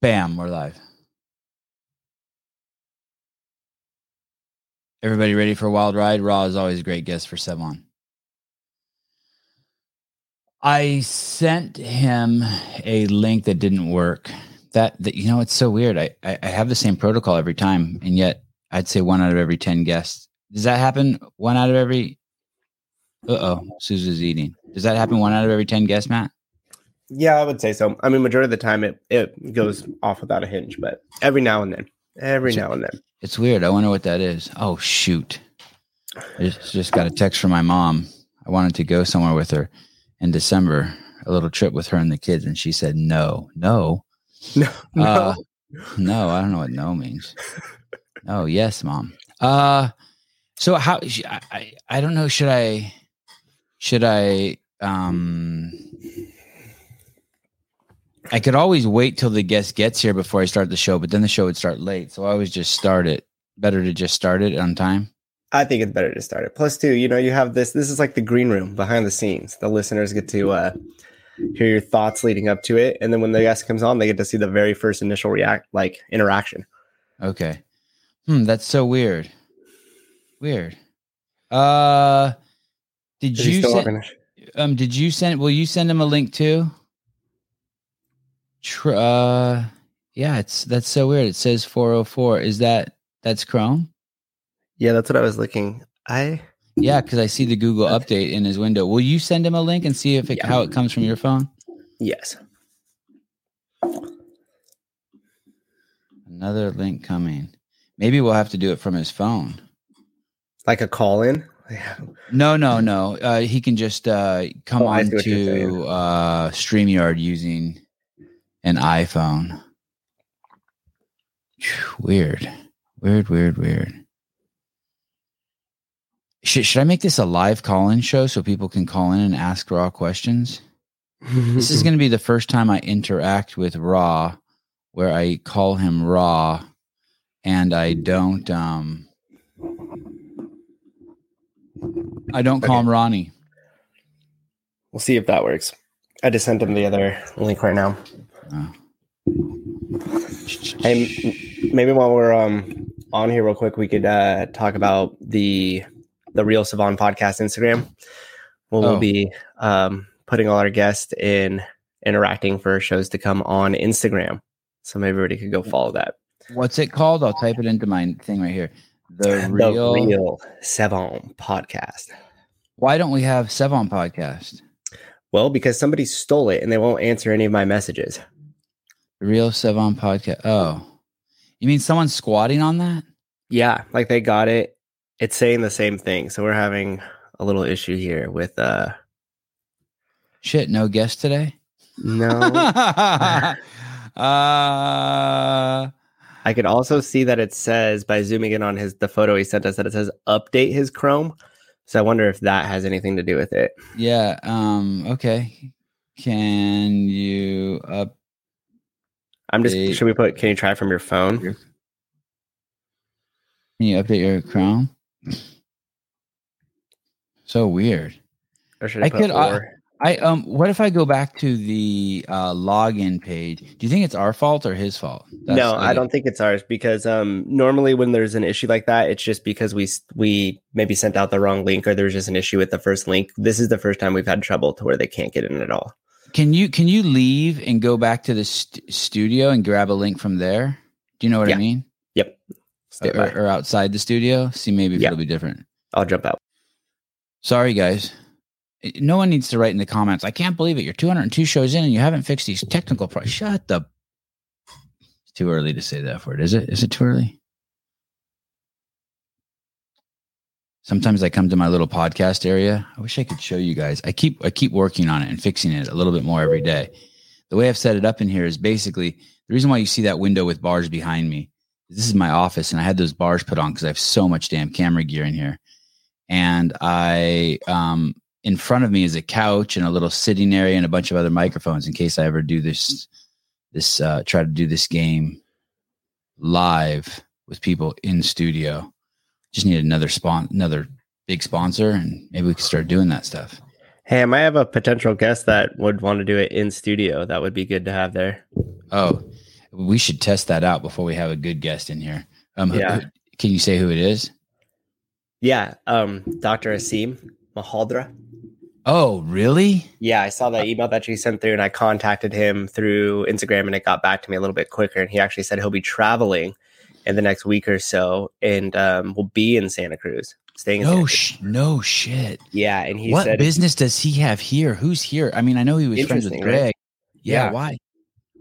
Bam, we're live. Everybody ready for a wild ride? Ra is always a great guest for Sevan. I sent him a link that didn't work. That, that you know, it's so weird. I, I I have the same protocol every time, and yet I'd say one out of every ten guests. Does that happen? One out of every. Uh oh, Susan's eating. Does that happen one out of every ten guests, Matt? Yeah, I would say so. I mean, majority of the time it it goes off without a hinge, but every now and then, every So- now and then. It's weird. I wonder what that is. Oh shoot! I just, just got a text from my mom. I wanted to go somewhere with her in December, a little trip with her and the kids, and she said no, no, No, no. Uh, no. I don't know what no means. Oh yes, mom. Uh, so how? I I, I don't know. Should I? Should I? Um. I could always wait till the guest gets here before I start the show, but then the show would start late. So I always just start it. Better to just start it on time. I think it's better to start it. two, you know, you have this. This is like the green room behind the scenes. The listeners get to uh, hear your thoughts leading up to it, and then when the guest comes on, they get to see the very first initial react, like interaction. Okay. Hmm, that's so weird. Weird. Uh did Is you send um did you send will you send him a link too? Tr- uh yeah, it's that's so weird. It says 404. Is that that's Chrome? Yeah, that's what I was looking. I Yeah, because I see the Google update in his window. Will you send him a link and see if it Yeah. how it comes from your phone? yes. Another link coming. Maybe we'll have to do it from his phone. Like a call in. Yeah. No, no, no. Uh, he can just uh, come Oh, on see what you're to uh, StreamYard using an iPhone. Weird, weird, weird, weird. Should, should I make this a live call in show so people can call in and ask Ra questions? This is going to be the first time I interact with Ra where I call him Ra and I don't. um I don't call Okay. him Ronnie. We'll see if that works. I just sent him the other link right now. Oh. Hey, maybe while we're um on here real quick, we could uh talk about the the Real Sevan podcast Instagram. We'll Oh. be um putting all our guests in interacting for shows to come on Instagram. So maybe everybody could go follow that. What's it called? I'll type it into my thing right here. The real. the Real Sevan podcast. Why don't we have Sevan podcast? Well, because somebody stole it and they won't answer any of my messages. Real Sevan podcast. Oh, you mean someone squatting on that? Yeah, like they got it. It's saying the same thing. So we're having a little issue here with uh Shit, no guest today. no uh, I could also see that it says by zooming in on his the photo he sent us that it says update his Chrome. So I wonder if that has anything to do with it. yeah. Um. Okay. Can you up? I'm just should we put can you try from your phone? Can you update your Chrome? So weird. Or should I I, put could, uh, or? I um. What if I go back to the uh, login page? Do you think it's our fault or his fault? That's no, like I don't think it's ours because um normally when there's an issue like that, it's just because we we maybe sent out the wrong link or there's just an issue with the first link. This is the first time we've had trouble to where they can't get in at all. Can you can you leave and go back to the st- studio and grab a link from there? Do you know what I mean? Yep. Stay. Or, or outside the studio? See, maybe Yeah. it'll be different. I'll jump out. Sorry, guys. No one needs to write in the comments. I can't believe it. You're 202 shows in and you haven't fixed these technical problems. Shut the. It's too early to say that for is it? Is it too early? Sometimes I come to my little podcast area. I wish I could show you guys. I keep I keep working on it and fixing it a little bit more every day. The way I've set it up in here is basically the reason why you see that window with bars behind me. This is my office, and I had those bars put on because I have so much damn camera gear in here. And I um in front of me is a couch and a little sitting area and a bunch of other microphones in case I ever do this this uh try to do this game live with people in studio. Just need another spon another big sponsor and maybe we can start doing that stuff. Hey, I might have a potential guest that would want to do it in studio. That would be good to have there. Oh, We should test that out before we have a good guest in here. Um, who- Yeah. who- can you say who it is? Yeah, um, Dr. Aseem Malhotra. Oh, really? Yeah, I saw that email that you sent through, and I contacted him through Instagram, and it got back to me a little bit quicker. And he actually said he'll be traveling in the next week or so, and um, will be in Santa Cruz, staying. In No, sh- no shit. yeah, and he what said business does he have here? Who's here? I mean, I know he was friends with Interesting, right? Greg. Yeah, Yeah. why?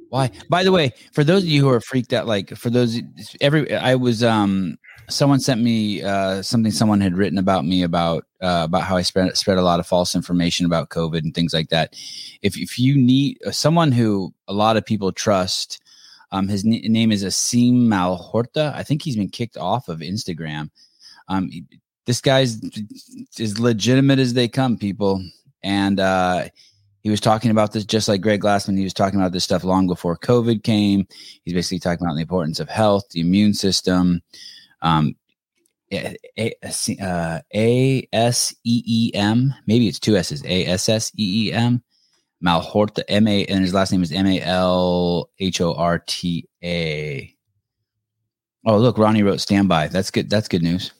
Why? By the way, for those of you who are freaked out, like for those every I was um someone sent me uh something someone had written about me about uh about how I spread spread a lot of false information about COVID and things like that. If if you need someone who a lot of people trust, um his n- name is Aseem Malhorta. I think he's been kicked off of Instagram. Um he- this guy's as legitimate as they come, people. And uh he was talking about this just like Greg Glassman. He was talking about this stuff long before COVID came. He's basically talking about the importance of health, the immune system. Um, A S E E M. Maybe it's two S's. A S S E E M. Malhorta M A and his last name is M A L H O R T A. Oh, look, Ronnie wrote standby. That's good. That's good news.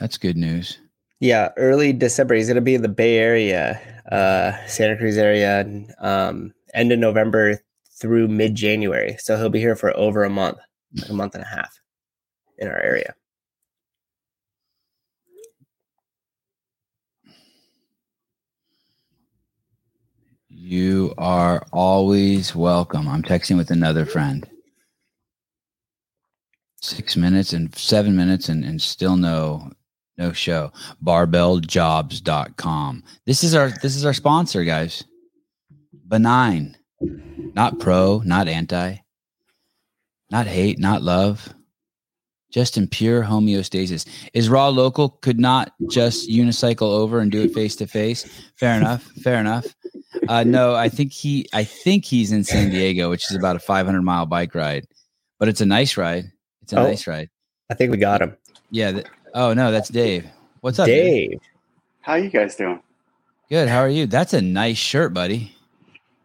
That's good news. Yeah, early December. He's going to be in the Bay Area, uh, Santa Cruz area, um, end of November through mid January. So he'll be here for over a month, like a month and a half in our area. You are always welcome. I'm texting with another friend. Six minutes and seven minutes and, and still no no show. Barbelljobs.com. This is our this is our sponsor, guys. Benign. Not pro, not anti, not hate, not love. Just in pure homeostasis. Is Ra local could not just unicycle over and do it face to face. Fair enough. Fair enough. Uh, no, I think he I think he's in San Diego, which is about a 500 mile bike ride, but it's a nice ride. It's a Oh. nice ride. I think we got him. Yeah. th- oh no, that's Dave. What's up, Dave? Dave. How you guys doing? Good. How are you? That's a nice shirt, buddy.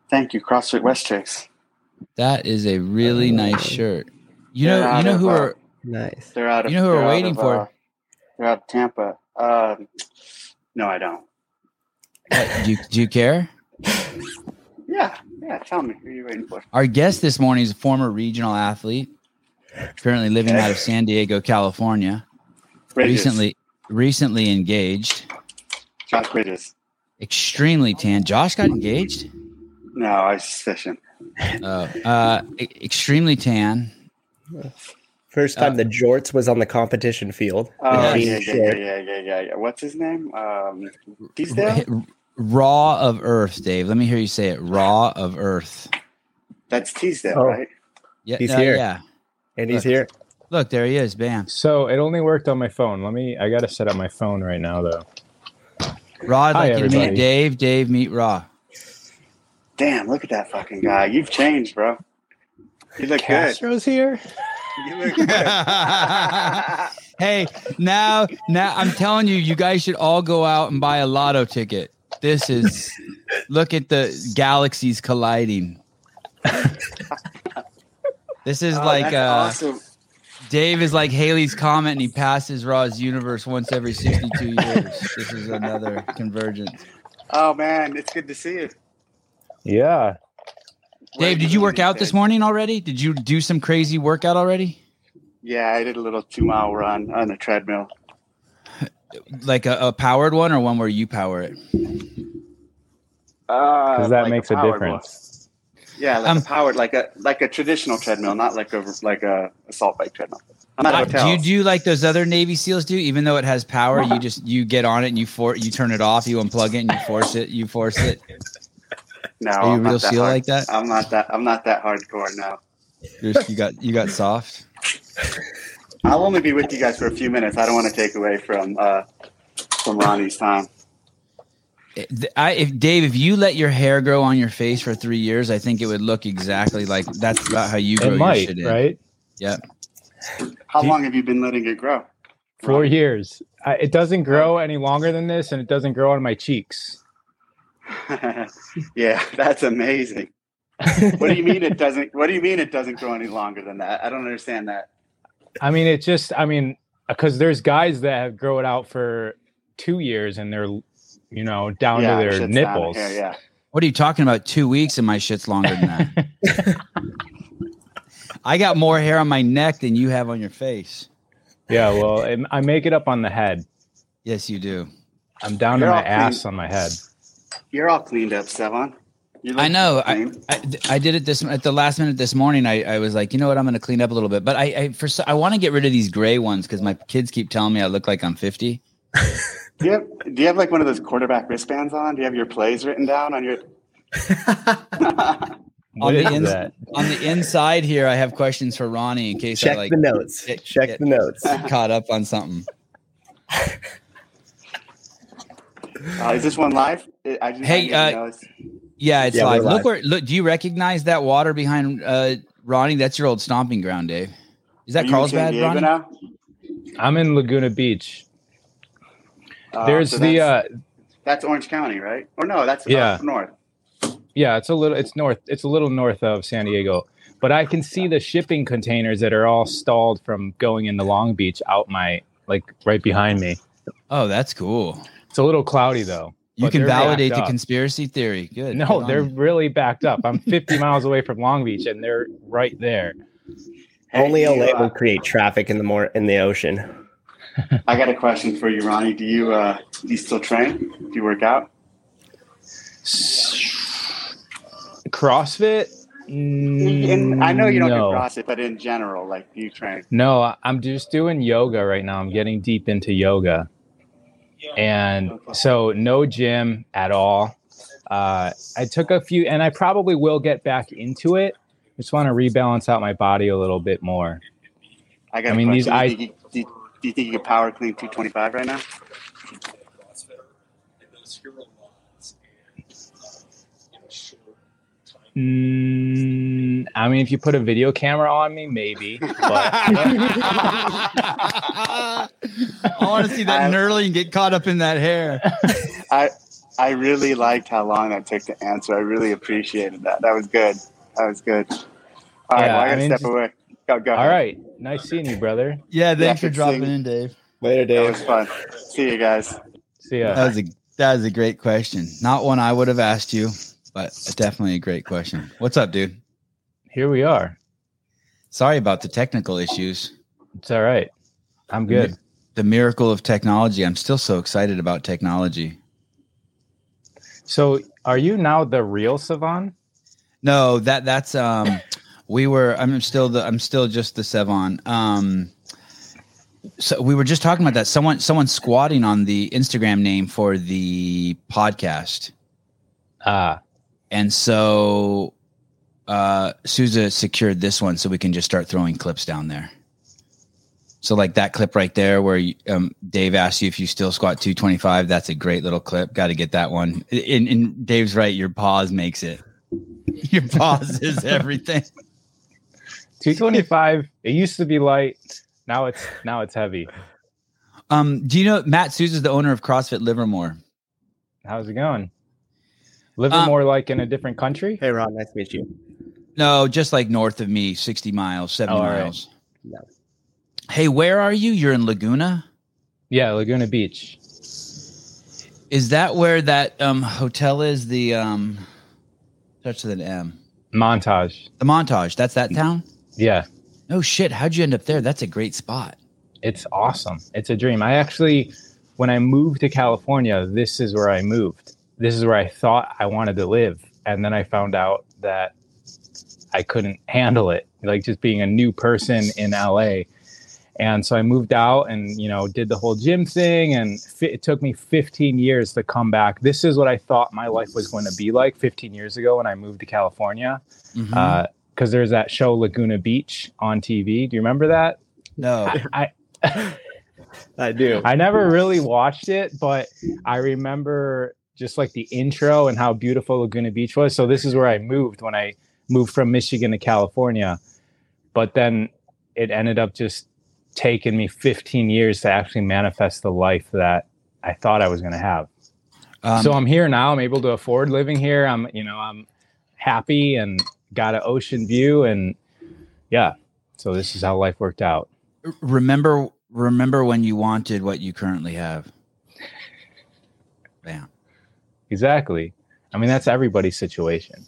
Thank you, CrossFit West Chicks. That is a really nice shirt. You They're know, you know who are Nice. They're out of. You know who we're waiting of, for? uh, they're out of Tampa. Um, no, I don't. uh, do you, do you care? Yeah, yeah. Tell me who are you waiting for? Our guest this morning is a former regional athlete, currently living out of San Diego, California. Bridges. Recently, recently engaged. Josh Bridges. Extremely tan. Josh got engaged. No, I was just fishing. Uh, uh, e- extremely tan. First Uh, time the jorts was on the competition field. Oh Yeah. yeah, yeah, yeah, yeah. What's his name? Um, Teasdale. R- Ra of Earth, Dave. Let me hear you say it. Ra of Earth. That's Teasdale, Oh. right? Yeah, He's uh, here. Yeah. And he's here. Look, there he is. Bam. So it only worked on my phone. Let me. I gotta set up my phone right now, though. Ra, I'd Hi, like you to meet. Dave. Dave, meet Ra. Damn, look at that fucking guy. You've changed, bro. You look good. Castro's here. You look good. hey, now, now I'm telling you, you guys should all go out and buy a lotto ticket. This is look at the galaxies colliding. this is Oh, like that's uh awesome. Dave is like Halley's comet and he passes Ra's universe once every 62 years. This is another convergence. Oh man, it's good to see you. Yeah. Dave, did you work out this morning already? Did you do some crazy workout already? Yeah, I did a little two mile run on the treadmill. Like a, a powered one or one where you power it? Uh, Because that like makes a, powered difference. one. Yeah, like Um, a powered, like a like a traditional treadmill, not like a like a assault bike treadmill. I'm at a Uh, hotel. do you do like those other Navy SEAls do? Even though it has power, you just you get on it and you for you turn it off, you unplug it and you force it, you force it. no, Are you a I'm real that SEAL hard- like that? I'm not that. I'm not that hardcore No. You're you got you got soft. I'll only be with you guys for a few minutes. I don't want to take away from uh, from Ronnie's time. I, if Dave, if you let your hair grow on your face for three years, I think it would look exactly like that's about how you grow It your shit in. right? Yeah. How Do you- long have you been letting it grow? Four Ronnie? years. I, it doesn't grow any longer than this, and it doesn't grow on my cheeks. yeah, that's amazing. What do you mean it doesn't? What do you mean it doesn't go any longer than that? I don't understand that. I mean, it just, I mean, because there's guys that have grow it out for two years and they're, you know, down yeah, to their nipples. here, yeah. What are you talking about? Two weeks and my shit's longer than that. I got more hair on my neck than you have on your face. Yeah, well, I make it up on the head. Yes, you do. I'm down You're to my all clean. ass on my head. You're all cleaned up, Sevan. I know. I. I, I did it this at the last minute this morning. I, I was like, you know what? I'm going to clean up a little bit, but I, I for so- I want to get rid of these gray ones because my kids keep telling me I look like I'm 50. do you have Do you have like one of those quarterback wristbands on? Do you have your plays written down on your? What the is ins- that? On the inside here, I have questions for Ronnie in case I Check like the notes. get- Check get- the notes. caught up on something. Uh, is this one live? I- I just, Hey, I uh, know it's- Yeah, it's Yeah, we're live. Look live. where look. Do you recognize that water behind uh, Ronnie? That's your old stomping ground, Dave. Is that Are you in San Carlsbad, Ronnie? now? I'm in Laguna Beach. Uh, There's so the, uh, that's, that's Orange County, right? Or no, that's Yeah. up north. yeah, it's a little, it's north, it's a little north of San Diego, but I can see the shipping containers that are all stalled from going into Long Beach out my, like right behind me. Oh, that's cool. It's a little cloudy though. You can validate the up. conspiracy theory. Good. No, Good they're you. really backed up. I'm 50 miles away from Long Beach and they're right there. Hey, Only do you, LA uh, will create traffic in the more in the ocean. I got a question for you, Ronnie. Do you uh, do you still train? Do you work out? CrossFit? And I know you don't no. do CrossFit, but in general, like do you train? No, I'm just doing yoga right now. I'm getting deep into yoga. And so no gym at all. Uh, I took a few, and I probably will get back into it. Just want to rebalance out my body a little bit more. I got. I mean, these. I- do, you, think you- do, do you think you could power clean 225 right now? Mm, I mean, if you put a video camera on me, maybe. But I want to see that I- nerdling get caught up in that hair. I I really liked how long that took to answer. I really appreciated that. That was good. That was good. All right, Yeah, well, I I gotta mean, step just- away. Go, go. all ahead. right, nice seeing you, brother. Yeah, thanks for dropping in, Dave. Later, That It was fun. See you guys. See ya. That was a that was a great question. Not one I would have asked you, but definitely a great question. What's up, dude? Here we are. Sorry about the technical issues. It's all right. I'm good. The miracle of technology. I'm still so excited about technology. So, are you now the real Sevan? No, that that's um we were I'm still the I'm still just the Sevan. Um so we were just talking about that. Someone someone squatting on the Instagram name for the podcast. Ah, And so uh Souza secured this one so we can just start throwing clips down there. So like that clip right there where you, um, Dave asked you if you still squat 225, that's a great little clip. Got to get that one. And, and Dave's right, your pause makes it. Your pause is everything. 225. it used to be light. Now it's now it's heavy. Um, do you know Matt Souza is the owner of CrossFit Livermore? How's it going? Livermore, like in a different country? Hey, Ron. Nice to meet you. No, just like north of me, 60 miles, 70 Oh, all right. miles. Yeah. Hey, where are you? You're in Laguna? Yeah, Laguna Beach. Is that where that um hotel is? The um starts with an M. Montage. The montage. That's that town? Yeah, Oh shit. How'd you end up there? That's a great spot. it's awesome. It's a dream. I actually, when I moved to California, this is where I moved. This is where I thought I wanted to live. And then I found out that I couldn't handle it, like just being a new person in LA. And so I moved out and, you know, did the whole gym thing. And it took me 15 years to come back. This is what I thought my life was going to be like 15 years ago when I moved to California. Mhm. Because there's that show Laguna Beach on TV. Do you remember that? no. I, I do. I never really watched it, but I remember just like the intro and how beautiful Laguna Beach was. So this is where I moved when I moved from Michigan to California. But then it ended up just taking me 15 years to actually manifest the life that I thought I was going to have. Um, so I'm here now. I'm able to afford living here. I'm, you know, I'm happy and got an ocean view and yeah. So this is how life worked out. Remember remember when you wanted what you currently have. Bam. Exactly. I mean that's everybody's situation.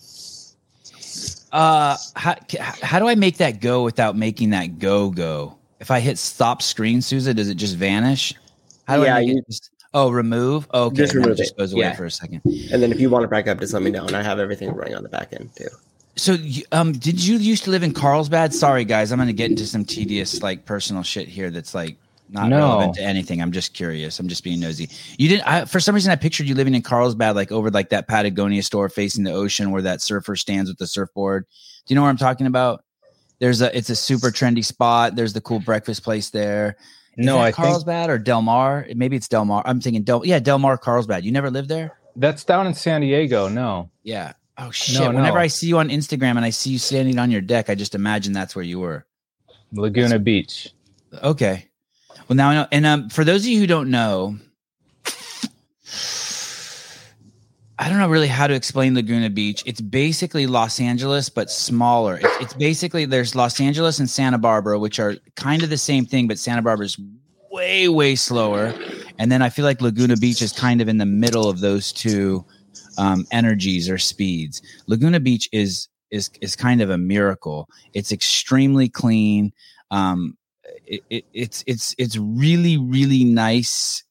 Uh how how do I make that go without making that go go? If I hit stop screen, Souza, does it just vanish? How do Yeah, I make you- it just, oh remove? Okay, Just remove it just goes away Yeah. for a second. And then if you want to back up, just let me know. And I have everything running on the back end too. So, um, did you used to live in Carlsbad? Sorry, guys, I'm going to get into some tedious, like, personal shit here. That's like not No. relevant to anything. I'm just curious. I'm just being nosy. You didn't. I, for some reason, I pictured you living in Carlsbad, like over like that Patagonia store facing the ocean, where that surfer stands with the surfboard. Do you know what I'm talking about? There's a. It's a super trendy spot. There's the cool breakfast place there. Is No, I think Carlsbad or Del Mar. Maybe it's Del Mar. I'm thinking Del. Yeah, Del Mar, Carlsbad. You never lived there? that's down in San Diego. No. Yeah. Oh shit! No, Whenever no. I see you on Instagram and I see you standing on your deck, I just imagine that's where you were. Laguna Beach. Okay. Well, now I know. And um, for those of you who don't know, I don't know really how to explain Laguna Beach. It's basically Los Angeles, but smaller. It's, it's basically there's Los Angeles and Santa Barbara, which are kind of the same thing, but Santa Barbara is way, way slower. And then I feel like Laguna Beach is kind of in the middle of those two um, energies or speeds. Laguna Beach is is is kind of a miracle. It's extremely clean. Um, it, it, it's it's it's really really nice,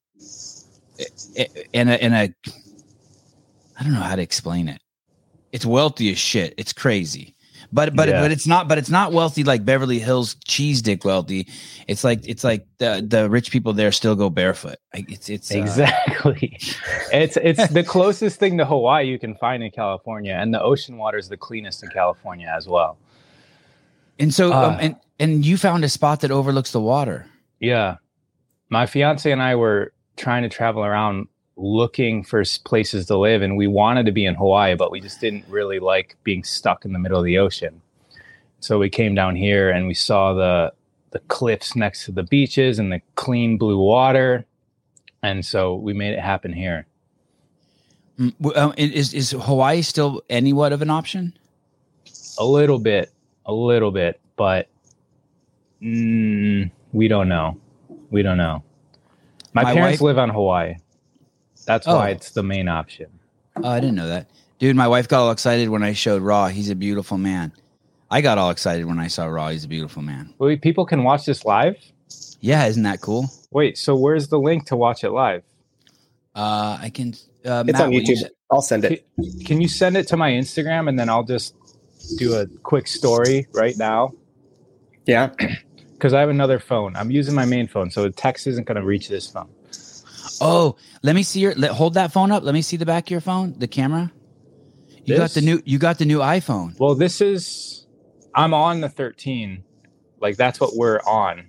eh, and a, and a I don't know how to explain it. It's wealthy as shit. It's crazy. But but Yeah. but it's not but it's not wealthy like Beverly Hills cheese dick wealthy. It's like it's like the the rich people there still go barefoot. Like it's it's uh, Exactly. it's it's the closest thing to Hawaii you can find in California, and the ocean water is the cleanest in California as well. And so um, Ah. and and you found a spot that overlooks the water. Yeah, my fiance and I were trying to travel around looking for places to live, and we wanted to be in Hawaii, but we just didn't really like being stuck in the middle of the ocean. So we came down here and we saw the the cliffs next to the beaches and the clean blue water, and so we made it happen here. Mm, um, is is Hawaii still anywhat of an option? A little bit, a little bit, but mm, we don't know. We don't know. My, My parents wife- live on Hawaii. That's why Oh. it's the main option. Oh, I didn't know that. Dude, my wife got all excited when I showed Ra. He's a beautiful man. I got all excited when I saw Ra. He's a beautiful man. Wait, people can watch this live? Yeah, isn't that cool? Wait, so where's the link to watch it live? Uh, I can. Uh, It's Matt, on will you YouTube. s- I'll send it. Can you send it to my Instagram and then I'll just do a quick story right now? Yeah. Because I have another phone. I'm using my main phone, so the text isn't going to reach this phone. Oh, let me see your. Let, hold that phone up. Let me see the back of your phone, the camera. You got the new. You got the new iPhone. Well, this is, I'm on the 13. Like, that's what we're on.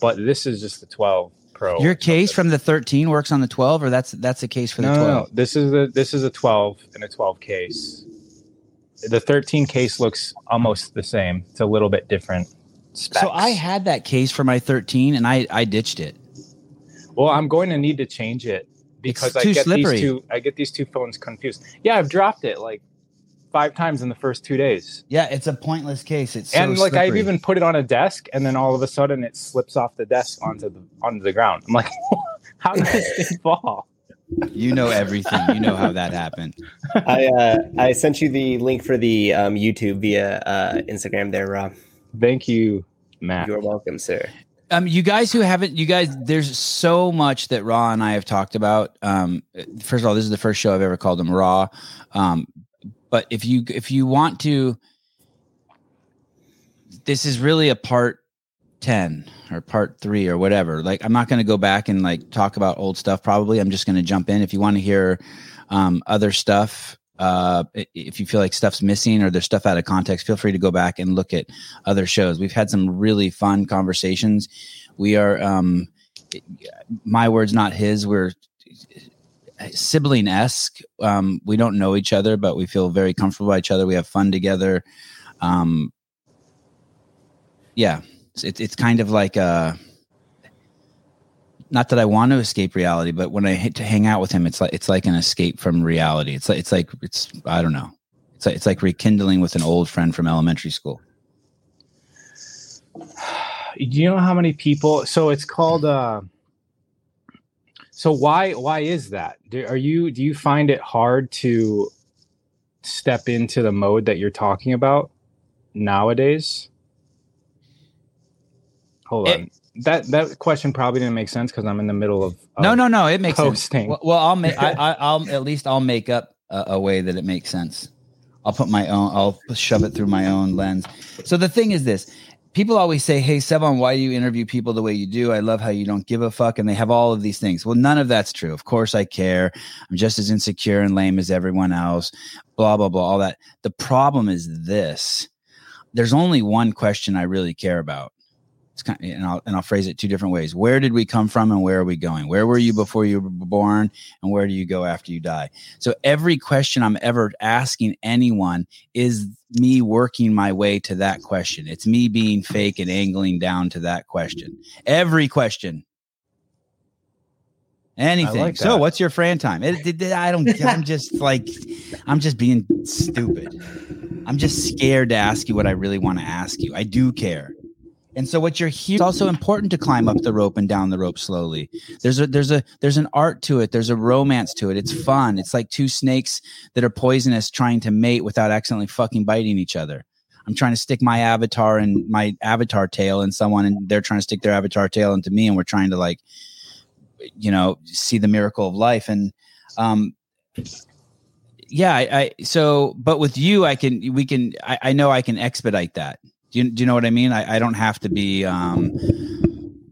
But this is just the 12 Pro. Your case from the 13 works on the 12, or that's that's the case for the no, 12. no, no. This is a this is a 12 and a 12 case. The 13 case looks almost the same. It's a little bit different. Specs. So I had that case for my 13, and I I ditched it. Well, I'm going to need to change it because I get slippery. these two. I get these two phones confused. Yeah, I've dropped it like five times in the first two days, Yeah, it's a pointless case. It's so and like I've even put it on a desk, and then all of a sudden it slips off the desk onto the onto the ground. I'm like, how did this thing fall? You know everything. You know how that happened. I uh, I sent you the link for the um, YouTube via uh, Instagram there, Rob. Thank you, Matt. You're welcome, sir. Um, you guys who haven't, you guys, there's so much that Ra and I have talked about. Um, first of all, this is the first show I've ever called them Ra. Um, but if you if you want to, this is really a part ten or part three or whatever. Like, I'm not going to go back and like talk about old stuff. Probably, I'm just going to jump in. If you want to hear um, other stuff, uh, if you feel like stuff's missing or there's stuff out of context, feel free to go back and look at other shows. We've had some really fun conversations. We are, um, my words, not his. We're sibling esque. Um, we don't know each other, but we feel very comfortable by each other. We have fun together. Um, yeah, it's, it's kind of like uh not that I want to escape reality, but when I hit to hang out with him, it's like it's like an escape from reality. It's like it's like it's I don't know. It's like, it's like rekindling with an old friend from elementary school. Do you know how many people? So it's called. uh So why why is that? Do, are you do you find it hard to step into the mode that you're talking about nowadays? Hold It- on. that that question probably didn't make sense because I'm in the middle of, no, of no, no. It makes sense. Well, well, I'll make. I, I, I'll at least I'll make up a, a way that it makes sense. I'll put my own. I'll shove it through my own lens. So the thing is this: people always say, "Hey, Sevan, why do you interview people the way you do? I love how you don't give a fuck," and they have all of these things. Well, none of that's true. Of course, I care. I'm just as insecure and lame as everyone else. Blah blah blah. All that. The problem is this: there's only one question I really care about. It's kind of, and I'll and I'll phrase it two different ways. Where did we come from, and where are we going? Where were you before you were born, and where do you go after you die? So every question I'm ever asking anyone is me working my way to that question. It's me being fake and angling down to that question. Every question. Anything. like so what's your Fran time? It, it- it- I don't I'm just like I'm just being stupid. I'm just scared to ask you what I really want to ask you. I do care. And so what you're here it's also important to climb up the rope and down the rope slowly. There's a there's a there's an art to it. There's a romance to it. It's fun. It's like two snakes that are poisonous trying to mate without accidentally fucking biting each other. I'm trying to stick my avatar and my avatar tail in someone and they're trying to stick their avatar tail into me and we're trying to like you know see the miracle of life and um yeah I, I so but with you i can we can I, I know i can expedite that do you, do you know what i mean? I, I don't have to be um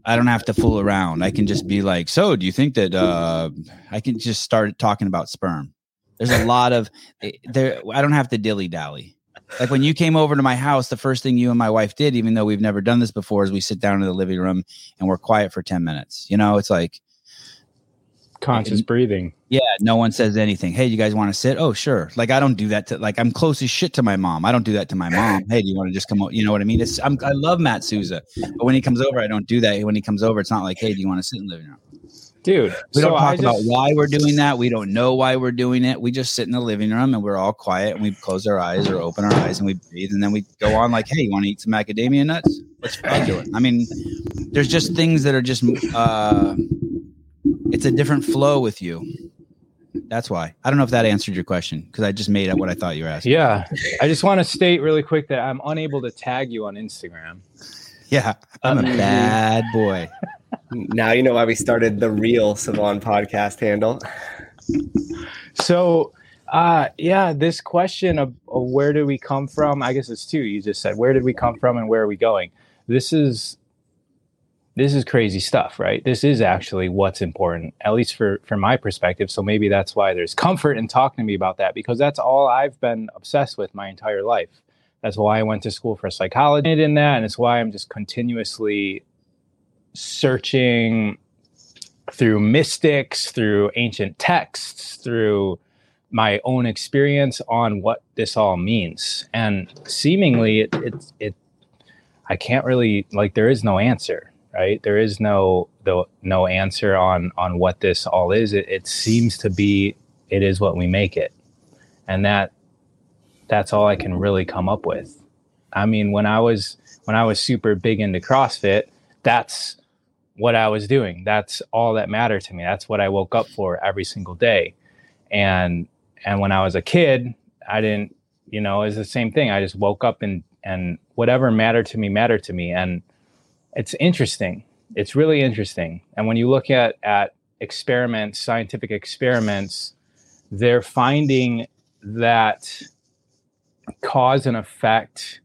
i don't have to fool around. I can just be like so do you think that uh i can just start talking about sperm. There's a lot of eh, there i don't have to dilly dally. Like when you came over to my house the first thing you and my wife did even though we've never done this before is we sit down in the living room and we're quiet for 10 minutes you know? It's like conscious breathing. yeah, no one says anything. Hey, you guys want to sit? Oh, sure. Like I don't do that to like I'm close as shit to my mom. I don't do that to my mom. Hey, do you want to just come? o-" You know what I mean? It's I'm, I love Matt Souza, but when he comes over, I don't do that. When he comes over, it's not like, hey, do you want to sit in the living room? Dude, We so don't talk about why we're doing that. We don't know why we're doing it. We just sit in the living room and we're all quiet and we close our eyes or open our eyes and we breathe and then we go on like, hey, you want to eat some macadamia nuts? Let's do it. I mean, there's just things that are just uh it's a different flow with you. That's why. I don't know if that answered your question because I just made up what I thought you were asking. Yeah. I just want to state really quick that I'm unable to tag you on Instagram. Yeah, I'm a Um, bad boy. Now you know why we started the real Sevan podcast handle. So, uh, yeah, this question of, of where do we come from? I guess it's two. You just said where did we come from and where are we going? This is this is crazy stuff, right? This is actually what's important, at least for from my perspective. So maybe that's why there's comfort in talking to me about that because that's all I've been obsessed with my entire life. That's why I went to school for psychology in that, and it's why I'm just continuously searching through mystics, through ancient texts, through my own experience on what this all means. And seemingly, it, it, it, I can't really like. There is no answer, right? There is no the no answer on on what this all is. It, it seems to be. It is what we make it, and that that's all I can really come up with. I mean, when I was when I was super big into CrossFit, that's what I was doing. That's all that mattered to me. That's what I woke up for every single day. And and when I was a kid, I didn't, you know, it's the same thing. I just woke up and and whatever mattered to me mattered to me. And it's interesting. It's really interesting. And when you look at at experiments, scientific experiments, they're finding that cause and effect.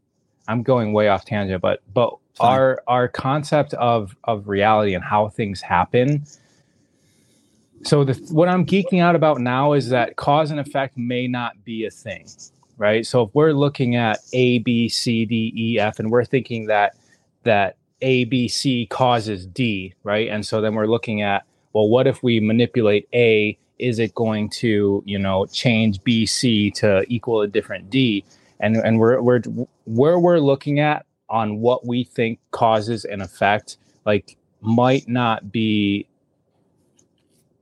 I'm going way off tangent, but but Fine. our our concept of of reality and how things happen. So the what I'm geeking out about now is that cause and effect may not be a thing, right? So if we're looking at A, B, C, D, E, F, and we're thinking that that A, B, C causes D, right? And so then we're looking at well, what if we manipulate A? Is it going to you know change B, C to equal a different D? And and we're we're where we're looking at on what we think causes an effect like might not be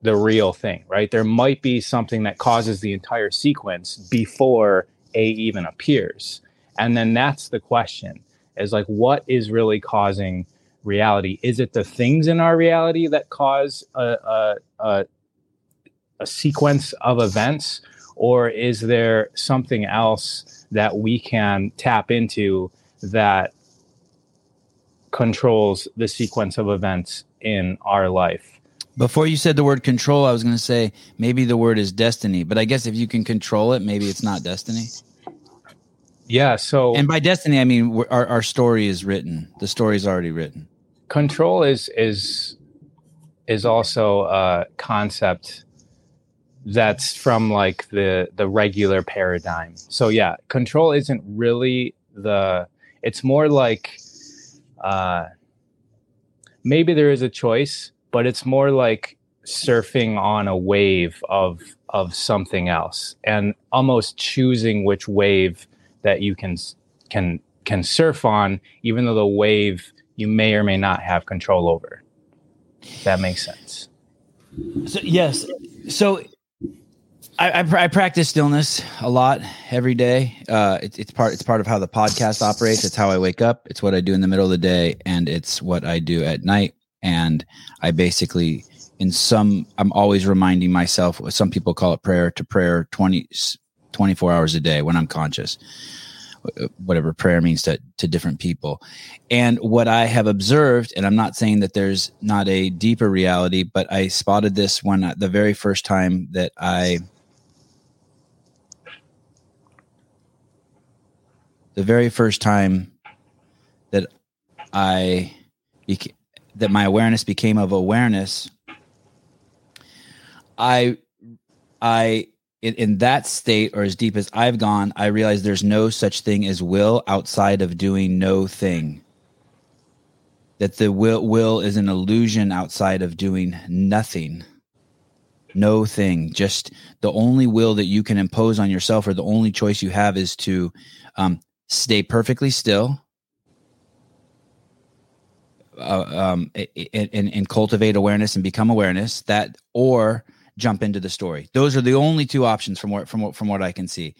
the real thing right there might be something that causes the entire sequence before A even appears. And then that's the question is like, what is really causing reality? Is it the things in our reality that cause a, a, a, a sequence of events? Or is there something else that we can tap into that controls the sequence of events in our life? Before you said the word control, I was going to say maybe the word is destiny, but I guess if you can control it, maybe it's not destiny. Yeah. So, and by destiny, I mean our, our story is written. The story is already written. Control is is is also a concept that's from like the the regular paradigm. So yeah, control isn't really the. It's more like uh, maybe there is a choice, but it's more like surfing on a wave of of something else and almost choosing which wave that you can can can surf on, even though the wave you may or may not have control over. that makes sense. So yes, so I, I, I, practice stillness a lot every day. Uh, it, it's part it's part of how the podcast operates. It's how I wake up. It's what I do in the middle of the day, and it's what I do at night. And I basically, in some, I'm always reminding myself. Some people call it prayer to prayer 20, 24 hours a day when I'm conscious whatever prayer means to, to different people. And what I have observed, and I'm not saying that there's not a deeper reality, but I spotted this when uh, the very first time that I, the very first time that I, beca- that my awareness became of awareness, I, I in, in that state or as deep as I've gone, I realize there's no such thing as will outside of doing no thing. That the will will is an illusion outside of doing nothing. No thing. Just the only will that you can impose on yourself, or the only choice you have, is to um, stay perfectly still, uh, um, and, and, and cultivate awareness and become awareness. That or jump into the story. Those are the only two options from what from what from what I can see.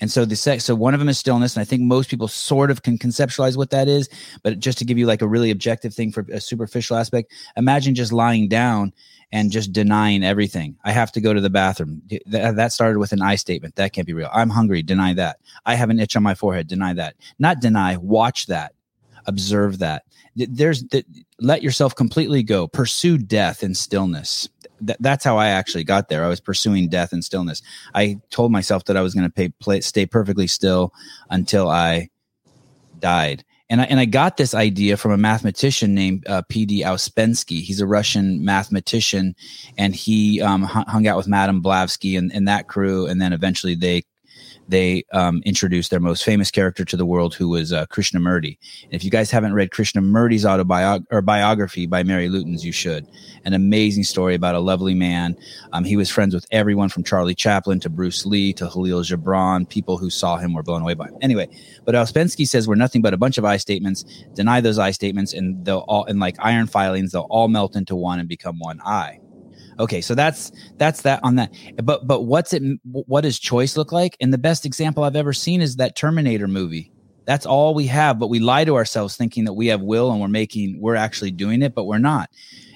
And so the sex so one of them is stillness, and I think most people sort of can conceptualize what that is. But just to give you like a really objective thing for a superficial aspect, imagine just lying down and just denying everything. I have to go to the bathroom. That started with an I statement. That can't be real. I'm hungry. Deny that. I have an itch on my forehead. Deny that. Not deny. Watch that. Observe that. There's that. let yourself completely go. Pursue death in stillness th- that's how I actually got there. I was pursuing death and stillness. I told myself that I was going to play, stay perfectly still until I died. And I, and I got this idea from a mathematician named uh, P.D. Ouspensky. He's a Russian mathematician, and he um, hung out with Madame Blavatsky and, and that crew. And then eventually they they um, introduced their most famous character to the world, who was uh, Krishnamurti. And if you guys haven't read Krishnamurti's autobiography or biography by Mary Lutyens, you should. An amazing story about a lovely man. Um, he was friends with everyone from Charlie Chaplin to Bruce Lee to Khalil Gibran. People who saw him were blown away by him. Anyway, but Ouspensky says we're nothing but a bunch of I statements. Deny those I statements, and they'll all, and like iron filings, they'll all melt into one and become one I. Okay, so that's that's that on that. But but what's it? What does choice look like? And the best example I've ever seen is that Terminator movie. That's all we have, but we lie to ourselves thinking that we have will and we're making we're actually doing it, but we're not.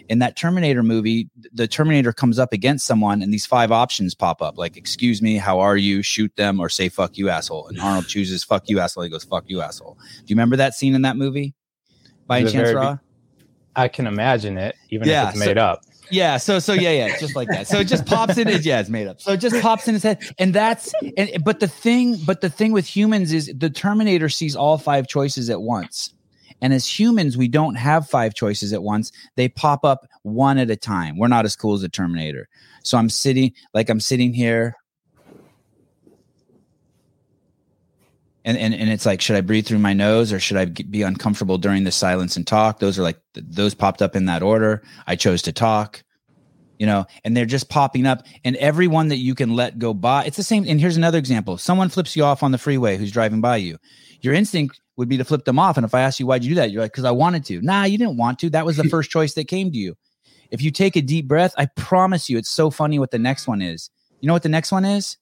In that Terminator movie, the Terminator comes up against someone and these five options pop up like, excuse me, how are you? Shoot them or say, fuck you, asshole. And Arnold chooses, fuck you, asshole. He goes, fuck you, asshole. Do you remember that scene in that movie? By any chance, Ra? I can imagine it, even yeah, if it's made so, up. Yeah. So so yeah yeah just like that. So it just pops in his yeah it's made up. So it just pops in his head, and that's and but the thing but the thing with humans is the Terminator sees all five choices at once, and as humans we don't have five choices at once. They pop up one at a time. We're not as cool as a Terminator. So I'm sitting like I'm sitting here. And, and, and it's like, should I breathe through my nose or should I be uncomfortable during the silence and talk? Those are like, those popped up in that order. I chose to talk you know, and they're just popping up. And everyone that you can let go by, it's the same. And here's another example: someone flips you off on the freeway who's driving by you. Your instinct would be to flip them off. And if I ask you why'd you do that, you're like, because I wanted to. Nah, you didn't want to. That was the first choice that came to you. If you take a deep breath, I promise you, it's so funny what the next one is. You know what the next one is?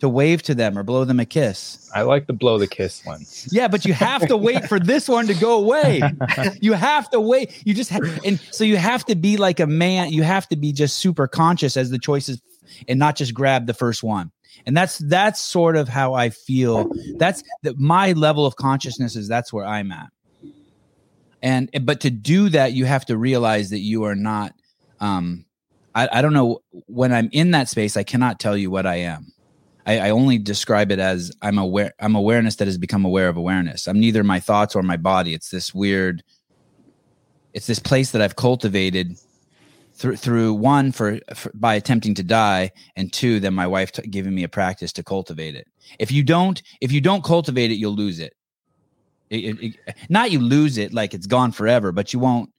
To wave to them or blow them a kiss. I like the blow the kiss one. Yeah, but you have to wait for this one to go away. you have to wait. You just have, and so you have to be like a man. You have to be just super conscious as the choices and not just grab the first one. And that's that's sort of how I feel. That's the, my level of consciousness is that's where I'm at. And but to do that, you have to realize that you are not. Um, I, I don't know when I'm in that space. I cannot tell you what I am. I, I only describe it as I'm aware. I'm awareness that has become aware of awareness. I'm neither my thoughts or my body. It's this weird. It's this place that I've cultivated through through one for, for, by attempting to die and two then my wife t- giving me a practice to cultivate it if you don't if you don't cultivate it you'll lose it. It, it, it, not you lose it like it's gone forever but you won't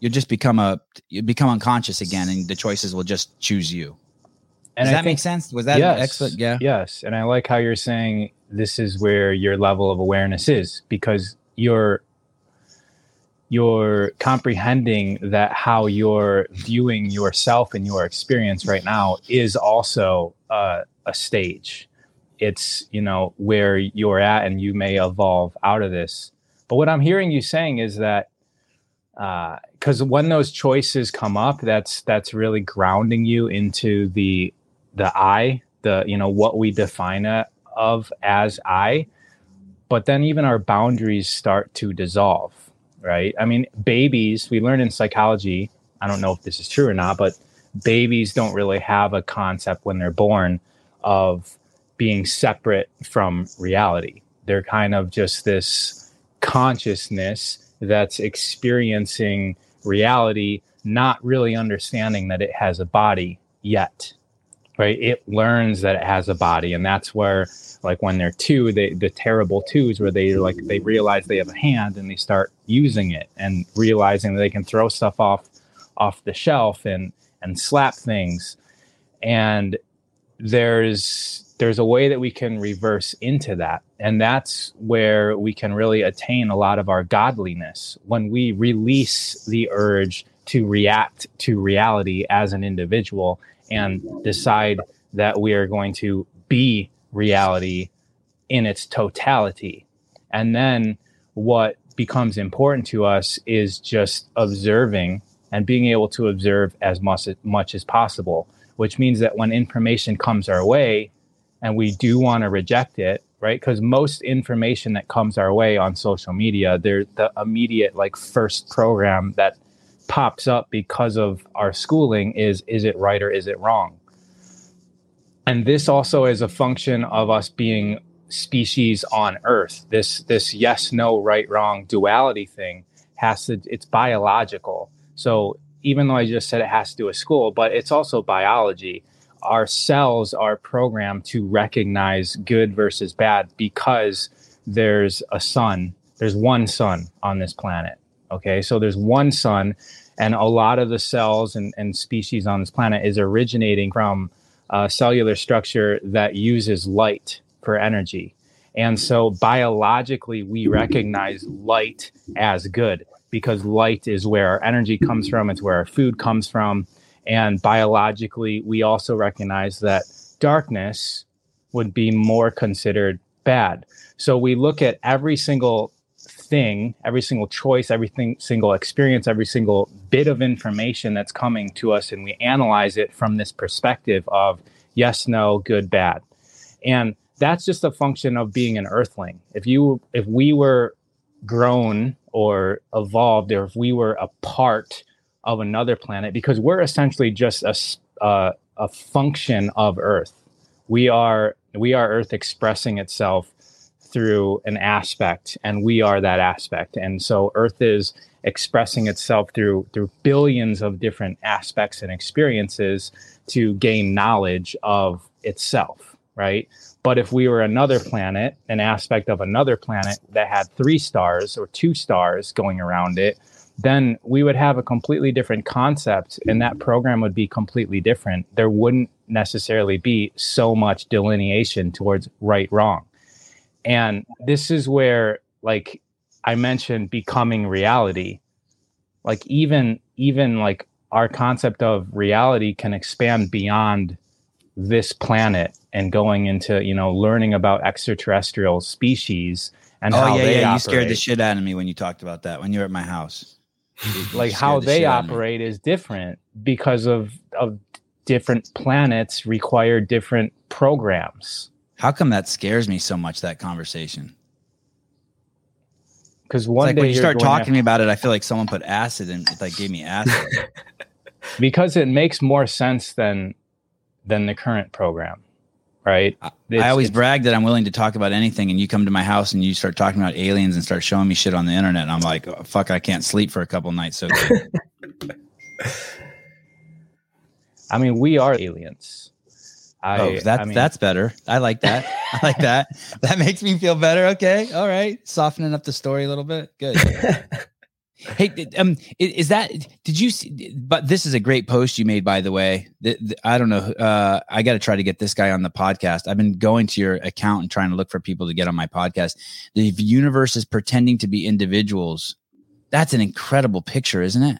you'll just become a you become unconscious again and the choices will just choose you and does I that think, make sense? Was that yes, excellent? Yeah. Yes. And i like how you're saying this is where your level of awareness is because you're you're comprehending that how you're viewing yourself and your experience right now is also uh, a stage. It's, you know, where you're at and you may evolve out of this. But what I'm hearing you saying is that because uh, when those choices come up, that's that's really grounding you into the the I, the you know what we define it of as I. But then even our boundaries start to dissolve right? I mean, babies, we learn in psychology, I don't know if this is true or not, but babies don't really have a concept when they're born of being separate from reality. They're kind of just this consciousness that's experiencing reality, not really understanding that it has a body yet, right? It learns that it has a body. And that's where like when they're two, they the terrible twos where they like they realize they have a hand and they start using it and realizing that they can throw stuff off off the shelf and and slap things. And there's there's a way that we can reverse into that. And that's where we can really attain a lot of our godliness when we release the urge to react to reality as an individual and decide that we are going to be reality in its totality. And then what becomes important to us is just observing and being able to observe as much, much as possible, which means that when information comes our way and we do want to reject it, right? Because most information that comes our way on social media, they're the immediate, like, first program that pops up because of our schooling is is it right or is it wrong? and this also is a function of us being species on earth. This this yes no right wrong duality thing has to it's biological. So even though i just said it has to do with school but it's also biology. Our cells are programmed to recognize good versus bad because there's a sun there's one sun on this planet okay so there's one sun and a lot of the cells and, and species on this planet is originating from uh, cellular structure that uses light for energy. And so biologically, we recognize light as good because light is where our energy comes from, it's where our food comes from. And biologically, we also recognize that darkness would be more considered bad. So we look at every single thing, every single choice, every single experience, every single bit of information that's coming to us, and we analyze it from this perspective of yes, no, good, bad. And that's just a function of being an earthling. If you if we were grown or evolved or if we were a part of another planet because we're essentially just a uh, a function of earth. We are we are earth expressing itself through an aspect and we are that aspect. And so earth is expressing itself through through billions of different aspects and experiences to gain knowledge of itself right? But if we were another planet an aspect of another planet that had three stars or two stars going around it then we would have a completely different concept and that program would be completely different. There wouldn't necessarily be so much delineation towards right wrong and this is where, like I mentioned, becoming reality. Like even even like our concept of reality can expand beyond this planet and going into you know learning about extraterrestrial species and oh how yeah, they yeah. operate. You scared the shit out of me when you talked about that when you were at my house. Like how the they shit out of me. operate is different because of of different planets require different programs How come that scares me so much? That conversation. because one like day when you start talking to me about it, I feel like someone put acid and it like gave me acid. because it makes more sense than than the current program right I- It's- I always brag that I'm willing to talk about anything, and you come to my house and you start talking about aliens and start showing me shit on the internet, and I'm like, oh, "Fuck, I can't sleep for a couple nights." So i mean we are aliens I, oh, that's I mean, that's better. I like that. I like that. That makes me feel better. Okay, all right, softening up the story a little bit. Good. Hey, um, is that? Did you? See, but this is a great post you made, by the way. I don't know. Uh, I got to try to get this guy on the podcast. I've been going to your account and trying to look for people to get on my podcast. The universe is pretending to be individuals. That's an incredible picture, isn't it?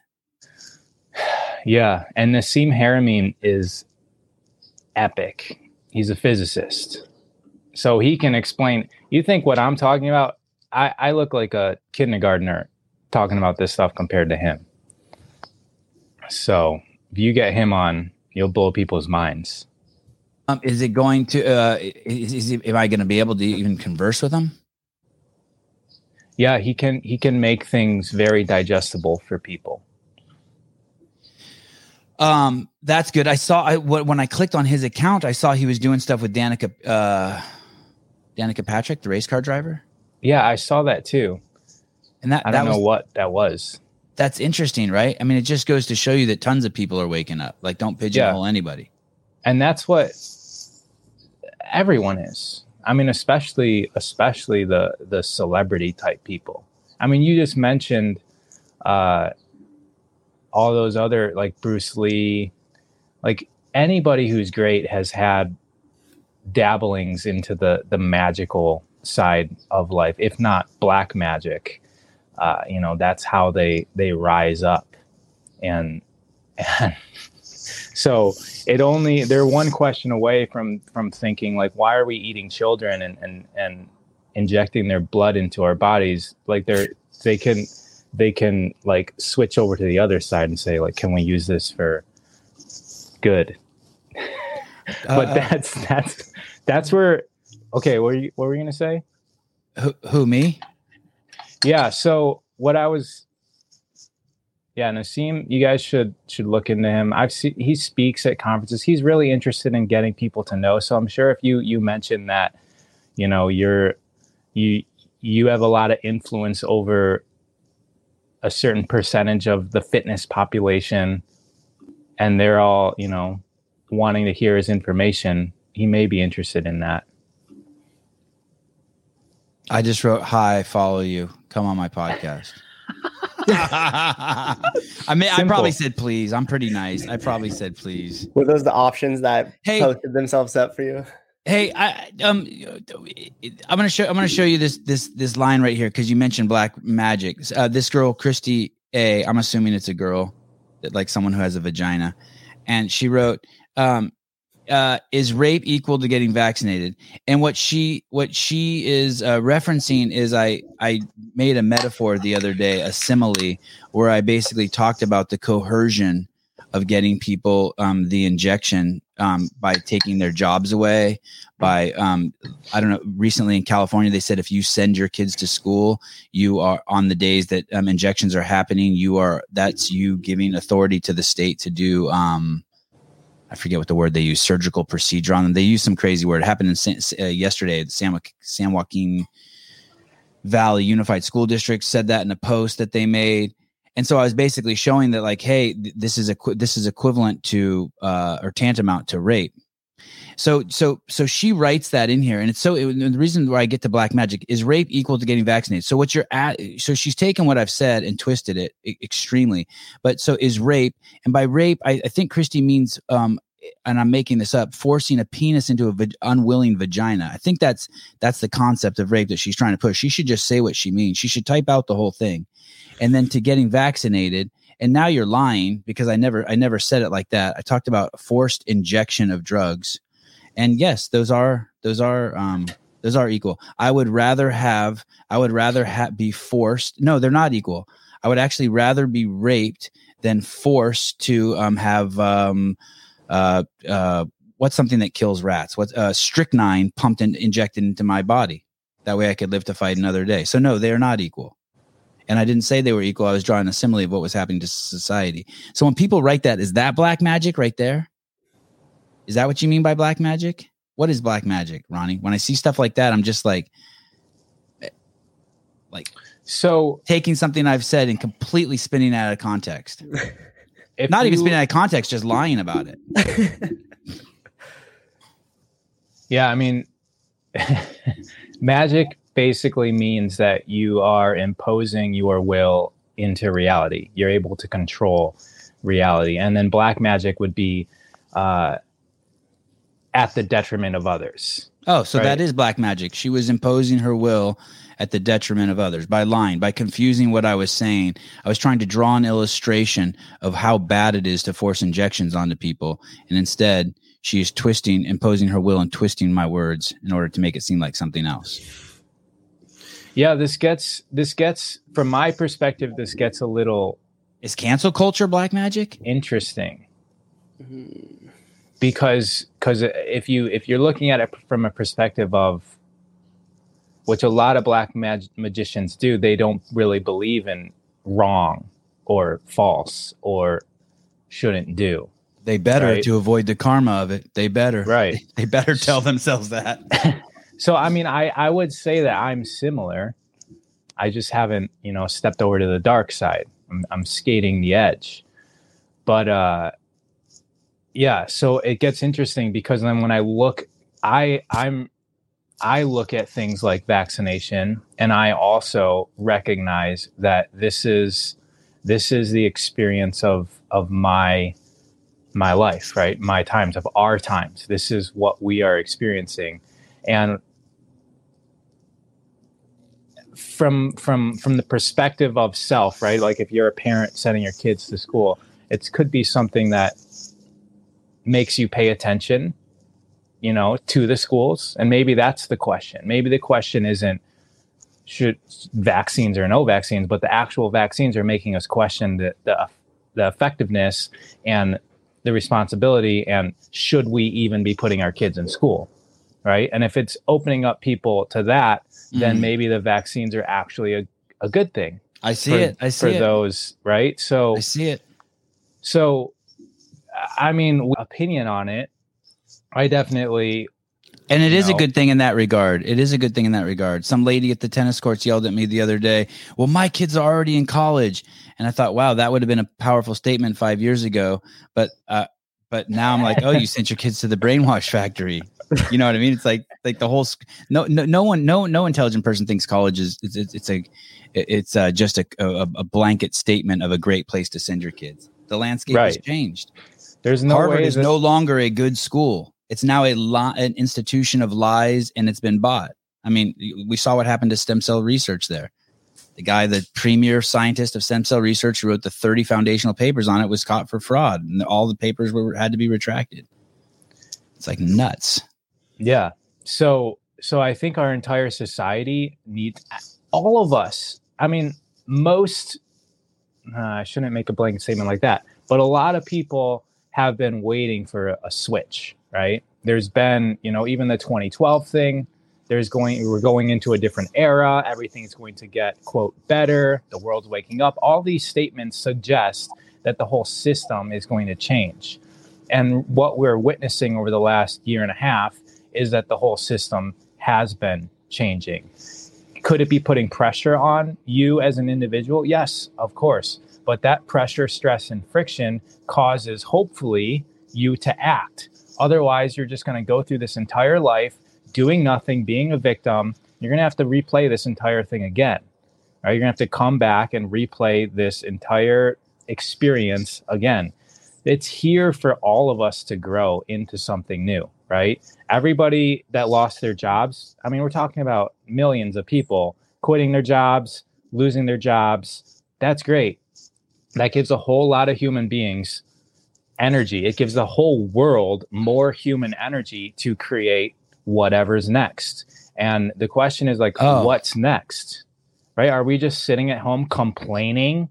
yeah and Nassim Haramein is epic. He's a physicist. So he can explain you think what i'm talking about? I i look like a kindergartner talking about this stuff compared to him. So if you get him on you'll blow people's minds. Um, is it going to? Uh, is, is am I going to be able to even converse with him? yeah he can he can make things very digestible for people Um, that's good. I saw I when I clicked on his account, I saw he was doing stuff with Danica, uh, Danica Patrick, the race car driver, yeah i saw that too and that i don't know was, what that was that's interesting, right? I mean, it just goes to show you that tons of people are waking up. Like, don't pigeonhole anybody. and that's what everyone is i mean especially especially the the celebrity type people i mean you just mentioned uh all those other like bruce lee like anybody who's great has had dabblings into the the magical side of life if not black magic. Uh you know that's how they they rise up. And and so it only they're one question away from from thinking like why are we eating children and and and injecting their blood into our bodies? Like they're they can they can like switch over to the other side and say like can we use this for good? But Uh, that's that's that's where okay what were you what were you gonna say? Who, who me? yeah so what i was yeah Nassim, you guys should should look into him. I've seen he speaks at conferences. He's really interested in getting people to know. So i'm sure if you you mentioned that you know you're you you have a lot of influence over a certain percentage of the fitness population and they're all you know wanting to hear his information he may be interested in that I just wrote hi, follow you, come on my podcast. I mean, I probably said please. I'm pretty nice. I probably said please. Were those the options that Hey. posted themselves up for you? Hey, I um, I'm gonna show I'm gonna show you this this this line right here because you mentioned black magic. Uh, this girl, Christy A. I'm assuming it's a girl, like someone who has a vagina, and she wrote, um, uh, "Is rape equal to getting vaccinated?" And what she what she is uh, referencing is I I made a metaphor the other day, a simile, where I basically talked about the coercion of getting people um, the injection um, by taking their jobs away. By um, I don't know. Recently in California, they said if you send your kids to school, you are on the days that um, injections are happening. You are that's you giving authority to the state to do. Um, I forget what the word they use. Surgical procedure on them. They use some crazy word. It happened in San, uh, yesterday. San, San Joaquin Valley Unified School District said that in a post that they made and so I was basically showing that like, hey, th- this is equi- this is equivalent to uh, or tantamount to rape. So so so she writes that in here, and it's so it, the reason why I get to black magic is rape equal to getting vaccinated. So what you're at, so she's taken what I've said and twisted it e- extremely. But so is rape, and by rape, I, I think Christy means um, and I'm making this up, forcing a penis into a va- unwilling vagina. I think that's that's the concept of rape that she's trying to push. She should just say what she means. She should type out the whole thing, and then to getting vaccinated. And now you're lying because I never I never said it like that. I talked about forced injection of drugs, and yes those are those are um those are equal. I would rather have i would rather ha- be forced no they're not equal. I would actually rather be raped than forced to um have um uh uh what's something that kills rats? What uh strychnine pumped and injected into my body. That way i could live to fight another day. So no they are not equal and i didn't say they were equal i was drawing a simile of what was happening to society so when people write that is that black magic right there is that what you mean by black magic? What is black magic, Ronnie? When I see stuff like that, I'm just like, eh, like So taking something I've said and completely spinning it out of context. if Not even spinning it out of context, just lying about it. Yeah, I mean, magic basically means that you are imposing your will into reality. You're able to control reality, and then black magic would be uh, at the detriment of others. Oh, so Right. that is black magic. She was imposing her will at the detriment of others by lying, by confusing what I was saying. I was trying to draw an illustration of how bad it is to force injections onto people. And instead, she is twisting, imposing her will and twisting my words in order to make it seem like something else. Yeah, this gets this gets from my perspective. This gets a little Is cancel culture black magic? interesting hmm. because because if you if you're looking at it from a perspective of which a lot of black mag- magicians do they don't really believe in wrong or false or shouldn't do They better Right. to avoid the karma of it. They better. right They better tell themselves that. so i mean i i would say that i'm similar. I just haven't you know stepped over to the dark side. I'm, I'm skating the edge. But uh yeah so it gets interesting because then when i look i i'm i look at things like vaccination and i also recognize that this is this is the experience of of my my life right? My times of our times. This is what we are experiencing. And from from from the perspective of self right? Like if you're a parent sending your kids to school it could be something that makes you pay attention you know to the schools. And maybe that's the question. Maybe the question isn't should vaccines or no vaccines but the actual vaccines are making us question the the, the effectiveness and the responsibility and should we even be putting our kids in school right? And if it's opening up people to that then Mhm. maybe the vaccines are actually a, a good thing I see for, it. I see for it. those right so I see it. so i mean opinion on it i definitely And it is a good thing in that regard. It is a good thing in that regard. Some lady at the tennis courts yelled at me the other day, Well, my kids are already in college. And I thought, wow, that would have been a powerful statement five years ago. But uh but now I'm like, oh, you sent your kids to the brainwash factory. You know what I mean? It's like like the whole no no no one no no intelligent person thinks college is it's it's, it's a it's uh, just a, a a blanket statement of a great place to send your kids. The landscape has changed. there's no Harvard way is that- no longer a good school. It's now a li- an institution of lies, and it's been bought. I mean, we saw what happened to stem cell research there. The guy, the premier scientist of stem cell research, who wrote the 30 foundational papers on it, was caught for fraud, and all the papers were had to be retracted. It's like nuts. Yeah. So so I think our entire society needs all of us. I mean, most uh, I shouldn't make a blanket statement like that, but a lot of people have been waiting for a, a switch, right? There's been, you know, even the 2012 thing, there's going we're going into a different era, everything's going to get quote better, the world's waking up. All these statements suggest that the whole system is going to change. And what we're witnessing over the last year and a half is that the whole system has been changing. Could it be putting pressure on you as an individual? Yes, of course. But that pressure, stress, and friction causes, hopefully, you to act. Otherwise, you're just going to go through this entire life doing nothing, being a victim. You're going to have to replay this entire thing again. Right? You're going to have to come back and replay this entire experience again. It's here for all of us to grow into something new, right? Everybody that lost their jobs, I mean, we're talking about millions of people quitting their jobs, losing their jobs. That's great. That gives a whole lot of human beings energy. It gives the whole world more human energy to create whatever's next. And the question is like, Oh. what's next? Right? Are we just sitting at home complaining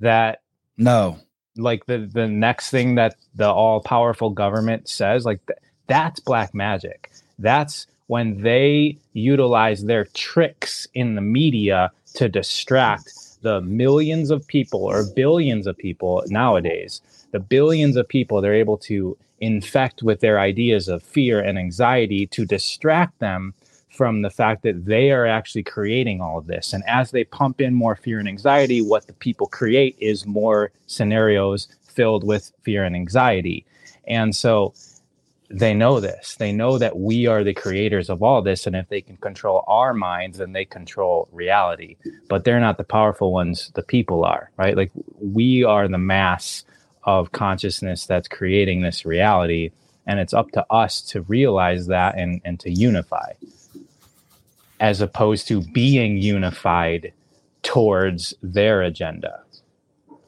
that No. like the the next thing that the all powerful government says like th- that's black magic that's when they utilize their tricks in the media to distract the millions of people or billions of people nowadays the billions of people they're able to infect with their ideas of fear and anxiety to distract them from the fact that they are actually creating all of this. And as they pump in more fear and anxiety, what the people create is more scenarios filled with fear and anxiety. And so they know this. They know that we are the creators of all this. And if they can control our minds, then they control reality. But they're not the powerful ones, the people are, right? Like we are the mass of consciousness that's creating this reality. And it's up to us to realize that and, and to unify as opposed to being unified towards their agenda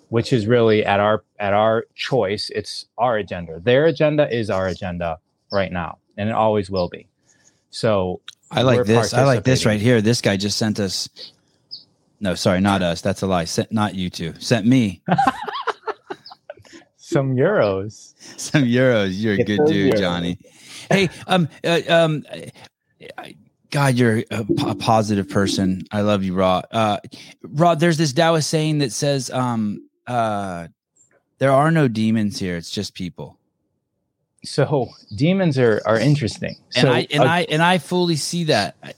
which is really at our at our choice it's our agenda their agenda is our agenda right now and it always will be so I like this. I like this right here. This guy just sent us. No, sorry, not us. That's a lie. Sent not you two. Sent me some euros some euros. You're a Get good dude, euros. Johnny. Hey, um, uh, um, I- God, you're a, positive person. I love you, Ra. Uh, Ra, there's this Taoist saying that says, um, uh, there are no demons here. It's just people. so demons are are interesting and so I and uh, I and I fully see that. I,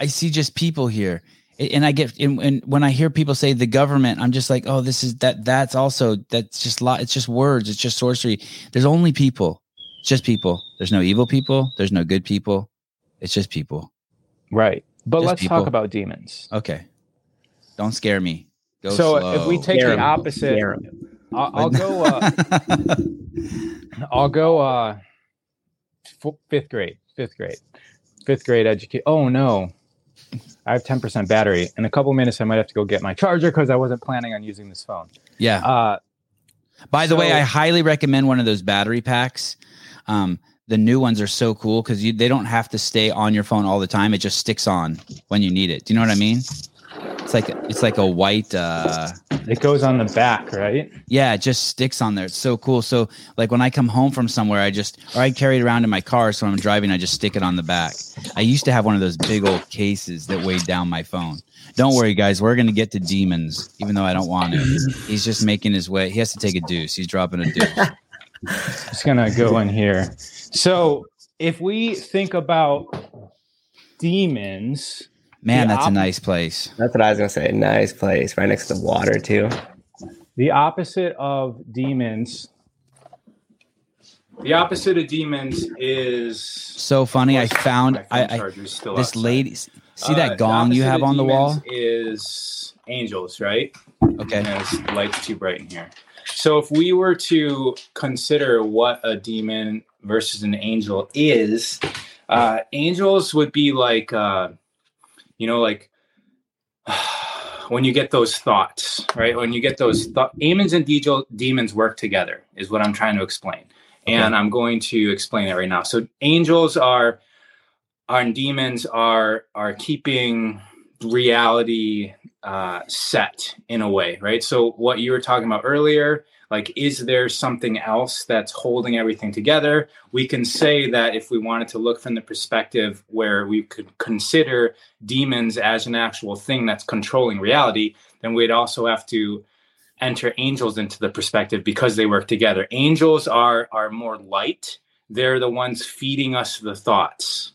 I see just people here, A- and I get and, and when I hear people say the government, I'm just like, oh, this is that. That's also that's just lot. It's just words. It's just sorcery. There's only people. It's just people. There's no evil people. There's no good people. It's just people. right but just let's people. talk about demons Okay, don't scare me. Go so slow. if we take Scare the 'em. opposite I'll, I'll go uh, I'll go uh f- fifth grade, fifth grade, fifth grade educate. Oh no, I have ten percent battery. In a couple minutes, I might have to go get my charger because I wasn't planning on using this phone. yeah. Uh, By the way, I highly recommend one of those battery packs. Um, the new ones are so cool because they don't have to stay on your phone all the time. It just sticks on when you need it. Do you know what I mean? It's like it's like a white. Uh, it goes on the back, right? yeah, it just sticks on there. It's so cool. So like when I come home from somewhere, I just or I carry it around in my car. So when I'm driving, I just stick it on the back. I used to have one of those big old cases that weighed down my phone. Don't worry, guys. We're gonna get to demons, even though I don't want to. He's just making his way. He has to take a deuce. He's dropping a deuce. Just gonna go in here. So if we think about demons, Man, The that's a nice place. That's what I was gonna say. Nice place, right next to the water too. the opposite of demons. The opposite of demons is So funny. I found I, I still this outside. lady. See Uh, that gong you have on the wall? Is angels, right? Okay. And this light's too bright in here. So if we were to consider what a demon versus an angel is, uh, angels would be like, uh, you know, like when you get those thoughts, right? When you get those thoughts, demons and de- demons work together, is what I'm trying to explain. And I'm going to explain it right now. So angels are, are and demons are are keeping reality uh, set in a way, right? So what you were talking about earlier, like, is there something else that's holding everything together? We can say that if we wanted to look from the perspective where we could consider demons as an actual thing that's controlling reality, then we'd also have to enter angels into the perspective because they work together. Angels are are more light. They're the ones feeding us the thoughts.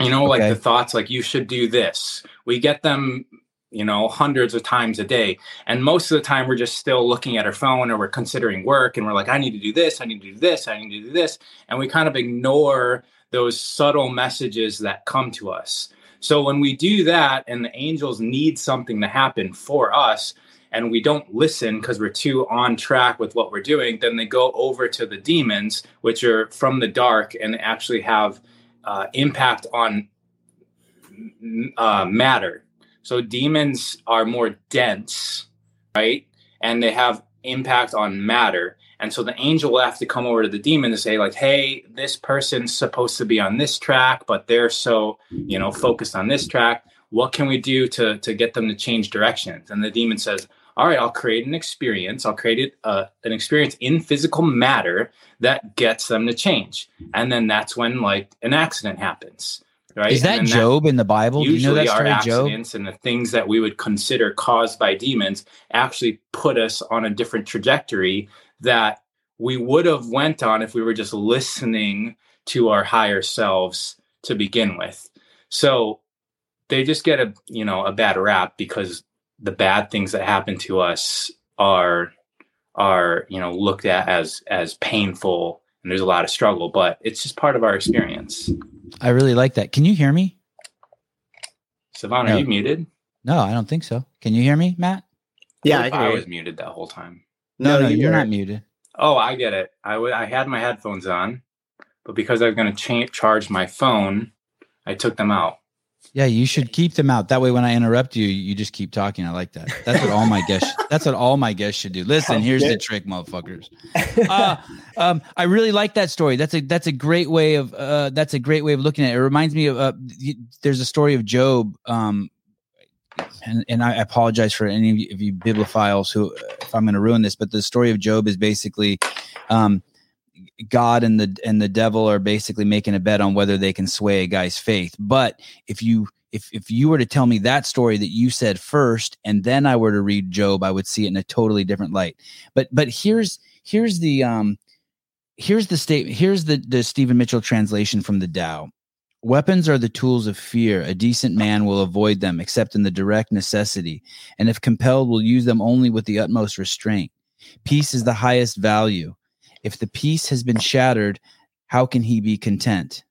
You know, like the thoughts like you should do this. We get them, you know, hundreds of times a day. And most of the time we're just still looking at our phone or we're considering work and we're like, I need to do this, I need to do this, I need to do this. And we kind of ignore those subtle messages that come to us. So when we do that and the angels need something to happen for us, and we don't listen because we're too on track with what we're doing, then they go over to the demons, which are from the dark and actually have uh, impact on uh, matter. So demons are more dense, right? And they have impact on matter. And so the angel will have to come over to the demon to say, like, hey, this person's supposed to be on this track, but they're so, you know, focused on this track. What can we do to to get them to change directions? And the demon says, all right, I'll create an experience. I'll create it, uh, an experience in physical matter that gets them to change. And then that's when like an accident happens. Right. Is that Job in the Bible? Do you know usually that our story, Job? accidents and the things that we would consider caused by demons actually put us on a different trajectory that we would have went on if we were just listening to our higher selves to begin with so they just get a you know a bad rap because the bad things that happen to us are are you know looked at as as painful and there's a lot of struggle but it's just part of our experience I really like that. Can you hear me? savannah No. are you muted No, I don't think so. Can you hear me, Matt? Yeah, What I I was muted that whole time. No, no, you you're not weren't. muted. Oh, I get it. I I had my headphones on, but because I was going to cha- charge my phone, I took them out. Yeah, you should keep them out. That way, when I interrupt you, you just keep talking. I like that. That's what all my guests. That's what all my guests should do. Listen, here's the trick, motherfuckers. Uh, um, I really like that story. That's a that's a great way of uh, that's a great way of looking at it. It reminds me of uh, there's a story of Job. Um, and, and I apologize for any of you, of you bibliophiles who, if I'm going to ruin this, but the story of Job is basically, um, God and the and the devil are basically making a bet on whether they can sway a guy's faith. But if you if if you were to tell me that story that you said first, and then I were to read Job, I would see it in a totally different light. But but here's here's the um here's the state here's the the Stephen Mitchell translation from the Tao. Weapons are the tools of fear. A decent man will avoid them except in the direct necessity, and if compelled, will use them only with the utmost restraint. Peace is the highest value. If the peace has been shattered, how can he be content?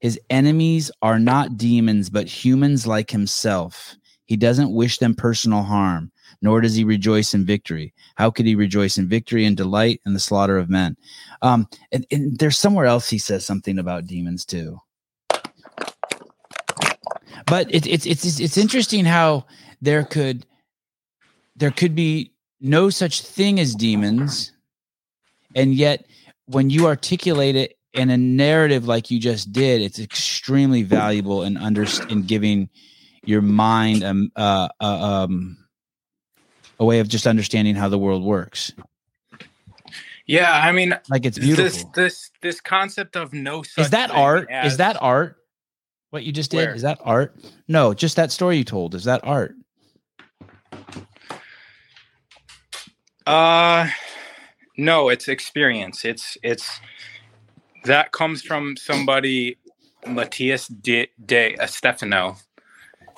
His enemies are not demons, but humans like himself. He doesn't wish them personal harm, nor does he rejoice in victory. How could he rejoice in victory and delight in the slaughter of men? Um, and, and there's somewhere else he says something about demons too. But it, it's it's it's it's interesting how there could there could be no such thing as demons, and yet when you articulate it in a narrative like you just did, it's extremely valuable in under in giving your mind um, uh, uh, um, a way of just understanding how the world works. Yeah, I mean, Like it's this beautiful. this this concept of no such Is that art? as- Is that art? What you just did? Where? Is that art? No, just that story you told. Is that art? Uh no, it's experience. It's it's that comes from somebody Matías De, De Stefano,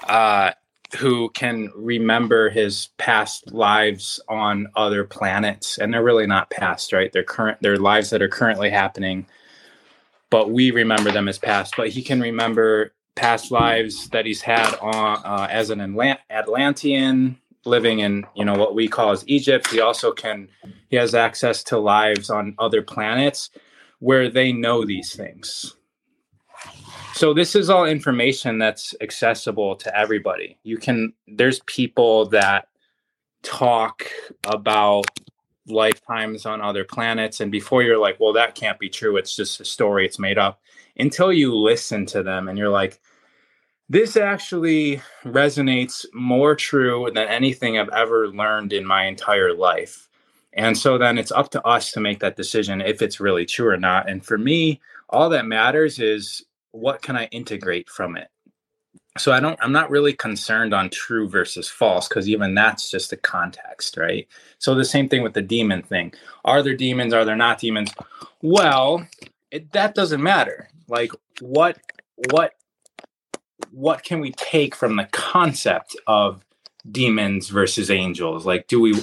uh, who can remember his past lives on other planets, and they're really not past, right? They're current. They're lives that are currently happening, but we remember them as past. But he can remember past lives that he's had on uh, as an Atlant- Atlantean, living in you know what we call as Egypt. He also can he has access to lives on other planets where they know these things. So this is all information that's accessible to everybody. You can there's people that talk about lifetimes on other planets and before you're like, well that can't be true, it's just a story, it's made up. Until you listen to them and you're like this actually resonates more true than anything I've ever learned in my entire life. And so then it's up to us to make that decision if it's really true or not. And for me, all that matters is what can I integrate from it? So I don't I'm not really concerned on true versus false because even that's just a context, right? So the same thing with the demon thing. Are there demons? Are there not demons? Well, it, that doesn't matter. Like what what what can we take from the concept of demons versus angels? Like, do we,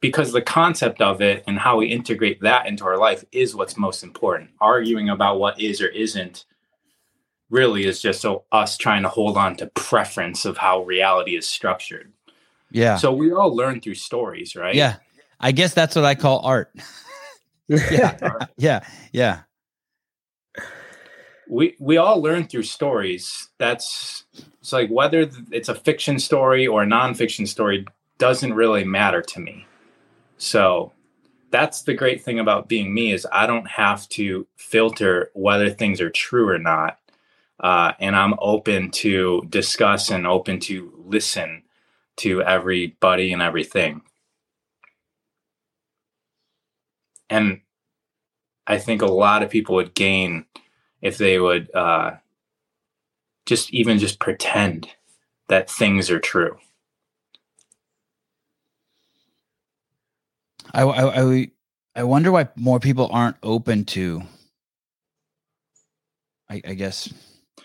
because the concept of it and how we integrate that into our life is what's most important. Arguing about what is or isn't really is just so us trying to hold on to preference of how reality is structured. Yeah. So we all learn through stories, right? Yeah. I guess that's what I call art. yeah. Yeah. Yeah. We we all learn through stories that's it's like whether it's a fiction story or a nonfiction story doesn't really matter to me so that's the great thing about being me is I don't have to filter whether things are true or not. Uh, and I'm open to discuss and open to listen to everybody and everything. And I think a lot of people would gain if they would uh, just even just pretend that things are true. I, I, I, I wonder why more people aren't open to. I, I guess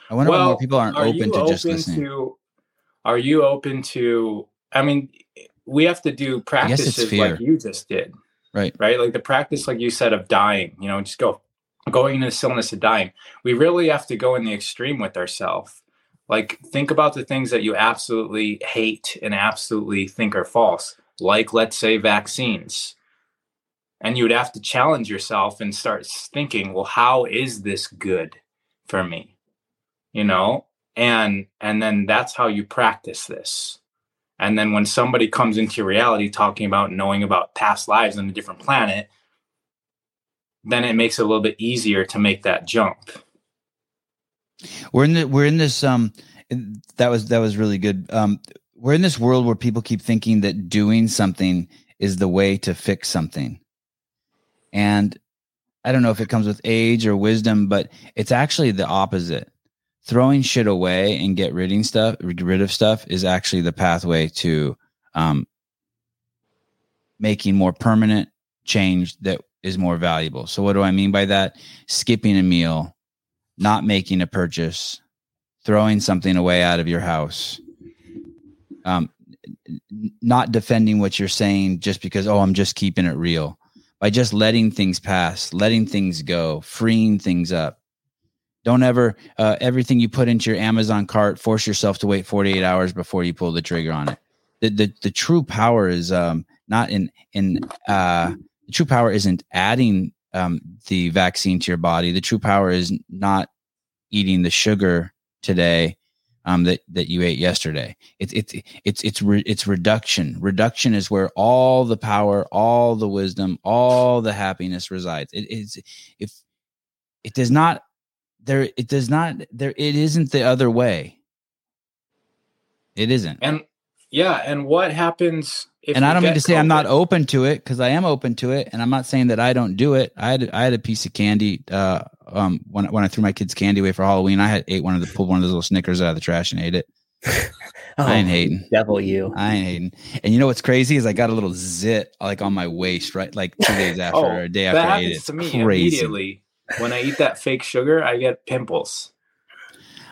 I wonder why more people aren't open to just listening. To, are you open to? I mean, we have to do practices like you just did, right? Right, like the practice, like you said, of dying. You know, just go going into the stillness of dying. We really have to go in the extreme with ourselves. Like, think about the things that you absolutely hate and absolutely think are false, like, let's say, vaccines and you would have to challenge yourself and start thinking well how is this good for me you know and and then that's how you practice this and then when somebody comes into reality talking about knowing about past lives on a different planet then it makes it a little bit easier to make that jump. We're in the we're in this um that was that was really good. Um we're in this world where people keep thinking that doing something is the way to fix something. And I don't know if it comes with age or wisdom, but it's actually the opposite. Throwing shit away and get ridding stuff, rid of stuff is actually the pathway to um, making more permanent change that is more valuable. So, what do I mean by that? Skipping a meal, not making a purchase, throwing something away out of your house, um, not defending what you're saying just because, oh, I'm just keeping it real by just letting things pass, letting things go, freeing things up. Don't ever uh, everything you put into your Amazon cart force yourself to wait 48 hours before you pull the trigger on it. The the, the true power is um, not in in uh, true power isn't adding um, the vaccine to your body. The true power is not eating the sugar today um, that that you ate yesterday. It's it's it's it's re, it's reduction. Reduction is where all the power, all the wisdom, all the happiness resides. It is if it does not there. It does not there. It isn't the other way. It isn't. And yeah, and what happens? and I don't mean to say I'm not open to it because I am open to it, and I'm not saying that I don't do it. I had I had a piece of candy uh, um, when when I threw my kids' candy away for Halloween. I had ate one of the pulled one of those little Snickers out of the trash and ate it. oh, I ain't hating. Devil you. I ain't hating. And you know what's crazy is I got a little zit like on my waist, right? Like two days after oh, or a day after I ate it. to me crazy. immediately. When I eat that fake sugar, I get pimples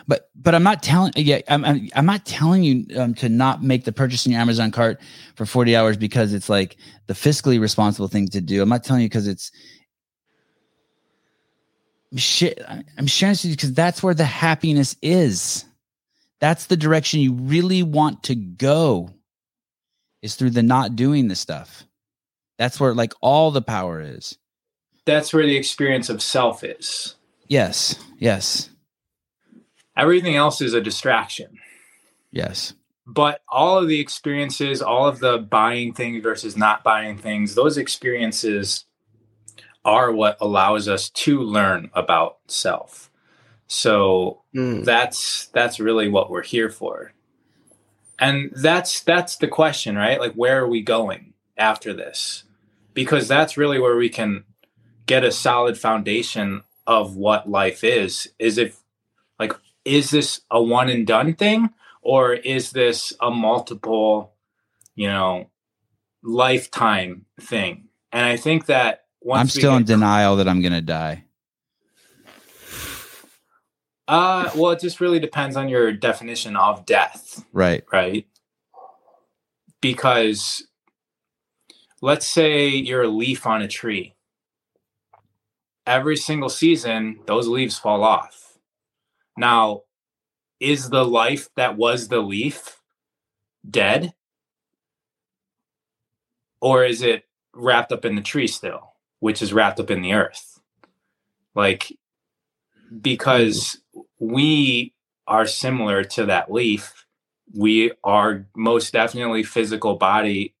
but but I'm not telling yeah I'm I'm, I'm not telling you um, to not make the purchase in your Amazon cart for 40 hours because it's like the fiscally responsible thing to do. I'm not telling you because it's shit. I'm sharing this with you because that's where the happiness is. That's the direction you really want to go. Is through the not doing the stuff. That's where like all the power is. That's where the experience of self is. Yes. Yes Everything else is a distraction. Yes. But all of the experiences, all of the buying things versus not buying things, those experiences are what allows us to learn about self. So mm. that's that's really what we're here for. And that's that's the question, right? Like where are we going after this? Because that's really where we can get a solid foundation of what life is is if is this a one and done thing or is this a multiple, you know, lifetime thing? And I think that I'm still in denial that I'm going to die. Uh, well, it just really depends on your definition of death. Right. Right. Because let's say you're a leaf on a tree. Every single season, those leaves fall off now, is the life that was the leaf dead? Or is it wrapped up in the tree still, which is wrapped up in the earth? Like, because we are similar to that leaf, we are most definitely physical body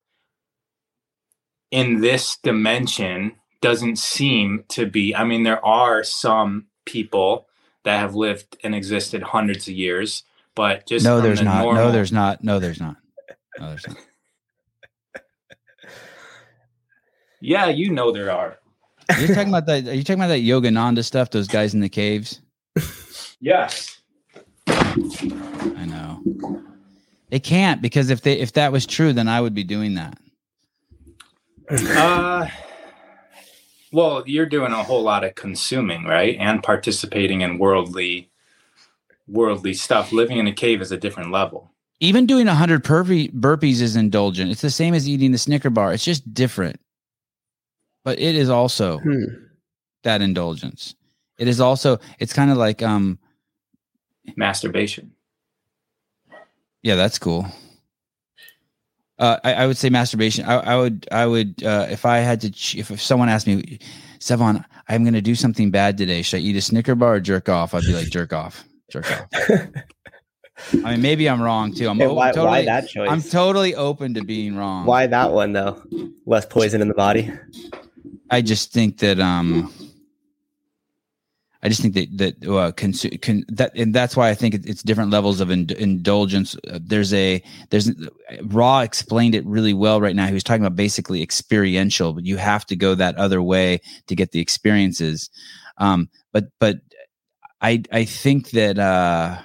in this dimension doesn't seem to be. I mean, there are some people that have lived and existed hundreds of years, but just no, there's the not. normal- No, there's not. No, there's not. No, there's not. Yeah, you know there are. You're talking about that. Are you talking about that Yogananda stuff? Those guys in the caves. Yes. I know. They can't because if they if that was true, then I would be doing that. Uh, well, you're doing a whole lot of consuming, right? And participating in worldly, worldly stuff. Living in a cave is a different level. Even doing hundred burpee, burpees is indulgent. It's the same as eating the Snicker bar. It's just different, but it is also Hmm. that indulgence. It is also. It's kind of like um. Masturbation. Yeah, that's cool. Uh, I, I would say masturbation. I, I would, I would, uh, if I had to, ch- if, if someone asked me, Sevan, I'm going to do something bad today. Should I eat a Snicker bar or jerk off? I'd be like, jerk off, jerk off. I mean, maybe I'm wrong too. I'm Hey, why, totally, why that choice? I'm totally open to being wrong. why that one though? Less poison in the body. I just think that, um, I just think that that uh, consu- con- that and that's why I think it, it's different levels of ind- indulgence. Uh, there's a there's Ra explained it really well right now. He was talking about basically experiential, but you have to go that other way to get the experiences. Um, but but I I think that uh,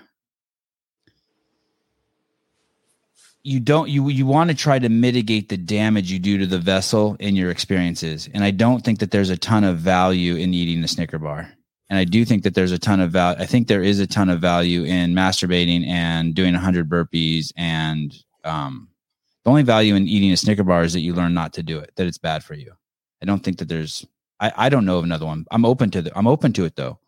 you don't you you want to try to mitigate the damage you do to the vessel in your experiences, and I don't think that there's a ton of value in eating the Snicker bar. And I do think that there's a ton of value. I think there is a ton of value in masturbating and doing 100 burpees. And um, the only value in eating a Snicker bar is that you learn not to do it, that it's bad for you. I don't think that there's. I, I don't know of another one. I'm open to the. I'm open to it though.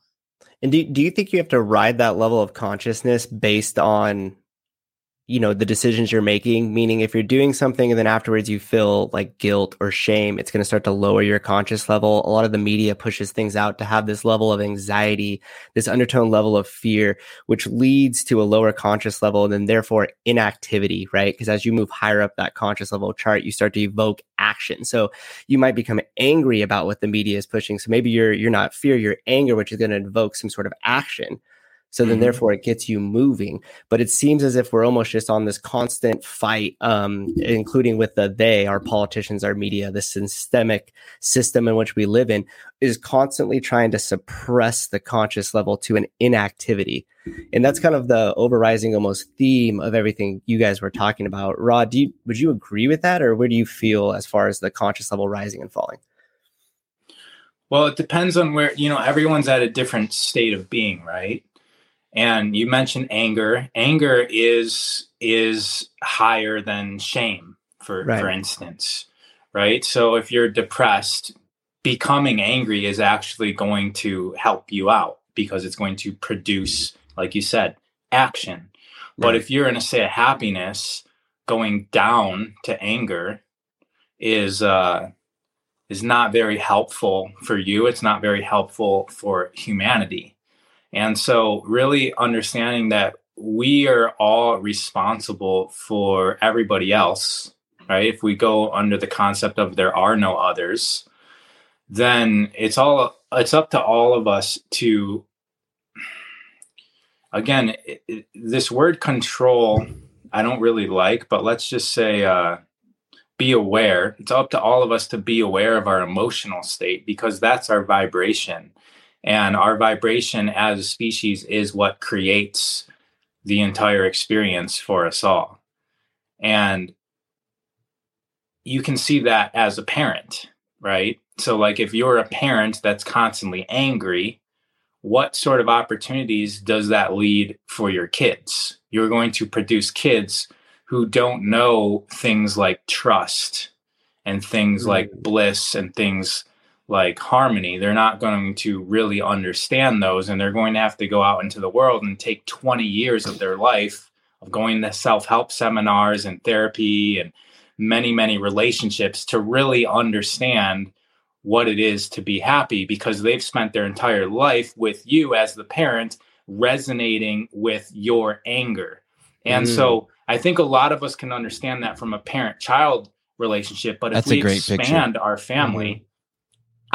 And do do you think you have to ride that level of consciousness based on you know the decisions you're making meaning if you're doing something and then afterwards you feel like guilt or shame it's going to start to lower your conscious level. A lot of the media pushes things out to have this level of anxiety this undertone level of fear which leads to a lower conscious level and then therefore inactivity right? Because as you move higher up that conscious level chart you start to evoke action. So you might become angry about what the media is pushing. So maybe you're you're not fear you're anger which is going to invoke some sort of action so then Mhm. therefore it gets you moving but it seems as if we're almost just on this constant fight um, including with the they our politicians our media the systemic system in which we live in is constantly trying to suppress the conscious level to an inactivity and that's kind of the overrising almost theme of everything you guys were talking about rod do you would you agree with that or where do you feel as far as the conscious level rising and falling Well, it depends on where, you know, everyone's at a different state of being, right? And you mentioned anger. Anger is is higher than shame, for Right. for instance. Right? So if you're depressed, becoming angry is actually going to help you out because it's going to produce, like you said, action. But Right. if you're in a state of happiness, going down to anger is uh is not very helpful for you. It's not very helpful for humanity. And so, really understanding that we are all responsible for everybody else, right? If we go under the concept of there are no others, then it's all it's up to all of us to again it, it- this word control i don't really like but let's just say uh be aware. It's up to all of us to be aware of our emotional state because that's our vibration. And our vibration as a species is what creates the entire experience for us all. And you can see that as a parent, right? So, like, if you're a parent that's constantly angry, what sort of opportunities does that lead for your kids? You're going to produce kids who don't know things like trust and things like mm. bliss and things like harmony. They're not going to really understand those. And they're going to have to go out into the world and take 20 years of their life of going to self help seminars and therapy and many, many relationships to really understand what it is to be happy because they've spent their entire life with you as the parent resonating with your anger. And Mm. so I think a lot of us can understand that from a parent child relationship. But if That's a we great expand picture. our family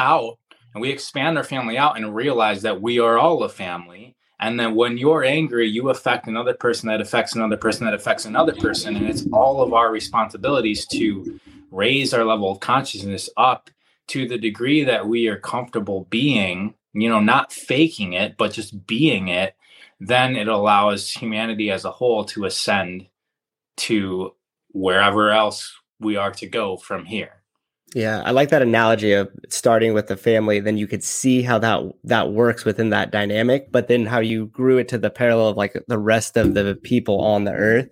out and we expand our family out and realize that we are all a family. And then when you're angry, you affect another person that affects another person that affects another person. And it's all of our responsibilities to raise our level of consciousness up to the degree that we are comfortable being, you know, not faking it, but just being it. Then it allows humanity as a whole to ascend to wherever else we are to go from here. Yeah, I like that analogy of starting with the family. Then you could see how that that works within that dynamic, but then how you grew it to the parallel of like the rest of the people on the earth.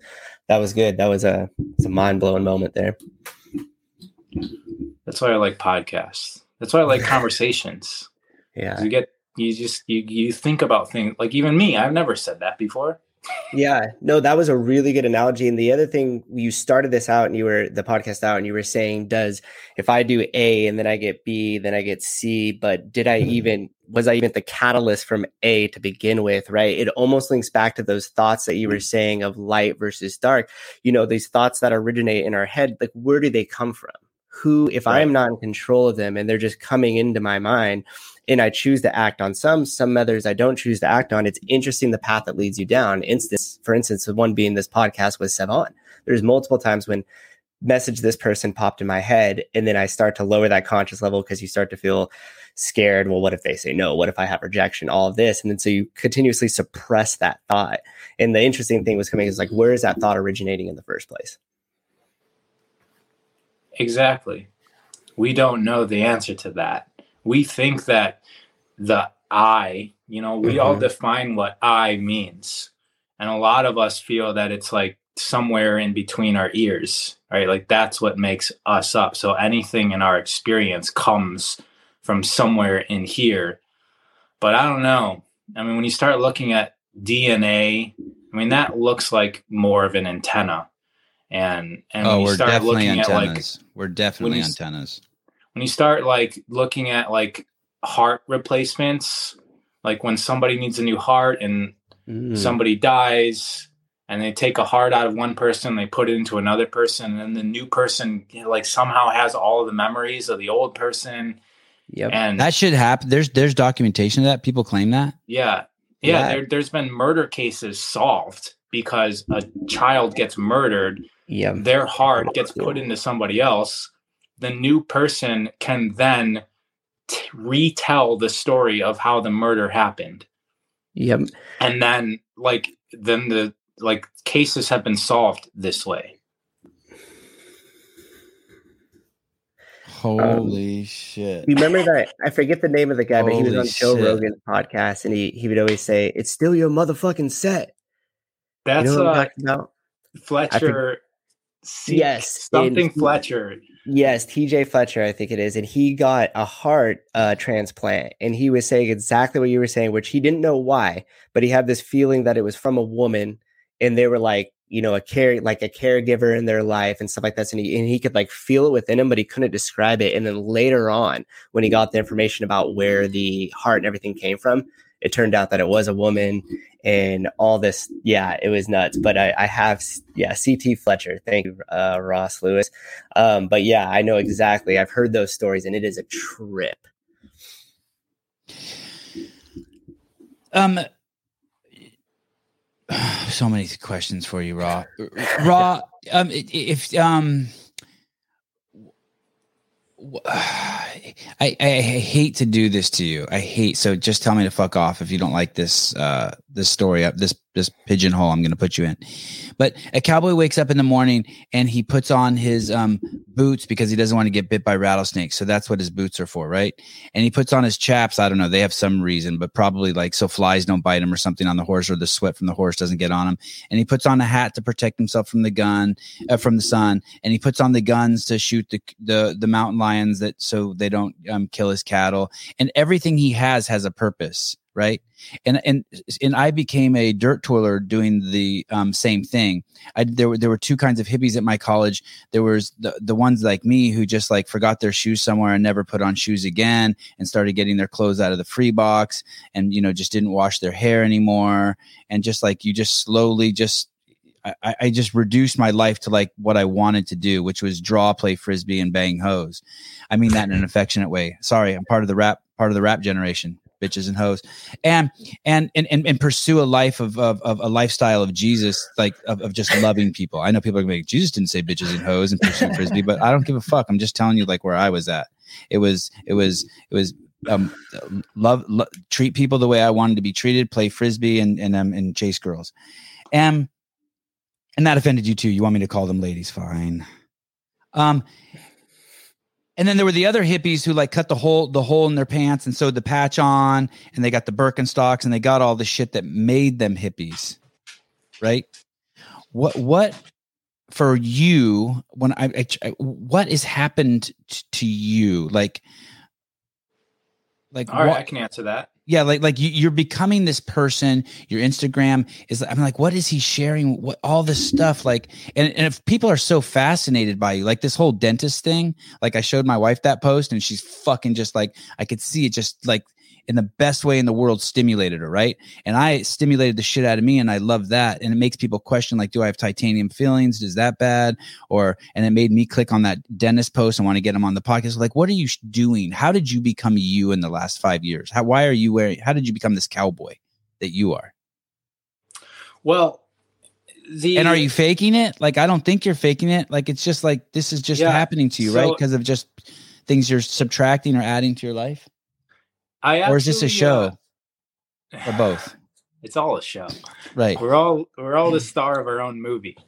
That was good. That was a, it's a mind blowing moment there. That's why I like podcasts. That's why I like conversations. Yeah, You get you just you you think about things like even me. I've never said that before. Yeah. No, that was a really good analogy. And the other thing, you started this out and you were the podcast out and you were saying, does if I do A and then I get B, then I get C, but did I mm-hmm. even was I even the catalyst from A to begin with, right? It almost links back to those thoughts that you were mm-hmm. saying of light versus dark. You know, these thoughts that originate in our head, like where do they come from? Who, if Right. I'm not in control of them and they're just coming into my mind and I choose to act on some, some others I don't choose to act on, it's interesting the path that leads you down. Instance, for instance, the one being this podcast with Sevan. There's multiple times when message this person popped in my head and then I start to lower that conscious level because you start to feel scared. Well, what if they say no? What if I have rejection? All of this. And then so you continuously suppress that thought. And the interesting thing was coming is like, where is that thought originating in the first place? Exactly. We don't know the answer to that. We think that the I, you know, we all Mhm. define what I means. And a lot of us feel that it's like somewhere in between our ears, right? Like that's what makes us up. So anything in our experience comes from somewhere in here. But I don't know. I mean, when you start looking at DNA, I mean, that looks like more of an antenna. And and Oh, you we're start definitely looking at like antennas. we're definitely you antennas. When you start like looking at like heart replacements, like when somebody needs a new heart and Mm. somebody dies and they take a heart out of one person, they put it into another person, and then the new person you know, like somehow has all of the memories of the old person. Yep. And That should happen. There's there's documentation of that. People claim that. yeah, Yeah. yeah, There, there's been murder cases solved because a child gets murdered Yep. their heart gets put into somebody else, the new person can then t- retell the story of how the murder happened. Yep. And then, like, then the like cases have been solved this way. Holy shit! You remember that? I forget the name of the guy, but he was on Joe shit. Rogan's podcast, and he he would always say, "It's still your motherfucking set." That's you know uh, talking? Fletcher. C- Yes, something in- Fletcher. Yes, TJ Fletcher, I think it is, and he got a heart uh, transplant, and he was saying exactly what you were saying, which he didn't know why, but he had this feeling that it was from a woman, and they were like, you know, a care like a caregiver in their life and stuff like that, and he and he could like feel it within him, but he couldn't describe it. And then later on, when he got the information about where the heart and everything came from, it turned out that it was a woman and all this. Yeah, it was nuts. But I, I have, yeah, CT Fletcher. Thank you, uh, Ross Lewis. Um, but yeah, I know exactly. I've heard those stories, and it is a trip. Um, so many questions for you, Ra. Ra. Um, if um, I, I I hate to do this to you. I hate. So just tell me to fuck off if you don't like this uh this story up this this pigeonhole I'm going to put you in. But a cowboy wakes up in the morning and he puts on his um boots because he doesn't want to get bit by rattlesnakes. So that's what his boots are for, right? And he puts on his chaps. I don't know. They have some reason, but probably like so flies don't bite him or something on the horse or the sweat from the horse doesn't get on him. And he puts on a hat to protect himself from the gun, uh, from the sun. And he puts on the guns to shoot the the the mountain lions that so they don't um, kill his cattle. And everything he has has a purpose, right? And and and I became a dirt twirler doing the um, same thing. I there were there were two kinds of hippies at my college. There was the the ones like me who just like forgot their shoes somewhere and never put on shoes again and started getting their clothes out of the free box and you know just didn't wash their hair anymore and just like you just slowly just I, I just reduced my life to like what I wanted to do, which was draw, play frisbee, and bang hose. I mean that in an affectionate way. Sorry, I'm part of the rap part of the rap generation, bitches and hoes, and and and and, pursue a life of, of of a lifestyle of Jesus, like of, of just loving people. I know people are be like, Jesus didn't say bitches and hoes and pursue frisbee, but I don't give a fuck. I'm just telling you like where I was at. It was it was it was um, love, lo- treat people the way I wanted to be treated, play frisbee and and um, and chase girls, and and that offended you too. You want me to call them ladies? Fine. Um, and then there were the other hippies who like cut the hole the hole in their pants and sewed the patch on, and they got the Birkenstocks and they got all the shit that made them hippies, right? What what for you when I, I what has happened t- to you like like all right, what, I can answer that. Yeah, like like you, are becoming this person. Your Instagram is. I'm like, what is he sharing? What all this stuff? Like, and and if people are so fascinated by you, like this whole dentist thing. Like I showed my wife that post, and she's fucking just like I could see it just like in the best way in the world stimulated her, right? And I stimulated the shit out of me, and I love that. And it makes people question, like, do I have titanium feelings? Is that bad? Or and it made me click on that dentist post and want to get him on the podcast. Like, what are you doing? How did you become you in the last five years? How why are you wearing? How did you become this cowboy that you are? Well, the and are you faking it? Like, I don't think you're faking it. Like, it's just like this is just yeah, happening to you, so, right? Because of just things you're subtracting or adding to your life. I or is this a show? Uh, or both? It's all a show. Right. We're all we're all the star of our own movie.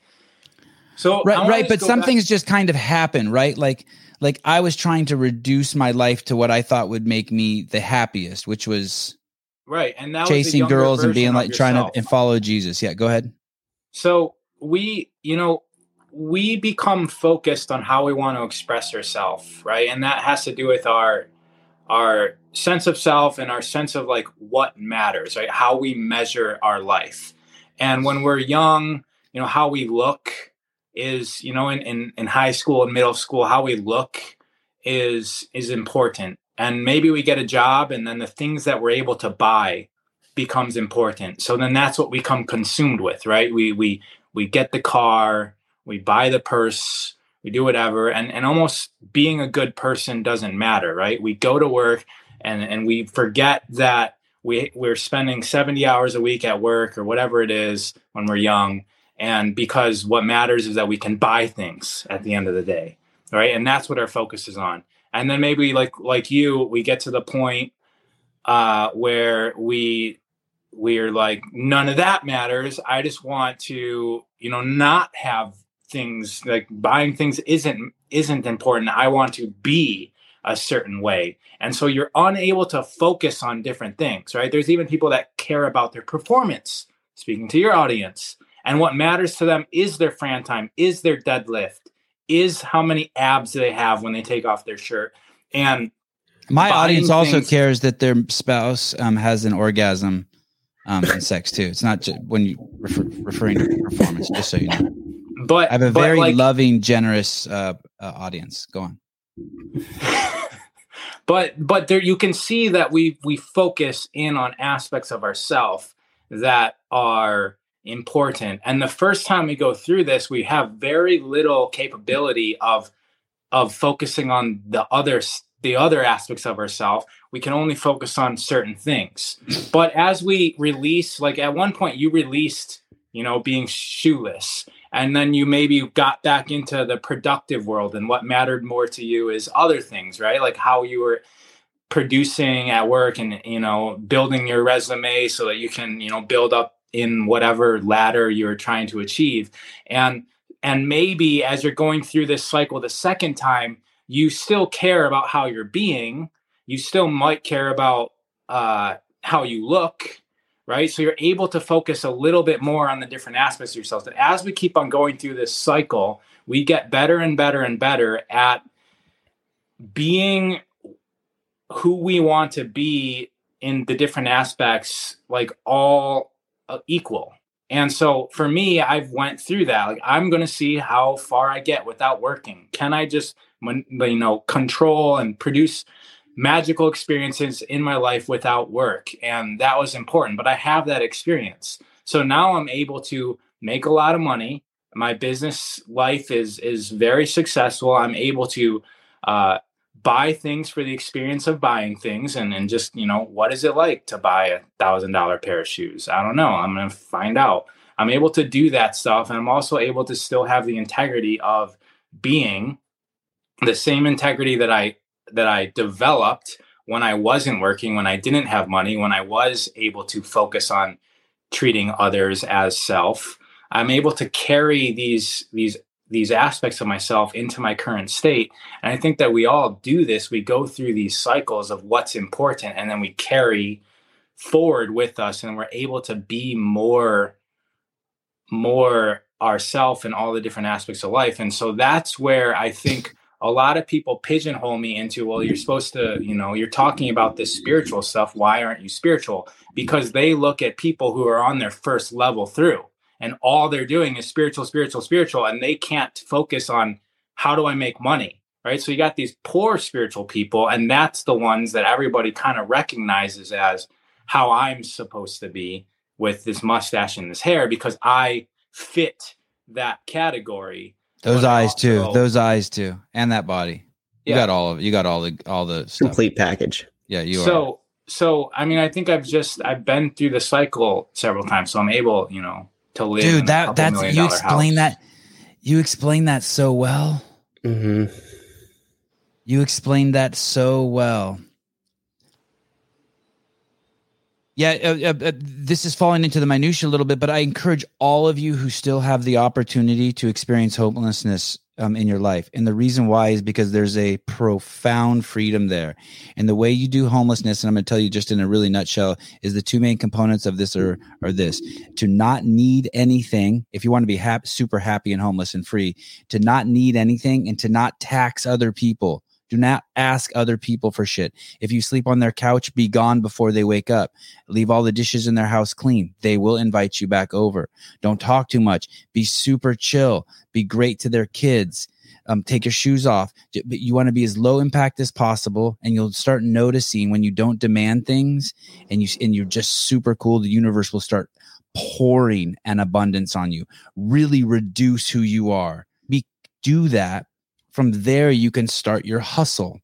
So right, right. But some back- things just kind of happen, right? Like like I was trying to reduce my life to what I thought would make me the happiest, which was right, and that chasing girls and being like trying to and follow Jesus. Yeah, go ahead. So we, you know, we become focused on how we want to express ourselves, right? And that has to do with our our sense of self and our sense of like what matters, right? How we measure our life. And when we're young, you know, how we look is, you know, in, in, in high school and middle school, how we look is is important. And maybe we get a job and then the things that we're able to buy becomes important. So then that's what we come consumed with, right? We we we get the car, we buy the purse, we do whatever and and almost being a good person doesn't matter right we go to work and and we forget that we we're spending 70 hours a week at work or whatever it is when we're young. And because what matters is that we can buy things at the end of the day right? And that's what our focus is on. And then maybe like like you we get to the point uh where we we're like none of that matters. I just want to you know not have things like buying things isn't isn't important. I want to be a certain way and so you're unable to focus on different things right there's even people that care about their performance speaking to your audience and what matters to them is their fran time is their deadlift is how many abs they have when they take off their shirt and my audience also cares that their spouse um, has an orgasm um, in sex too. It's not just when you refer, referring to performance, just so you know. But I have a very like, loving, generous uh, uh, audience. Go on. But but there you can see that we we focus in on aspects of ourself that are important. And the first time we go through this we have very little capability of of focusing on the other the other aspects of ourself. We can only focus on certain things. But as we release like at one point you released you know being shoeless and then you maybe got back into the productive world and what mattered more to you is other things right? Like how you were producing at work and you know building your resume so that you can you know build up in whatever ladder you're trying to achieve. And and maybe as you're going through this cycle the second time you still care about how you're being. You still might care about uh, how you look right? So you're able to focus a little bit more on the different aspects of yourself. And as we keep on going through this cycle, we get better and better and better at being who we want to be in the different aspects, like all uh, equal. And so for me, I've went through that. Like I'm going to see how far I get without working. Can I just, you know, control and produce magical experiences in my life without work and that was important but i have that experience so now i'm able to make a lot of money. My business life is is very successful. I'm able to uh, buy things for the experience of buying things and, and just you know what is it like to buy a thousand dollar pair of shoes i don't know i'm gonna find out i'm able to do that stuff and i'm also able to still have the integrity of being the same integrity that i that i developed when i wasn't working when i didn't have money when i was able to focus on treating others as self i'm able to carry these these these aspects of myself into my current state. And I think that we all do this. We go through these cycles of what's important and then we carry forward with us and we're able to be more more ourself in all the different aspects of life. And so that's where I think a lot of people pigeonhole me into, well, you're supposed to, you know, you're talking about this spiritual stuff. Why aren't you spiritual? Because they look at people who are on their first level through and all they're doing is spiritual, spiritual, spiritual, and they can't focus on how do I make money, right? So you got these poor spiritual people, and that's the ones that everybody kind of recognizes as how I'm supposed to be with this mustache and this hair because I fit that category. Those eyes also, too. Those eyes too, and that body. You yeah. got all of you got all the all the stuff. complete package. Yeah, you so, are. So I mean, I think I've just I've been through the cycle several times, so I'm able, you know, to live. Dude, that that's you explain house. that. You explain that so well. Mm-hmm. You explained that so well. Yeah, uh, uh, uh, this is falling into the minutia a little bit, but I encourage all of you who still have the opportunity to experience homelessness um, in your life. And the reason why is because there's a profound freedom there. And the way you do homelessness, and I'm going to tell you just in a really nutshell, is the two main components of this are, are this to not need anything. If you want to be super happy and homeless and free, to not need anything and to not tax other people. Do not ask other people for shit. If you sleep on their couch, be gone before they wake up. Leave all the dishes in their house clean. They will invite you back over. Don't talk too much. Be super chill. Be great to their kids. Um, take your shoes off. You want to be as low impact as possible, and you'll start noticing when you don't demand things, and you and you're just super cool. The universe will start pouring an abundance on you. Really reduce who you are. Be do that from there you can start your hustle.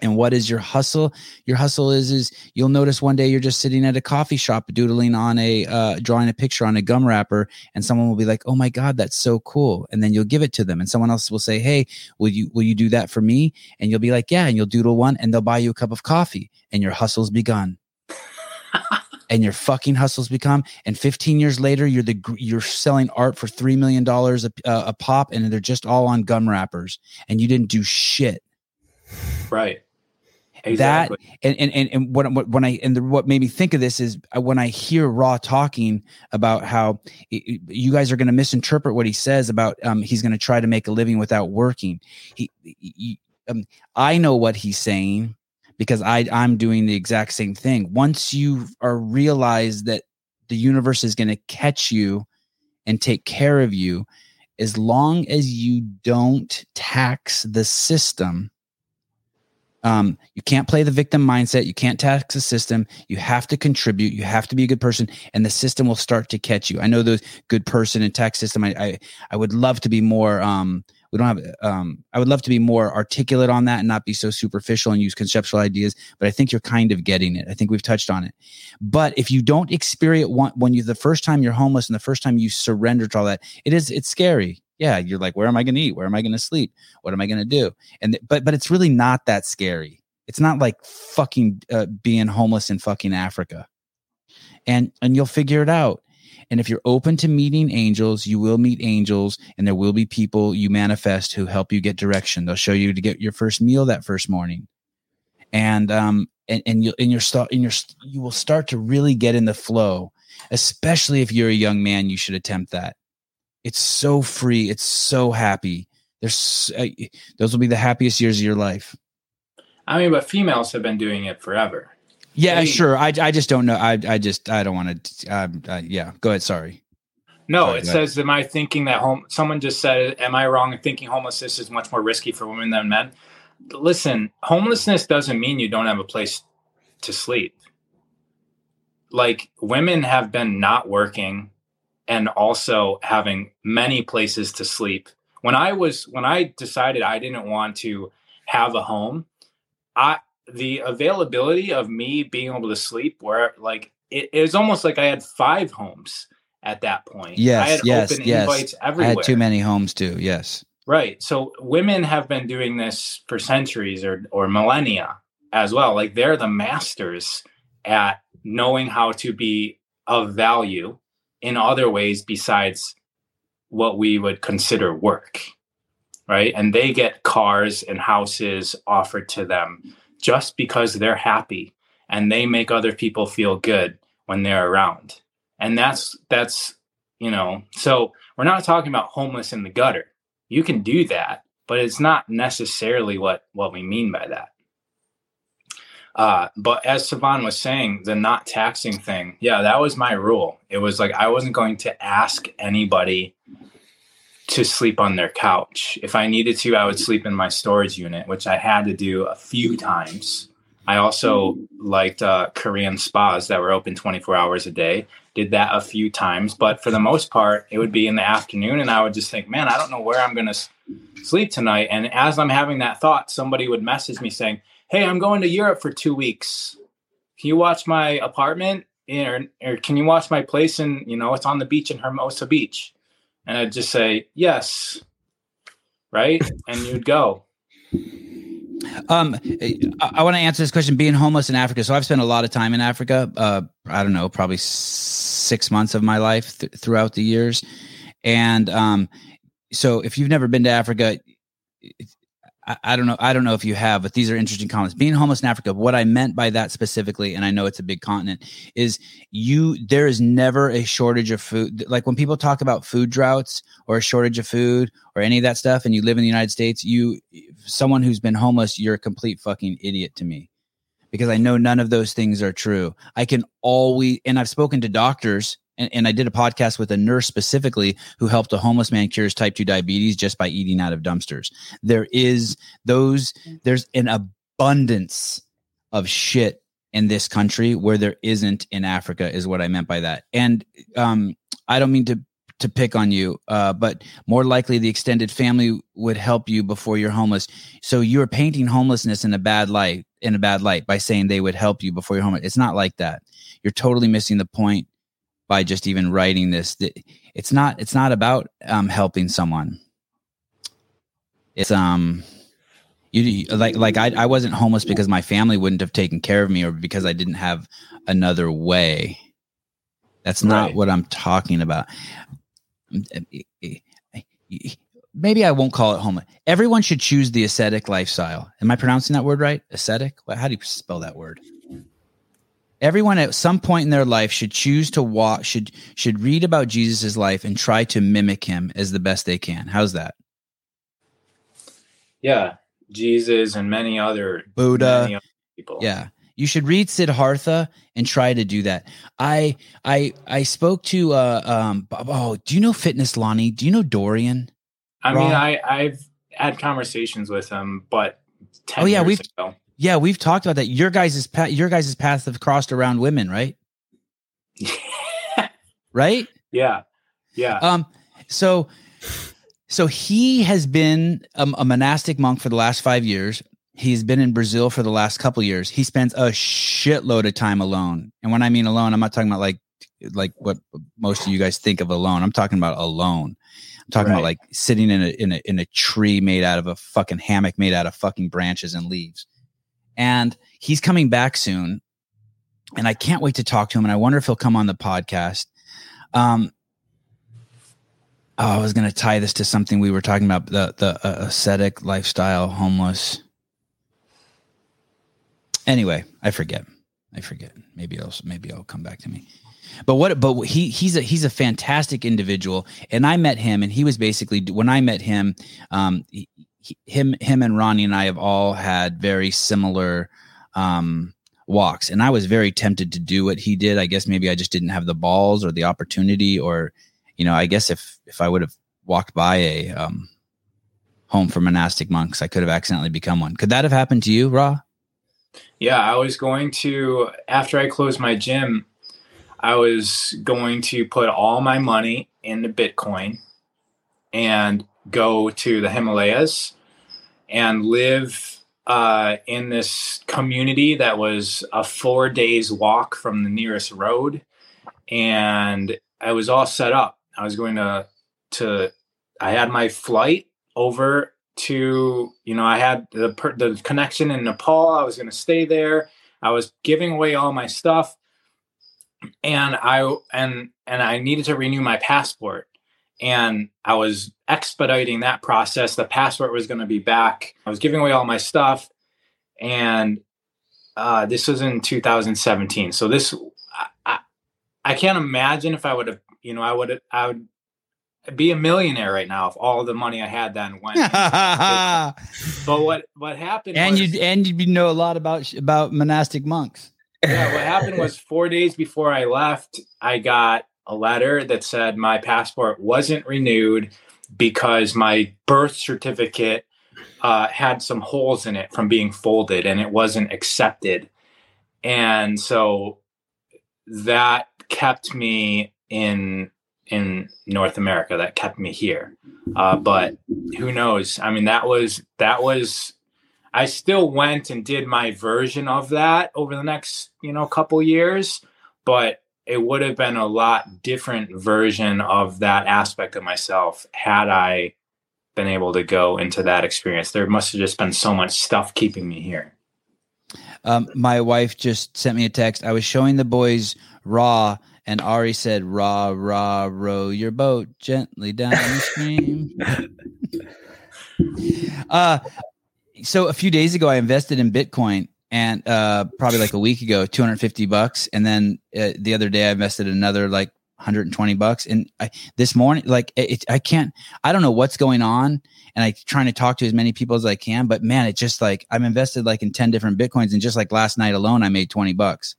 And what is your hustle? Your hustle is is you'll notice one day you're just sitting at a coffee shop doodling on a uh, drawing a picture on a gum wrapper and someone will be like oh my god that's so cool. And then you'll give it to them and someone else will say hey will you will you do that for me? And you'll be like yeah and you'll doodle one and they'll buy you a cup of coffee and your hustle's begun and your fucking hustles become and 15 years later you're the you're selling art for 3 million dollars a, a pop and they're just all on gum wrappers and you didn't do shit. Right. Exactly. that and and and, and what, what when i and the, what made me think of this is uh, when i hear Ra talking about how it, you guys are going to misinterpret what he says about um he's going to try to make a living without working. He, he um, i know what he's saying because I I'm doing the exact same thing. Once you are realized that the universe is going to catch you and take care of you, as long as you don't tax the system. Um, you can't play the victim mindset. You can't tax the system. You have to contribute. You have to be a good person, and the system will start to catch you. I know the good person and tax system. I I, I would love to be more um, we don't have um, i would love to be more articulate on that and not be so superficial and use conceptual ideas but i think you're kind of getting it. I think we've touched on it. But if you don't experience one when you the first time you're homeless and the first time you surrender to all that it is it's scary. Yeah you're like where am i going to eat? Where am i going to sleep? What am i going to do? And but but it's really not that scary. It's not like fucking uh, being homeless in fucking africa. And and you'll figure it out and if you're open to meeting angels, you will meet angels and there will be people you manifest who help you get direction. They'll show you to get your first meal that first morning. And, um, and, and you'll, in your start, in your, you will start to really get in the flow, especially if you're a young man, you should attempt that. It's so free. It's so happy. There's, uh, those will be the happiest years of your life. I mean, but females have been doing it forever. Yeah, sure. I, I just don't know. I I just I don't want to. Um, uh, yeah, go ahead. Sorry. No, Sorry, it says, "Am I thinking that home?" Someone just said, "Am I wrong in thinking homelessness is much more risky for women than men?" Listen, homelessness doesn't mean you don't have a place to sleep. Like women have been not working and also having many places to sleep. When I was when I decided I didn't want to have a home, I the availability of me being able to sleep where like it, it was almost like I had five homes at that point. Yes, I had yes, open yes. invites I had too many homes too. Yes. Right. So women have been doing this for centuries or or millennia as well. Like they're the masters at knowing how to be of value in other ways besides what we would consider work. Right? And they get cars and houses offered to them just because they're happy and they make other people feel good when they're around. And that's that's you know, so we're not talking about homeless in the gutter you can do that but it's not necessarily what what we mean by that uh, but as Sevan was saying, the not taxing thing, yeah, that was my rule. It was like I wasn't going to ask anybody to sleep on their couch. If I needed to, I would sleep in my storage unit, which I had to do a few times. I also liked uh, Korean spas that were open 24 hours a day. Did that a few times, but for the most part, it would be in the afternoon, and I would just think, man, I don't know where I'm going to sleep tonight. And as I'm having that thought, somebody would message me saying, "Hey, I'm going to Europe for two weeks. Can you watch my apartment, or, or can you watch my place? And you know, it's on the beach in Hermosa Beach." And I'd just say, "Yes." Right, and you'd go. Um, I, I want to answer this question. Being homeless in Africa, so I've spent a lot of time in Africa. Uh, I don't know, probably six months of my life th- throughout the years, and um, so if you've never been to Africa, I, I don't know. I don't know if you have, but these are interesting comments. Being homeless in Africa, what I meant by that specifically, and I know it's a big continent, is you. There is never a shortage of food. Like when people talk about food droughts or a shortage of food or any of that stuff, and you live in the United States, you, someone who's been homeless, you're a complete fucking idiot to me, because I know none of those things are true. I can always, and I've spoken to doctors and, and I did a podcast with a nurse specifically who helped a homeless man cure his type 2 diabetes just by eating out of dumpsters. There is those, there's an abundance of shit in this country where there isn't in Africa, is what I meant by that. And um, I don't mean to to pick on you, uh, but more likely the extended family would help you before you're homeless. So you're painting homelessness in a bad light, in a bad light by saying they would help you before you're homeless. It's not like that. You're totally missing the point by just even writing this it's not it's not about um helping someone. It's um you like like I, I wasn't homeless because my family wouldn't have taken care of me or because i didn't have another way. That's not Right. what i'm talking about. Maybe i won't call it homeless. Everyone should choose the ascetic lifestyle. Am i pronouncing that word right? Ascetic? How do you spell that word everyone at some point in their life should choose to walk should should read about jesus' life and try to mimic him as the best they can. How's that? Yeah, Jesus and many other buddha. many other people. yeah. You should read siddhartha and try to do that. I i i spoke to uh um oh do you know fitness lonnie? Do you know dorian? I mean, I I've had conversations with him, but 10 Oh, yeah, we've- ago. Yeah we've talked about that your guys' path your guys' paths have crossed around women right right yeah, yeah. Um, so, so he has been a, a monastic monk for the last five years. He's been in Brazil for the last couple years. He spends a shitload of time alone. And when I mean alone, I'm not talking about like, like what most of you guys think of alone. I'm talking about alone. I'm talking about like sitting in a, in a, in a tree made out of a fucking hammock made out of fucking branches and leaves. And he's coming back soon. And I can't wait to talk to him. And I wonder if he'll come on the podcast. Um, Oh, I was going to tie this to something we were talking about the the uh, ascetic lifestyle, homeless. Anyway, I forget. I forget. Maybe it'll maybe it'll come back to me. But what? But he he's a he's a fantastic individual, and I met him, and he was basically when I met him, um, he, him him and Ronnie and I have all had very similar um walks, and I was very tempted to do what he did. I guess maybe I just didn't have the balls or the opportunity, or you know, I guess if if I would have walked by a um, home for monastic monks, I could have accidentally become one. Could that have happened to you, Ra? Yeah, I was going to after I closed my gym. I was going to put all my money into Bitcoin and go to the Himalayas and live uh, in this community that was a four days walk from the nearest road. And I was all set up. I was going to, to, I had my flight over to, you know, I had the, the connection in Nepal. I was going to stay there. I was giving away all my stuff and I and and I needed to renew my passport and I was expediting that process. The passport was going to be back. I was giving away all my stuff, and uh, this was in 2017. So this, I, I can't imagine if I would have, you know, I would I would be a millionaire right now if all the money I had then went. but what what happened? And you and you'd know a lot about about monastic monks. Yeah, what happened was four days before I left, I got a letter that said my passport wasn't renewed because my birth certificate uh, had some holes in it from being folded and it wasn't accepted. And so that kept me in in North America. That kept me here. Uh, but who knows? I mean, that was that was. I still went and did my version of that over the next you know couple years, but it would have been a lot different version of that aspect of myself had I been able to go into that experience. There must have just been so much stuff keeping me here. Um, my wife just sent me a text. I was showing the boys Raw, and Ari said, "Raw, raw, row your boat gently down the stream." uh, so a few days ago, I invested in Bitcoin, and uh, probably like a week ago, 250 bucks. And then uh, the other day I invested another like 120 bucks. And I, this morning, like it, I can't, I don't know what's going on. And I trying to talk to as many people as I can, but man, it just like I'm invested like in 10 different Bitcoins. And just like last night alone, I made 20 bucks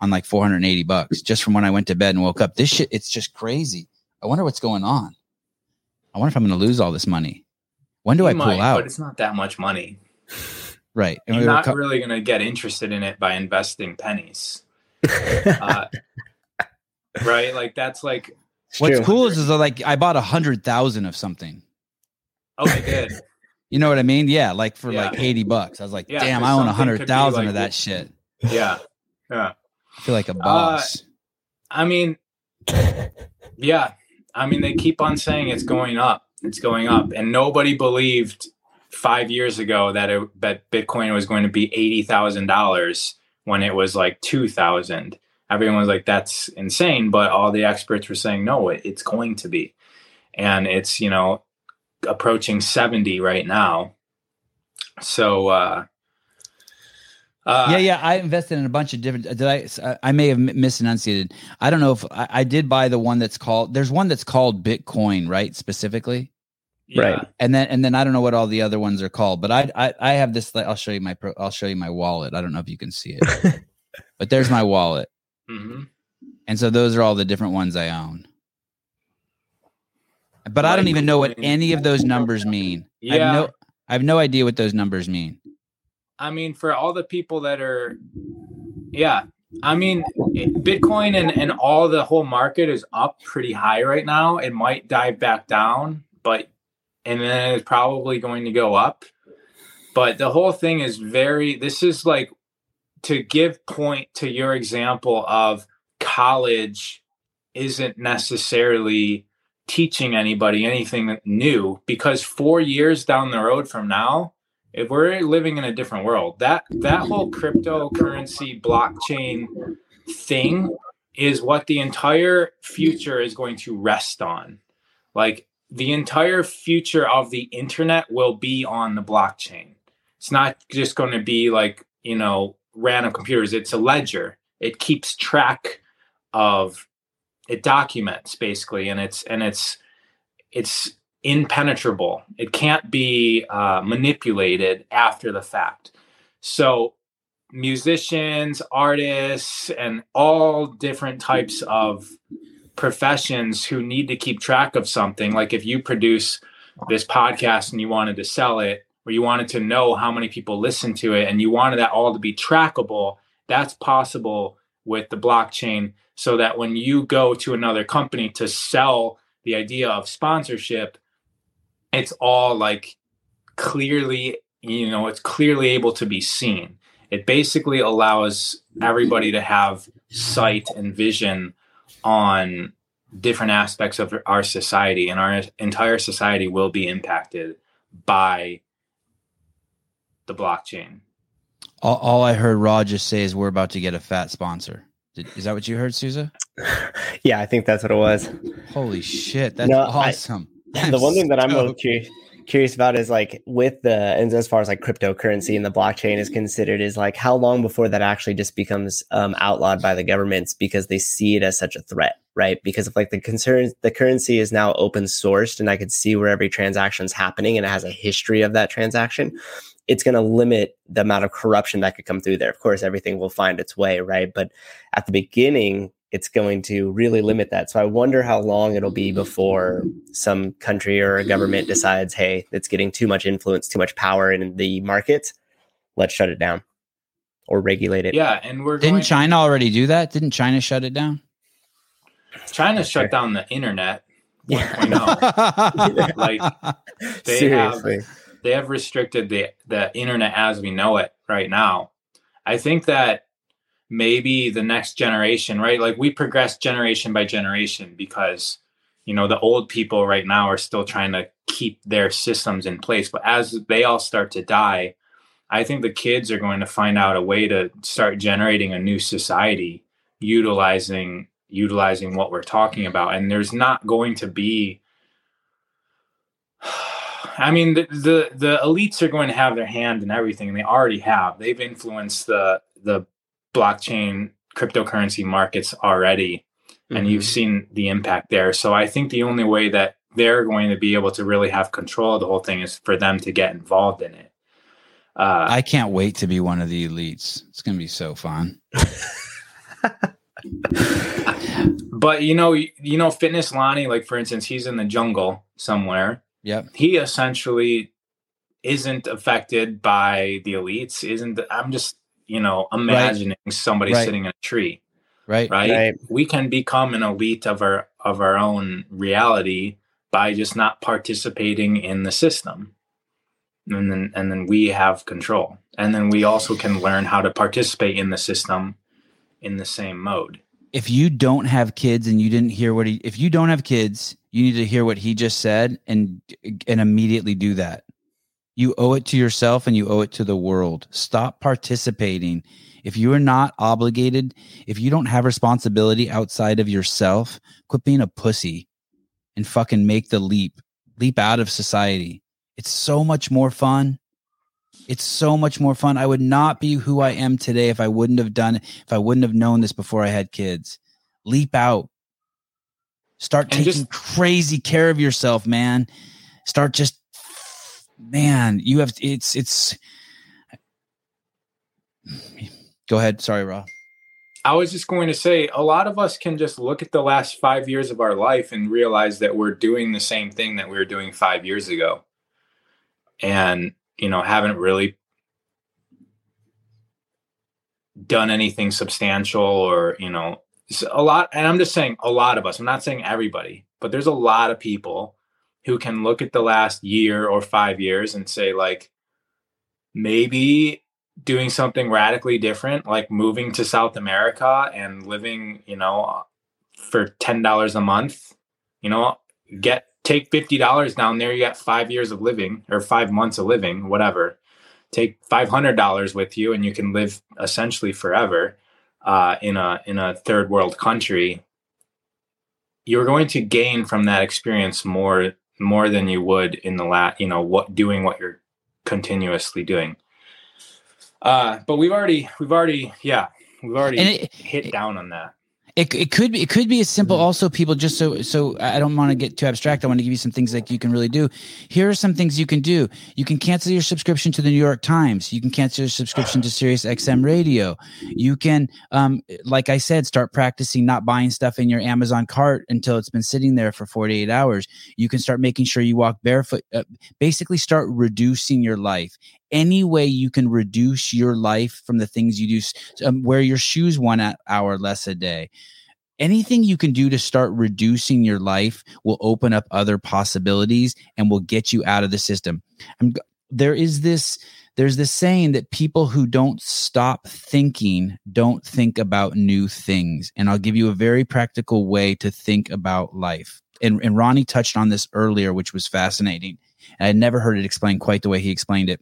on like 480 bucks just from when I went to bed and woke up. This shit, it's just crazy. I wonder what's going on. I wonder if I'm going to lose all this money. When do you I pull might, out? But it's not that much money. Right. And You're not co- really going to get interested in it by investing pennies. uh, right. Like that's like. What's true. cool is, is like I bought a hundred thousand of something. Oh, I did. you know what I mean? Yeah. Like for yeah. like 80 bucks. I was like, yeah, damn, I own a hundred thousand like, of that shit. Yeah. Yeah. I feel like a boss. Uh, I mean, yeah. I mean, they keep on saying it's going up. It's going up. And nobody believed five years ago that it, that Bitcoin was going to be eighty thousand dollars when it was like two thousand. Everyone was like, "That's insane," but all the experts were saying, "No, it, it's going to be," and it's you know approaching seventy right now. So. uh uh, yeah, yeah. I invested in a bunch of different. Did I? I may have misenunciated. I don't know if I, I, did buy the one that's called. There's one that's called Bitcoin, right? Specifically. Yeah. Right. And then and then I don't know what all the other ones are called, but I I, I have this. I'll show you my pro, I'll show you my wallet. I don't know if you can see it, but there's my wallet. Mm-hmm. And so those are all the different ones I own. But I don't even know what any of those numbers mean. Yeah. I have no I have no idea what those numbers mean. I mean, for all the people that are, yeah, I mean, Bitcoin and, and all the whole market is up pretty high right now. It might dive back down, but and then it's probably going to go up. But the whole thing is very, this is like to give point to your example of college isn't necessarily teaching anybody anything new because four years down the road from now, if we're living in a different world, that that whole cryptocurrency blockchain thing is what the entire future is going to rest on. Like the entire future of the internet will be on the blockchain. It's not just going to be like, you know, random computers. It's a ledger. It keeps track of it documents basically and it's and it's it's impenetrable. It can't be uh, manipulated after the fact. So musicians, artists, and all different types of professions who need to keep track of something like if you produce this podcast and you wanted to sell it or you wanted to know how many people listen to it and you wanted that all to be trackable that's possible with the blockchain so that when you go to another company to sell the idea of sponsorship, it's all like clearly, you know, it's clearly able to be seen. It basically allows everybody to have sight and vision on different aspects of our society, and our entire society will be impacted by the blockchain. All, all I heard Rod just say is we're about to get a fat sponsor. Did, is that what you heard, Souza? yeah, I think that's what it was. Holy shit, that's No, I- awesome. the one thing that I'm stoked. most curious, curious about is like with the and as far as like cryptocurrency and the blockchain is considered is like how long before that actually just becomes um, outlawed by the governments because they see it as such a threat right? Because if like the concern the currency is now open sourced and i could see where every transaction is happening and it has a history of that transaction. It's going to limit the amount of corruption that could come through there. Of course everything will find its way right? But at the beginning it's going to really limit that. So I wonder how long it'll be before some country or a government decides, hey, it's getting too much influence, too much power in the market. Let's shut it down or regulate it. Yeah, and we're Didn't going, China already do that? Didn't China shut it down? China shut down the internet. 1.0. Like, they Seriously. they have restricted the the internet as we know it right now. I think that maybe the next generation, right? Like we progress generation by generation because you know the old people right now are still trying to keep their systems in place, but as they all start to die, I think the kids are going to find out a way to start generating a new society utilizing utilizing what we're talking about and there's not going to be I mean, the, the the elites are going to have their hand in everything, and they already have. They've influenced the the blockchain cryptocurrency markets already, and you've seen the impact there. So I think the only way that they're going to be able to really have control of the whole thing is for them to get involved in it. Uh, I can't wait to be one of the elites. It's gonna be so fun. but you know, you, you know, Fitness Lonnie, like for instance, he's in the jungle somewhere. Yep. he essentially isn't affected by the elites isn't i'm just you know imagining somebody Right. sitting in a tree Right. right? Right. we can become an elite of our of our own reality by just not participating in the system and then and then we have control and then we also can learn how to participate in the system in the same mode If you don't have kids and you didn't hear what he, if you don't have kids, you need to hear what he just said and and immediately do that. You owe it to yourself and you owe it to the world. Stop participating. If you are not obligated, if you don't have responsibility outside of yourself, quit being a pussy and fucking make the leap. Leap out of society. It's so much more fun. It's so much more fun. I would not be who I am today if I wouldn't have done if I wouldn't have known this before I had kids. Leap out. Start And taking just- crazy care of yourself, man. Start just man, you have it's it's Go ahead. Sorry, Ra. I was just going to say a lot of us can just look at the last five years of our life and realize that we're doing the same thing that we were doing five years ago. And, you know, haven't really done anything substantial or, you know, a lot. And I'm just saying a lot of us, I'm not saying everybody, but there's a lot of people who can look at the last year or five years and say, like, maybe doing something radically different, like moving to South America and living, you know, for ten dollars a month, you know, get take fifty dollars down there, you got five years of living or five months of living, whatever. Take five hundred dollars with you, and you can live essentially forever uh, in a in a third world country. You're going to gain from that experience more more than you would in the lat, you know, what doing what you're continuously doing. Uh, but we've already, we've already, yeah, we've already it, hit down on that. It, it could be it could be as simple Mhm. also people just so so I don't want to get too abstract. I want to give you some things that you can really do. Here are some things you can do. You can cancel your subscription to the New York Times. You can cancel your subscription to Sirius XM Radio. You can um like I said start practicing not buying stuff in your Amazon cart until it's been sitting there for 48 hours. You can start making sure you walk barefoot. Uh, basically start reducing your life. Any way you can reduce your life from the things you do, um, wear your shoes one hour less a day, anything you can do to start reducing your life will open up other possibilities and will get you out of the system. I'm, there is this there's this saying that people who don't stop thinking don't think about new things. And I'll give you a very practical way to think about life. And, and Ronnie touched on this earlier, which was fascinating. I had never heard it explained quite the way he explained it.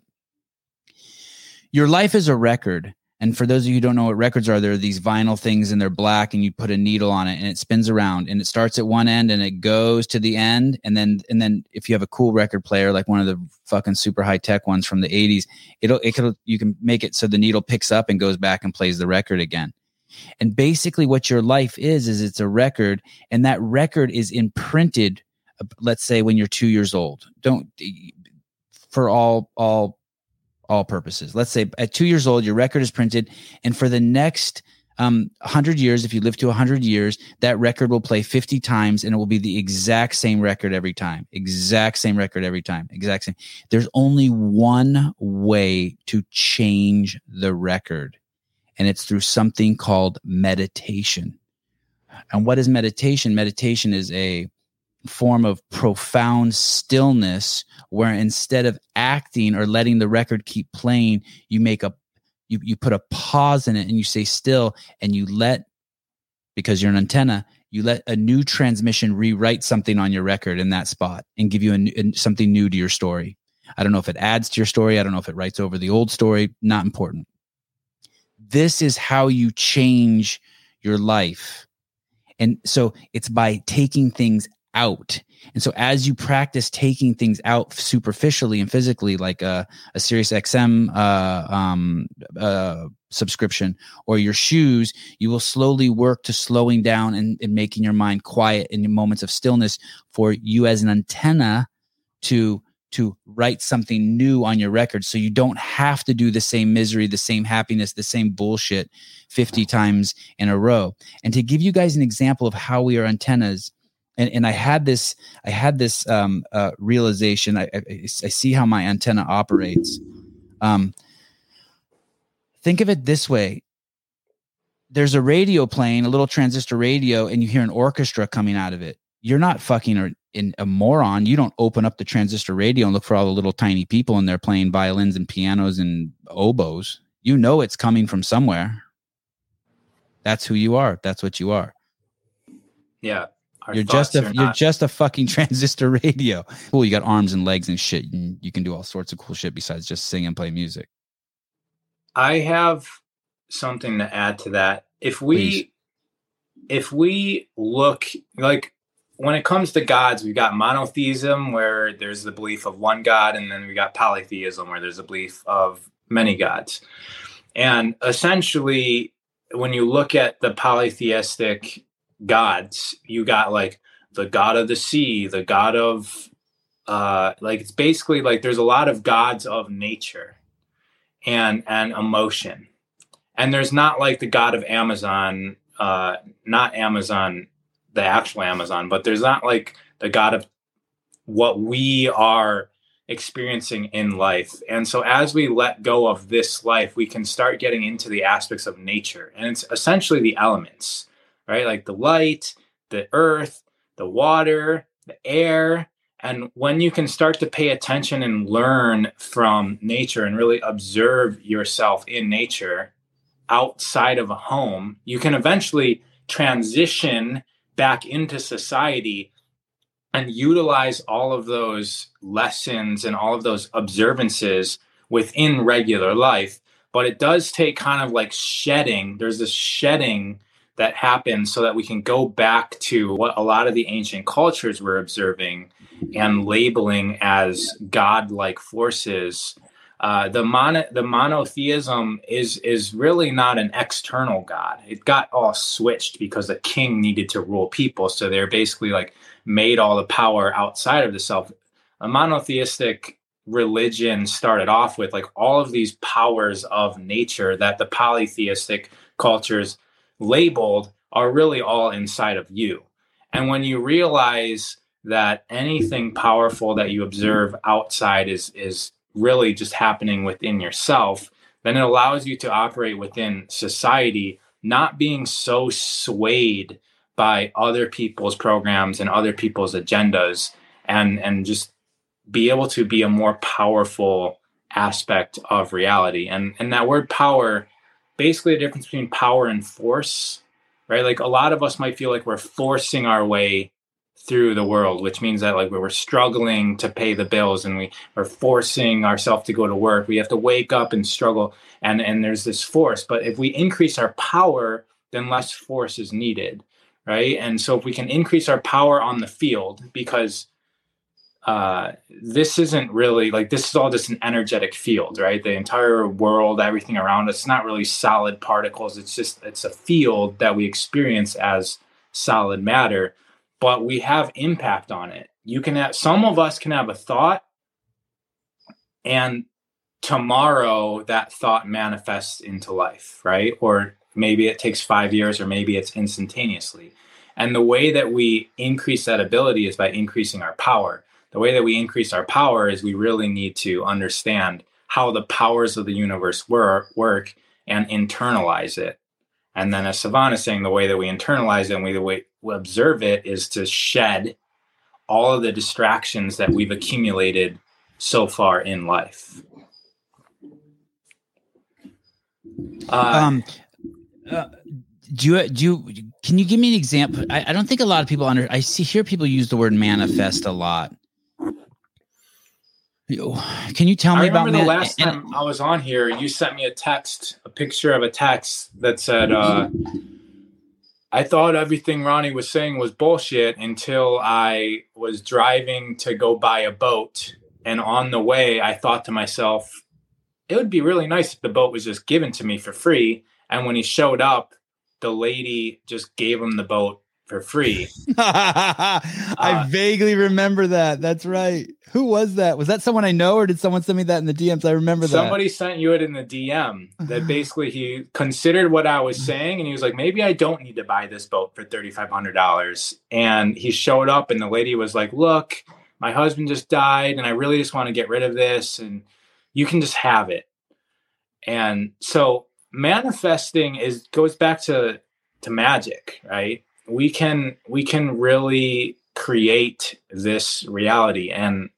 Your life is a record. And for those of you who don't know what records are, they're these vinyl things and they're black and you put a needle on it and it spins around and it starts at one end and it goes to the end. And then, and then if you have a cool record player, like one of the fucking super high tech ones from the eighties, it'll, it could, you can make it so the needle picks up and goes back and plays the record again. And basically what your life is, is it's a record and that record is imprinted, let's say when you're two years old. Don't, for all, all all purposes. Let's say at two years old, your record is printed, and for the next um, 100 years, if you live to 100 years, that record will play 50 times and it will be the exact same record every time. Exact same record every time. Exact same. There's only one way to change the record, and it's through something called meditation. And what is meditation? Meditation is a form of profound stillness where instead of acting or letting the record keep playing you make a you, you put a pause in it and you say still and you let because you're an antenna you let a new transmission rewrite something on your record in that spot and give you a, something new to your story. I don't know if it adds to your story. I don't know if it writes over the old story. Not important. This is how you change your life. And so it's by taking things out. And so as you practice taking things out superficially and physically, like a, a Sirius XM uh, um, uh, subscription or your shoes, you will slowly work to slowing down and, and making your mind quiet in moments of stillness for you as an antenna to to write something new on your record so you don't have to do the same misery, the same happiness, the same bullshit 50 times in a row. And to give you guys an example of how we are antennas, and, and I had this I had this um, uh, realization. I, I, I, see how my antenna operates. Um, think of it this way: there's a radio playing, a little transistor radio, and you hear an orchestra coming out of it. You're not fucking a, in a moron. You don't open up the transistor radio and look for all the little tiny people in there playing violins and pianos and oboes. You know it's coming from somewhere. That's who you are. That's what you are. Yeah you're just a you're just a fucking transistor radio. Well, you got arms and legs and shit, and you can do all sorts of cool shit besides just sing and play music. I have something to add to that. If we Please. if we look like when it comes to gods, we've got monotheism where there's the belief of one god, and then we got polytheism where there's a belief of many gods. And essentially, when you look at the polytheistic gods. You got like the god of the sea, the god of uh like it's basically like there's a lot of gods of nature and and emotion. And there's not like the god of Amazon, uh not Amazon, the actual Amazon, but there's not like the god of what we are experiencing in life. And so as we let go of this life, we can start getting into the aspects of nature. And it's essentially the elements right? Like the light, the earth, the water, the air. And when you can start to pay attention and learn from nature and really observe yourself in nature outside of a home, you can eventually transition back into society and utilize all of those lessons and all of those observances within regular life. But it does take kind of like shedding, there's this shedding that happens so that we can go back to what a lot of the ancient cultures were observing and labeling as godlike forces. Uh, the mono, the monotheism is is really not an external god. It got all switched because the king needed to rule people, so they're basically like made all the power outside of the self. A monotheistic religion started off with like all of these powers of nature that the polytheistic cultures labeled are really all inside of you. And when you realize that anything powerful that you observe outside is is really just happening within yourself, then it allows you to operate within society, not being so swayed by other people's programs and other people's agendas and and just be able to be a more powerful aspect of reality and and that word power basically the difference between power and force right? Like a lot of us might feel like we're forcing our way through the world which means that like we we're struggling to pay the bills and we are forcing ourselves to go to work. We have to wake up and struggle and and there's this force. But if we increase our power then less force is needed right? And so if we can increase our power on the field because uh, this isn't really like this is all just an energetic field, right? The entire world, everything around us, not really solid particles. It's just it's a field that we experience as solid matter, but we have impact on it. You can have some of us can have a thought, and tomorrow that thought manifests into life, right? Or maybe it takes five years, or maybe it's instantaneously. And the way that we increase that ability is by increasing our power the way that we increase our power is we really need to understand how the powers of the universe work, work and internalize it. And then, as Sevan is saying, the way that we internalize it and we, the way we observe it is to shed all of the distractions that we've accumulated so far in life. Uh, um, uh, do you do you can you give me an example? I, I don't think a lot of people under I see hear people use the word manifest a lot. Can you tell me I about the last time I was on here? You sent me a text, a picture of a text that said, uh, "I thought everything Ronnie was saying was bullshit until I was driving to go buy a boat, and on the way, I thought to myself, it would be really nice if the boat was just given to me for free." And when he showed up, the lady just gave him the boat for free. I uh, vaguely remember that. That's right. Who was that? Was that someone I know, or did someone send me that in the DMs? I remember somebody that. Somebody sent you it in the DM. That basically he considered what I was mm. saying, and he was like, maybe I don't need to buy this boat for thirty five hundred dollars. And he showed up, and the lady was like, "Look, my husband just died, and I really just want to get rid of this, and you can just have it." And so manifesting is goes back to to magic, right? we can we can really create this reality and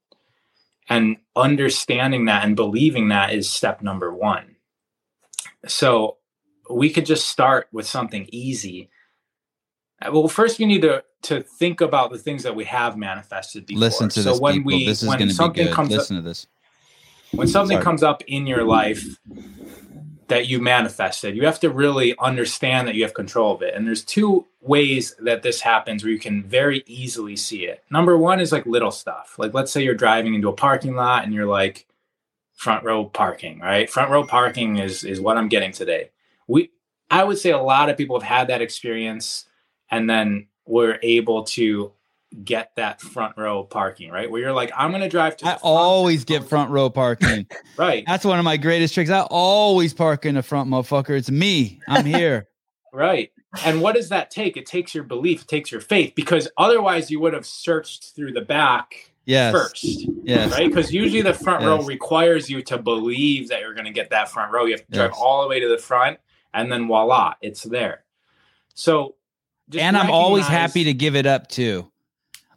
and understanding that and believing that is step number 1 so we could just start with something easy uh, well first we need to to think about the things that we have manifested before. listen to so this when people. we this is when something comes listen up, to this when something Sorry. comes up in your life that you manifested. You have to really understand that you have control of it. And there's two ways that this happens where you can very easily see it. Number one is like little stuff. Like let's say you're driving into a parking lot and you're like front row parking, right? Front row parking is is what I'm getting today. We I would say a lot of people have had that experience and then we're able to get that front row parking, right? Where you're like, I'm going to drive to. I always get front row parking. right. That's one of my greatest tricks. I always park in the front, motherfucker. It's me. I'm here. right. And what does that take? It takes your belief, it takes your faith, because otherwise you would have searched through the back yes. first. Yes. Right. Because usually the front yes. row requires you to believe that you're going to get that front row. You have to drive yes. all the way to the front, and then voila, it's there. So, and I'm always happy to give it up too.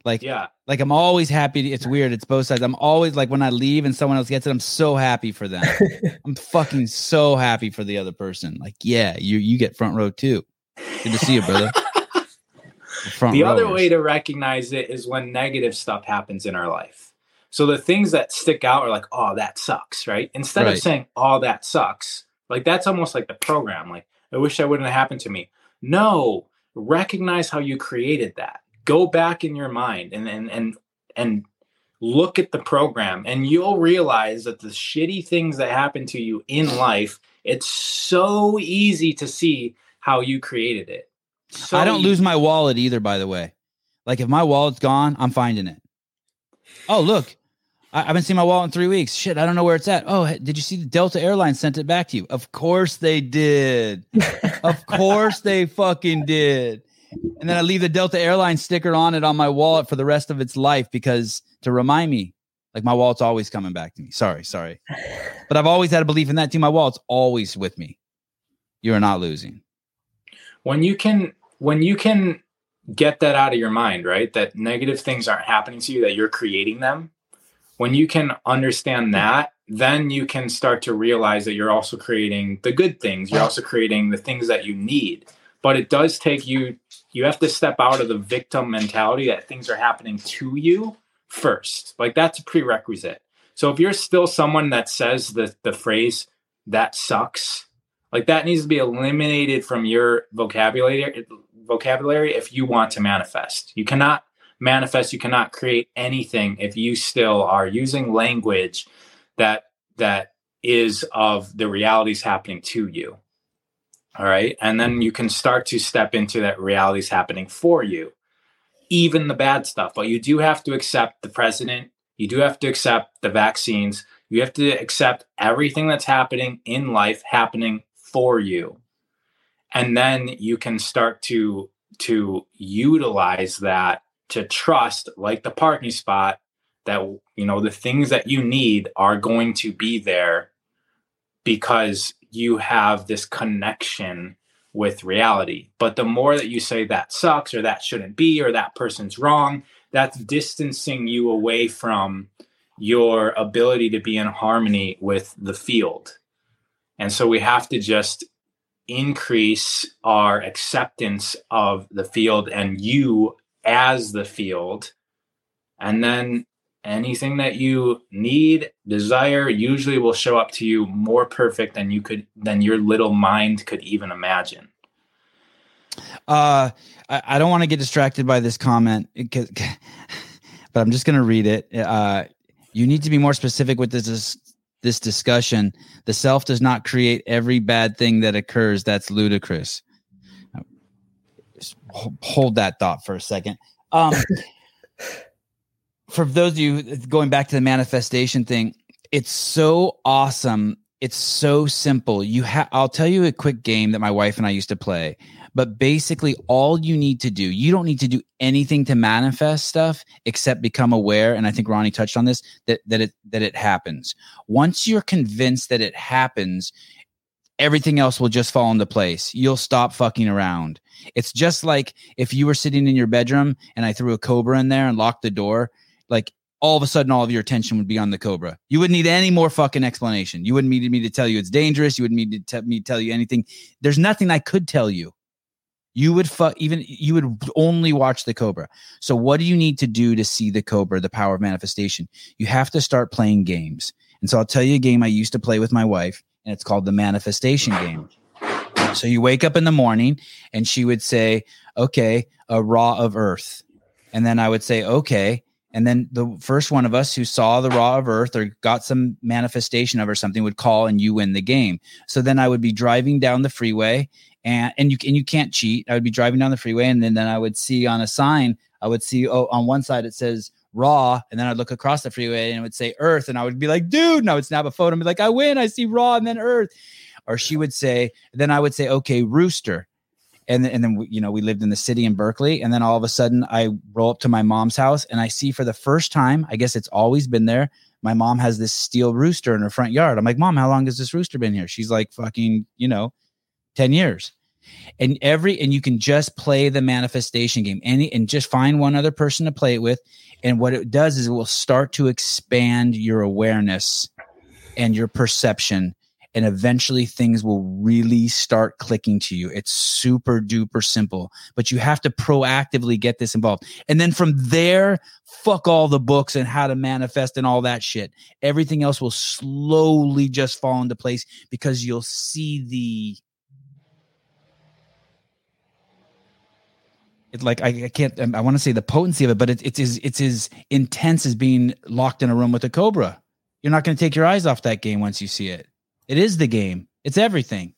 Like, yeah, like I'm always happy. It's weird. It's both sides. I'm always like when I leave and someone else gets it, I'm so happy for them. I'm fucking so happy for the other person. Like, yeah, you you get front row too. Good to see you, brother. the, the other way to recognize it is when negative stuff happens in our life. So the things that stick out are like, oh, that sucks, right? Instead right. of saying, oh, that sucks, like that's almost like the program. Like, I wish that wouldn't have happened to me. No, recognize how you created that go back in your mind and and and and look at the program and you'll realize that the shitty things that happen to you in life it's so easy to see how you created it so i don't easy. lose my wallet either by the way like if my wallet's gone i'm finding it oh look I haven't seen my wallet in three weeks. Shit, I don't know where it's at. Oh, did you see the Delta Airlines sent it back to you? Of course they did. of course they fucking did and then I leave the Delta Airlines sticker on it on my wallet for the rest of its life because to remind me Like my wallet's always coming back to me. Sorry, sorry. But I've always had a belief in that too. My wallet's always with me. You are not losing. When you can when you can get that out of your mind, right? That negative things aren't happening to you, that you're creating them. When you can understand that, then you can start to realize that you're also creating the good things. You're also creating the things that you need. But it does take you, you have to step out of the victim mentality that things are happening to you first. Like that's a prerequisite. So if you're still someone that says the, the phrase, that sucks, like that needs to be eliminated from your vocabulary vocabulary if you want to manifest. You cannot manifest, you cannot create anything if you still are using language that that is of the realities happening to you. All right? And then you can start to step into that realities happening for you. Even the bad stuff, but you do have to accept the president, you do have to accept the vaccines, you have to accept everything that's happening in life happening for you. And then you can start to to utilize that to trust like the parking spot that you know the things that you need are going to be there because you have this connection with reality. But the more that you say that sucks or that shouldn't be or that person's wrong that's distancing you away from your ability to be in harmony with the field and so we have to just increase our acceptance of the field and you as the field. And then anything that you need, desire, usually will show up to you more perfect than you could, than your little mind could even imagine. Uh, I, I don't want to get distracted by this comment, because, but I'm just going to read it. Uh, you need to be more specific with this this discussion. The self does not create every bad thing that occurs. That's ludicrous. hold that thought for a second. Um, for those of you going back to the manifestation thing, it's so awesome. It's so simple. You have. I'll tell you a quick game that my wife and I used to play. But basically, all you need to do, you don't need to do anything to manifest stuff except become aware. And I think Ronnie touched on this that that it that it happens. Once you're convinced that it happens, everything else will just fall into place. You'll stop fucking around. It's just like if you were sitting in your bedroom and I threw a cobra in there and locked the door, like all of a sudden all of your attention would be on the cobra. You wouldn't need any more fucking explanation. You wouldn't need me to tell you it's dangerous. You wouldn't need me to tell you anything. There's nothing I could tell you. You would fuck even you would only watch the Cobra. So what do you need to do to see the Cobra, the power of manifestation? You have to start playing games. And so I'll tell you a game I used to play with my wife, and it's called the manifestation game. So you wake up in the morning and she would say, Okay, a raw of earth. And then I would say, Okay. And then the first one of us who saw the raw of earth or got some manifestation of or something would call and you win the game. So then I would be driving down the freeway and and you and you can't cheat. I would be driving down the freeway, and then then I would see on a sign, I would see oh on one side it says raw, and then I'd look across the freeway and it would say earth, and I would be like, dude, and I would snap a photo and be like, I win, I see raw and then earth, or she would say, then I would say, okay, rooster. And and then you know we lived in the city in Berkeley, and then all of a sudden I roll up to my mom's house and I see for the first time, I guess it's always been there. My mom has this steel rooster in her front yard. I'm like, Mom, how long has this rooster been here? She's like, fucking, you know, 10 years and every and you can just play the manifestation game any and just find one other person to play it with and what it does is it will start to expand your awareness and your perception and eventually things will really start clicking to you it's super duper simple but you have to proactively get this involved and then from there fuck all the books and how to manifest and all that shit everything else will slowly just fall into place because you'll see the it like I, I can't um, I want to say the potency of it, but it, it's as it's as intense as being locked in a room with a cobra. You're not going to take your eyes off that game once you see it. It is the game. It's everything.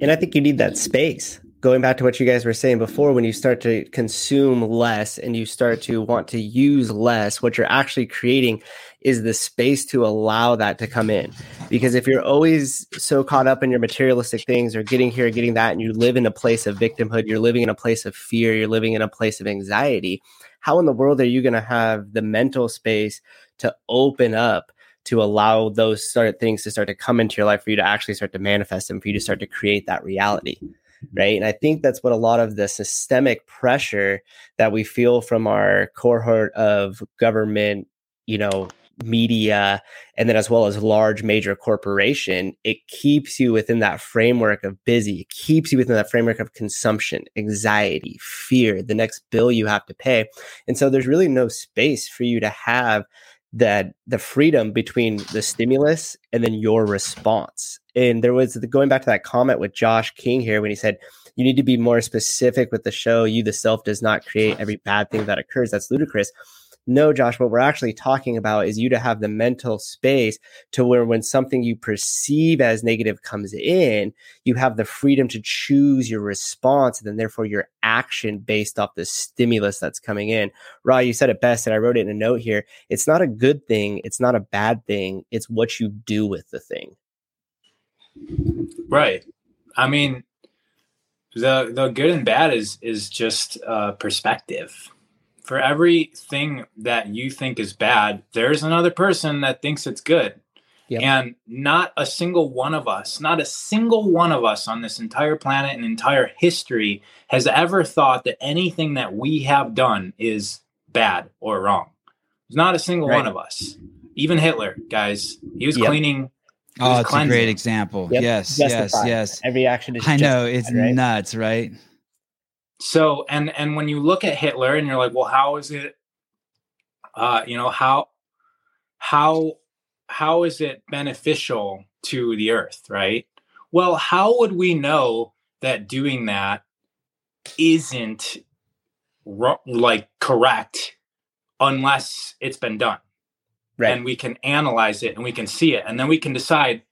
And I think you need that space. Going back to what you guys were saying before, when you start to consume less and you start to want to use less, what you're actually creating is the space to allow that to come in. Because if you're always so caught up in your materialistic things or getting here, getting that, and you live in a place of victimhood, you're living in a place of fear, you're living in a place of anxiety, how in the world are you going to have the mental space to open up to allow those sort of things to start to come into your life for you to actually start to manifest them, for you to start to create that reality? Mm-hmm. right? And I think that's what a lot of the systemic pressure that we feel from our cohort of government, you know, media, and then as well as large major corporation, it keeps you within that framework of busy. It keeps you within that framework of consumption, anxiety, fear, the next bill you have to pay. And so there's really no space for you to have that the freedom between the stimulus and then your response. And there was the, going back to that comment with Josh King here when he said, you need to be more specific with the show. You, the self, does not create every bad thing that occurs. That's ludicrous. No, Josh, what we're actually talking about is you to have the mental space to where when something you perceive as negative comes in, you have the freedom to choose your response and then therefore your action based off the stimulus that's coming in. Ra, you said it best, and I wrote it in a note here. It's not a good thing, it's not a bad thing, it's what you do with the thing. Right. I mean, the the good and bad is is just uh, perspective for everything that you think is bad, there's another person that thinks it's good. Yep. And not a single one of us, not a single one of us on this entire planet and entire history has ever thought that anything that we have done is bad or wrong. There's not a single right. one of us. Even Hitler, guys, he was yep. cleaning. oh, it's a great example. Yep. Yes, yes, yes. Every action is. I know it's right? nuts, right? So and and when you look at hitler and you're like well how is it uh you know how how how is it beneficial to the earth right? Well how would we know that doing that isn't like correct unless it's been done? Right. And we can analyze it and we can see it and then we can decide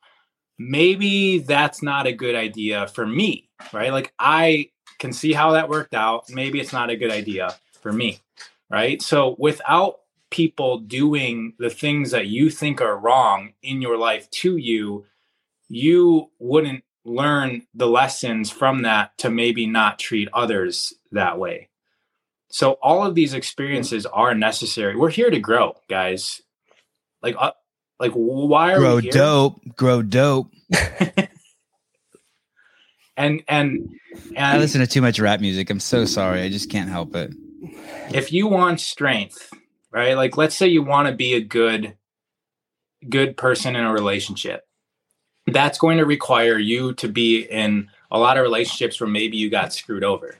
maybe that's not a good idea for me right? Like i can see how that worked out. Maybe it's not a good idea for me. Right. So without people doing the things that you think are wrong in your life to you, you wouldn't learn the lessons from that to maybe not treat others that way. So all of these experiences are necessary. We're here to grow, guys. Like, uh, like why are grow we here? dope? Grow dope. and and and I listen to too much rap music. I'm so sorry. I just can't help it. If you want strength, right? Like let's say you want to be a good good person in a relationship. That's going to require you to be in a lot of relationships where maybe you got screwed over.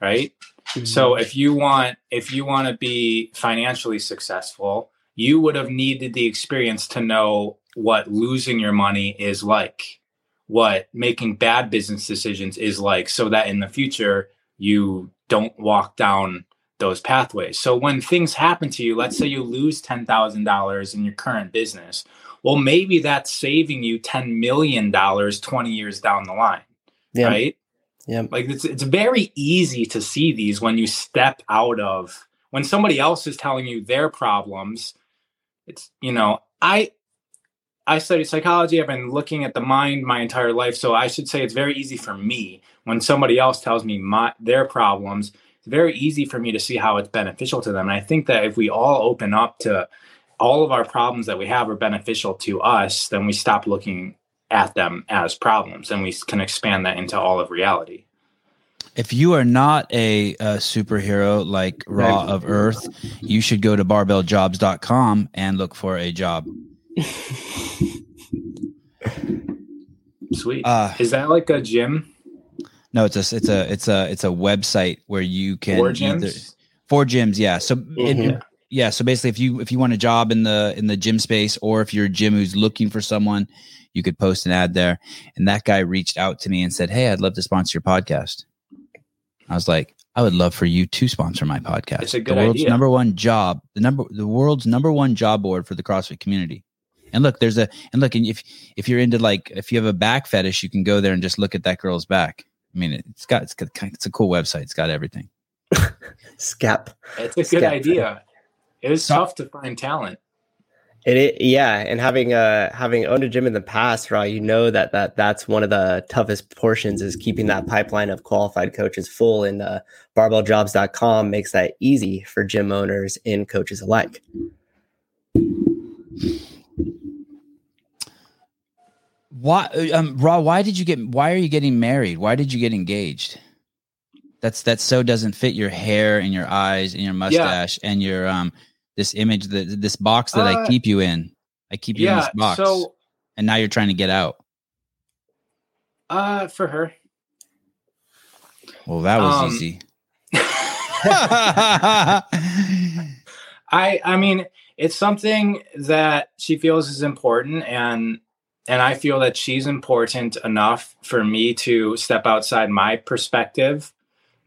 Right? Mm-hmm. So if you want if you want to be financially successful, you would have needed the experience to know what losing your money is like what making bad business decisions is like so that in the future you don't walk down those pathways. So when things happen to you, let's say you lose $10,000 in your current business, well maybe that's saving you 10 million dollars 20 years down the line. Yeah. Right? Yeah. Like it's it's very easy to see these when you step out of when somebody else is telling you their problems. It's you know, I I study psychology. I've been looking at the mind my entire life. So I should say it's very easy for me when somebody else tells me my, their problems. It's very easy for me to see how it's beneficial to them. And I think that if we all open up to all of our problems that we have are beneficial to us, then we stop looking at them as problems and we can expand that into all of reality. If you are not a, a superhero like Ra of Earth, you should go to barbelljobs.com and look for a job. Sweet. Uh, Is that like a gym? No, it's a it's a it's a it's a website where you can four gyms. Either, four gyms, yeah. So mm-hmm. it, yeah, so basically, if you if you want a job in the in the gym space, or if you're a gym who's looking for someone, you could post an ad there. And that guy reached out to me and said, "Hey, I'd love to sponsor your podcast." I was like, I would love for you to sponsor my podcast. It's a good the world's idea. number one job, the number the world's number one job board for the CrossFit community. And look, there's a and look, and if if you're into like if you have a back fetish, you can go there and just look at that girl's back. I mean, it's got it's got, it's a cool website. It's got everything. Scap. It's a good idea. It was tough to find talent. It, it yeah, and having uh having owned a gym in the past, right? You know that that that's one of the toughest portions is keeping that pipeline of qualified coaches full. And uh, barbelljobs.com makes that easy for gym owners and coaches alike. Why, um, Ra? Why did you get? Why are you getting married? Why did you get engaged? That's that so doesn't fit your hair and your eyes and your mustache and your um this image that this box that I Uh, keep you in. I keep you in this box, So, and now you're trying to get out. uh, for her. Well, that was Um, easy. I I mean, it's something that she feels is important and and I feel that she's important enough for me to step outside my perspective.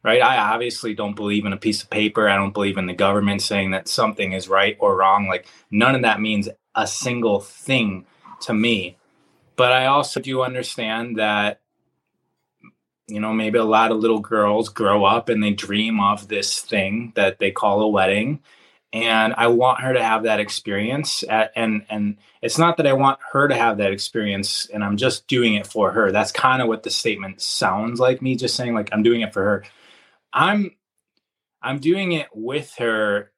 Right? I obviously don't believe in a piece of paper. I don't believe in the government saying that something is right or wrong. Like none of that means a single thing to me. But I also do understand that you know, maybe a lot of little girls grow up and they dream of this thing that they call a wedding. And I want her to have that experience. At, and and it's not that I want her to have that experience and I'm just doing it for her. That's kind of what the statement sounds like me just saying like I'm doing it for her. I'm I'm doing it with her.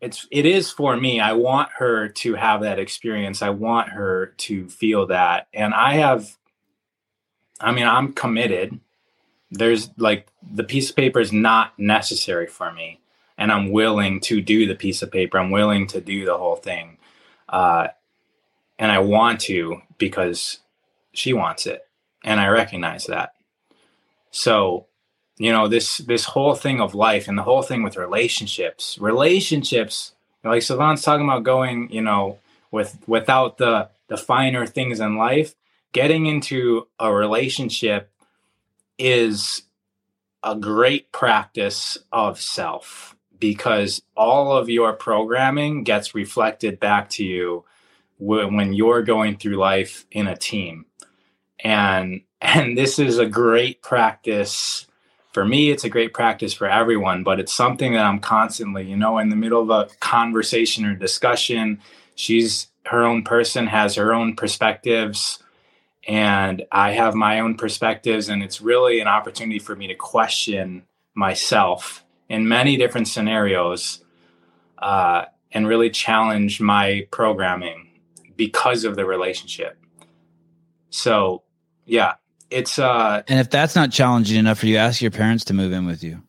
It's it is for me. I want her to have that experience. I want her to feel that. And I have I mean, I'm committed there's like the piece of paper is not necessary for me and i'm willing to do the piece of paper. I'm willing to do the whole thing. Uh, and i want to because she wants it and i recognize that. So you know this this whole thing of life and the whole thing with relationships relationships like Sevan's talking about going you know with without the the finer things in life getting into a relationship is a great practice of self because all of your programming gets reflected back to you when, you're going through life in a team. And and this is a great practice. For me it's a great practice for everyone but it's something that i'm constantly you know in the middle of a conversation or discussion she's her own person has her own perspectives and I have my own perspectives, and it's really an opportunity for me to question myself in many different scenarios uh, and really challenge my programming because of the relationship. So, yeah, it's uh, And if that's not challenging enough for you, ask your parents to move in with you.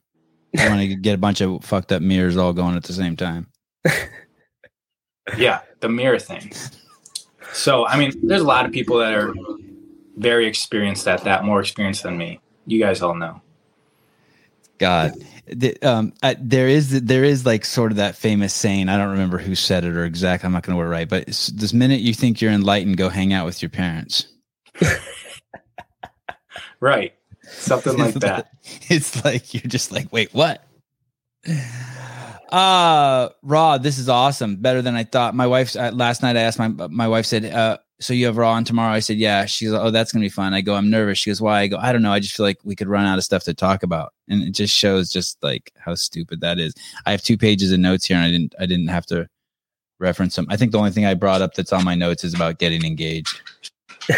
You want to get a bunch of fucked up mirrors all going at the same time. yeah, the mirror thing. So, I mean, there's a lot of people that are very experienced at that, more experienced than me. You guys all know. God, the, um, I, there is there is like sort of that famous saying. I don't remember who said it or exact. I'm not going to word it right, but this minute you think you're enlightened, go hang out with your parents. Right. Something like that. It's like you're just like, wait, what? Uh Ra, this is awesome. Better than I thought. My wife's uh, last night I asked my my wife said, uh, so you have Ra on tomorrow? I said, yeah. She's like, oh, that's gonna be fun. I go, I'm nervous. She goes, why? I go, I don't know. I just feel like we could run out of stuff to talk about. And it just shows just like how stupid that is. I have two pages of notes here and I didn't I didn't have to reference them. I think the only thing I brought up that's on my notes is about getting engaged.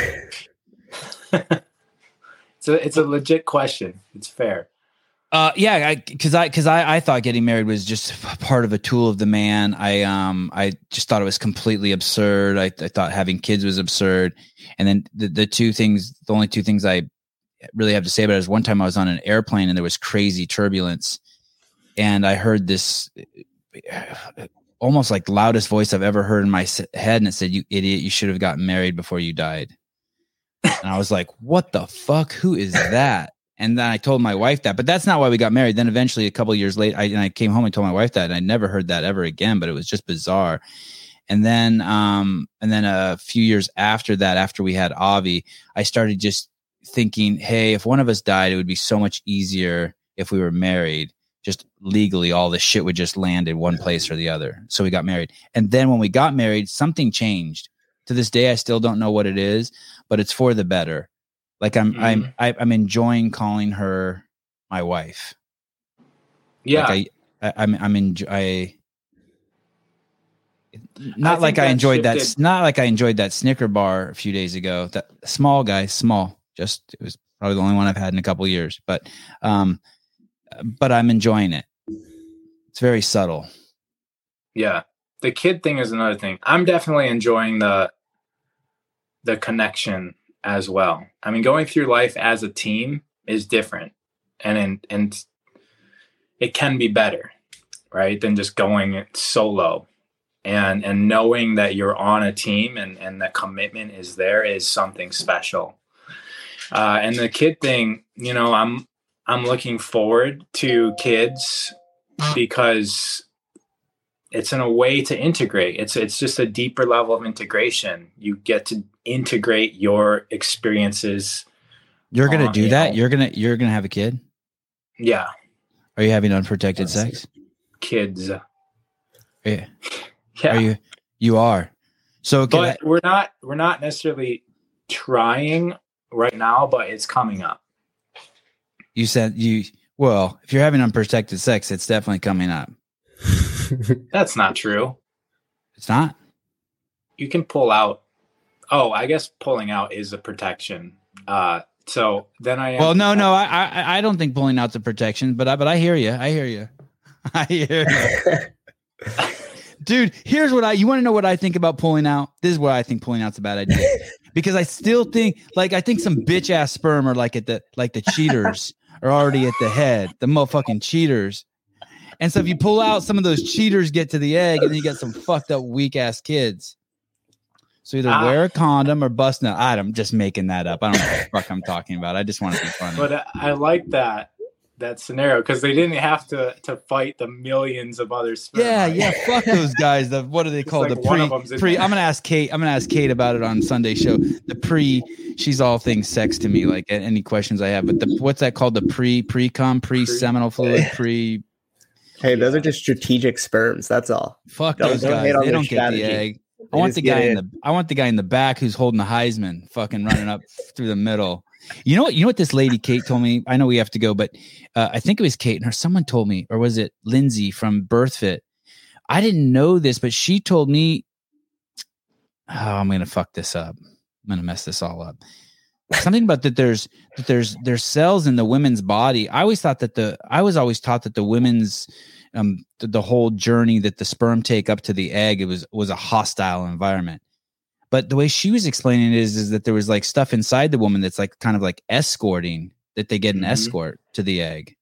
A it's a legit question. It's fair. Uh, yeah, because I because I, I thought getting married was just part of a tool of the man. I um I just thought it was completely absurd. I, I thought having kids was absurd, and then the the two things, the only two things I really have to say about it is one time I was on an airplane and there was crazy turbulence, and I heard this almost like loudest voice I've ever heard in my head, and it said, "You idiot! You should have gotten married before you died." And I was like, "What the fuck? Who is that?" And then I told my wife that, but that's not why we got married. Then eventually, a couple years later, I, and I came home and told my wife that, and I never heard that ever again. But it was just bizarre. And then, um, and then a few years after that, after we had Avi, I started just thinking, hey, if one of us died, it would be so much easier if we were married. Just legally, all the shit would just land in one place or the other. So we got married. And then when we got married, something changed. To this day, I still don't know what it is, but it's for the better. Like I'm, Mhm. I'm, I, I'm enjoying calling her my wife. Yeah. Like I, I, I'm, I'm enjoy. I, not think like I enjoyed that. Not like I enjoyed that Snicker bar a few days ago. That small guy, small. Just it was probably the only one I've had in a couple years. But, um, but I'm enjoying it. It's very subtle. Yeah. The kid thing is another thing. I'm definitely enjoying the the connection as well. I mean, going through life as a team is different. And and, and it can be better, right? Than just going solo. And and knowing that you're on a team and and the commitment is there is something special. Uh, and the kid thing, you know, I'm I'm looking forward to kids because it's in a way to integrate. It's it's just a deeper level of integration. You get to integrate your experiences. You're gonna Uh, do you that. know. You're gonna you're gonna have a kid. Yeah, Are you having unprotected sex? kids. Yeah. Yeah, Are you? You are. So can I- but we're not we're not necessarily trying right now, but it's coming up. you said you. Well, if you're having unprotected sex, it's definitely coming up. That's not true. It's not. You can pull out. Oh, I guess pulling out is a protection. Uh, so then I Well, no, no, I, I, I don't think pulling out's a protection, but I, but I hear you. I hear you. I hear you. Dude, here's what I you want to know what I think about pulling out? This is what I think pulling out's a bad idea. because I still think like I think some bitch ass sperm are like at the like the cheaters are already at the head, the motherfucking cheaters. And so if you pull out some of those cheaters get to the egg and then you got some fucked up weak ass kids. So either Ah. wear a condom or bust no. I'm just making that up. I don't know what the fuck I'm talking about. I just want to be funny. but I, I like that that scenario because they didn't have to to fight the millions of other sperm. Yeah, yeah. Fuck those guys. The what are they called? like the pre of them's in pre. I'm gonna ask Kate. I'm gonna ask Kate about it on Sunday show. The pre. She's all things sex to me. Like any questions I have. But the what's that called? The pre pre cum pre seminal fluid pre. Hey, those are just strategic sperms. That's all. Fuck Don't- those don't guys. They don't get the strategy. egg. I want the guy in in. the. I want the guy in the back who's holding the Heisman, fucking running up through the middle. You know what? You know what this lady Kate told me. I know we have to go, but uh, I think it was Kate, or someone told me, or was it Lindsay from BirthFit? I didn't know this, but she told me. Oh, I'm gonna fuck this up. I'm gonna mess this all up. Something about that. There's that there's there's cells in the women's body. I always thought that the I was always taught that the women's um the, the whole journey that the sperm take up to the egg it was was a hostile environment. But the way she was explaining it is is that there was like stuff inside the woman that's like kind of like escorting that they get an Mhm. escort to the egg.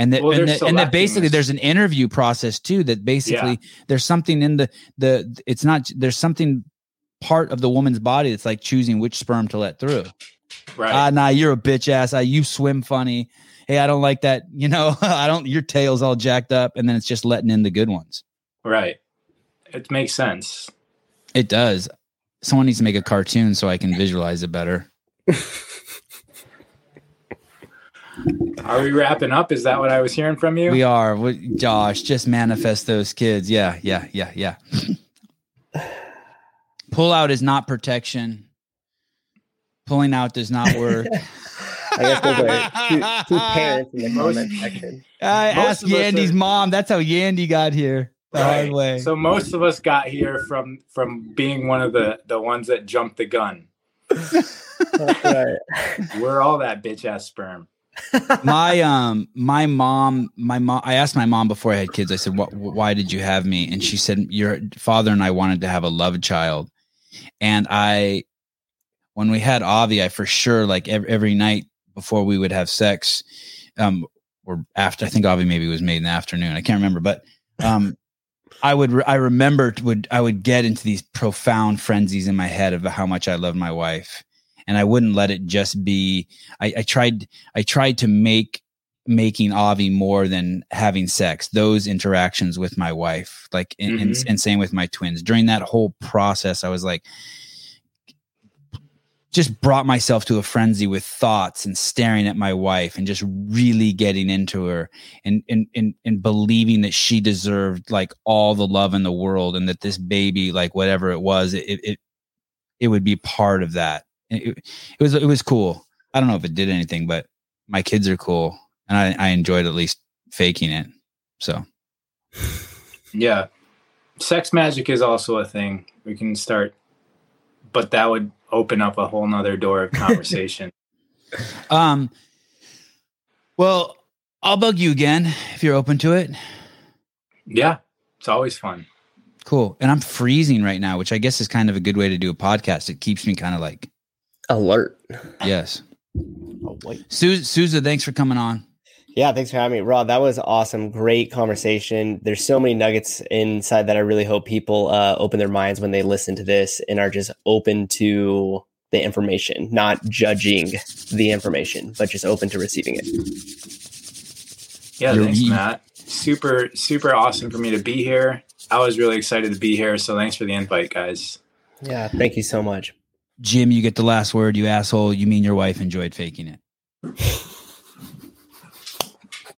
And that, Well, and, that, and that basically this. there's an interview process too that basically there's something in the the it's not there's something part of the woman's body that's like choosing which sperm to let through. right. Ah, nah, you're a bitch ass. Ah, you swim funny. Hey, I don't like that. You know, I don't. Your tail's all jacked up, and then it's just letting in the good ones. right. It makes sense. It does. Someone needs to make a cartoon so I can visualize it better. Are we wrapping up? Is that what I was hearing from you? We are. Josh, just manifest those kids. Yeah, yeah, yeah, yeah. Pull out is not protection. Pulling out does not work. I guess those are two, two parents in the Most- comment section. I Most asked Yandy's are- mom. That's how Yandy got here the hard Right. way. So most of us got here from from being one of the the ones that jumped the gun. That's right. We're all that bitch ass sperm. my um my mom my mom i asked my mom before i had kids i said what why did you have me and she said your father and i wanted to have a love child and i when we had avi i for sure like every, every night before we would have sex um or after i think avi maybe was made in the afternoon i can't remember but um I would re- I remember would I would get into these profound frenzies in my head of how much I loved my wife. And I wouldn't let it just be I, I tried I tried to make making Avi more than having sex. Those interactions with my wife, like and, and, Mhm. and same with my twins. During that whole process, I was like, just brought myself to a frenzy with thoughts and staring at my wife and just really getting into her and and and, and believing that she deserved like all the love in the world and that this baby, like whatever it was, it it it would be part of that. It, it was it was cool. I don't know if it did anything, but my kids are cool, and I, I enjoyed at least faking it. So Yeah. sex magic is also a thing. We can start, but that would open up a whole nother door of conversation. Um, well, I'll bug you again if you're open to it. yeah, it's always fun. Cool. And I'm freezing right now, which I guess is kind of a good way to do a podcast. It keeps me kind of like, Alert. yes. Oh, wait. Su- Souza, thanks for coming on. Yeah, thanks for having me, Rob. That was awesome. Great conversation. There's so many nuggets inside that I really hope people uh, open their minds when they listen to this and are just open to the information, not judging the information, but just open to receiving it. Yeah, You're- thanks, you- Matt. Super, super awesome for me to be here. I was really excited to be here. So thanks for the invite, guys. Yeah, thank you so much. Jim, you get the last word, you asshole. You mean your wife enjoyed faking it.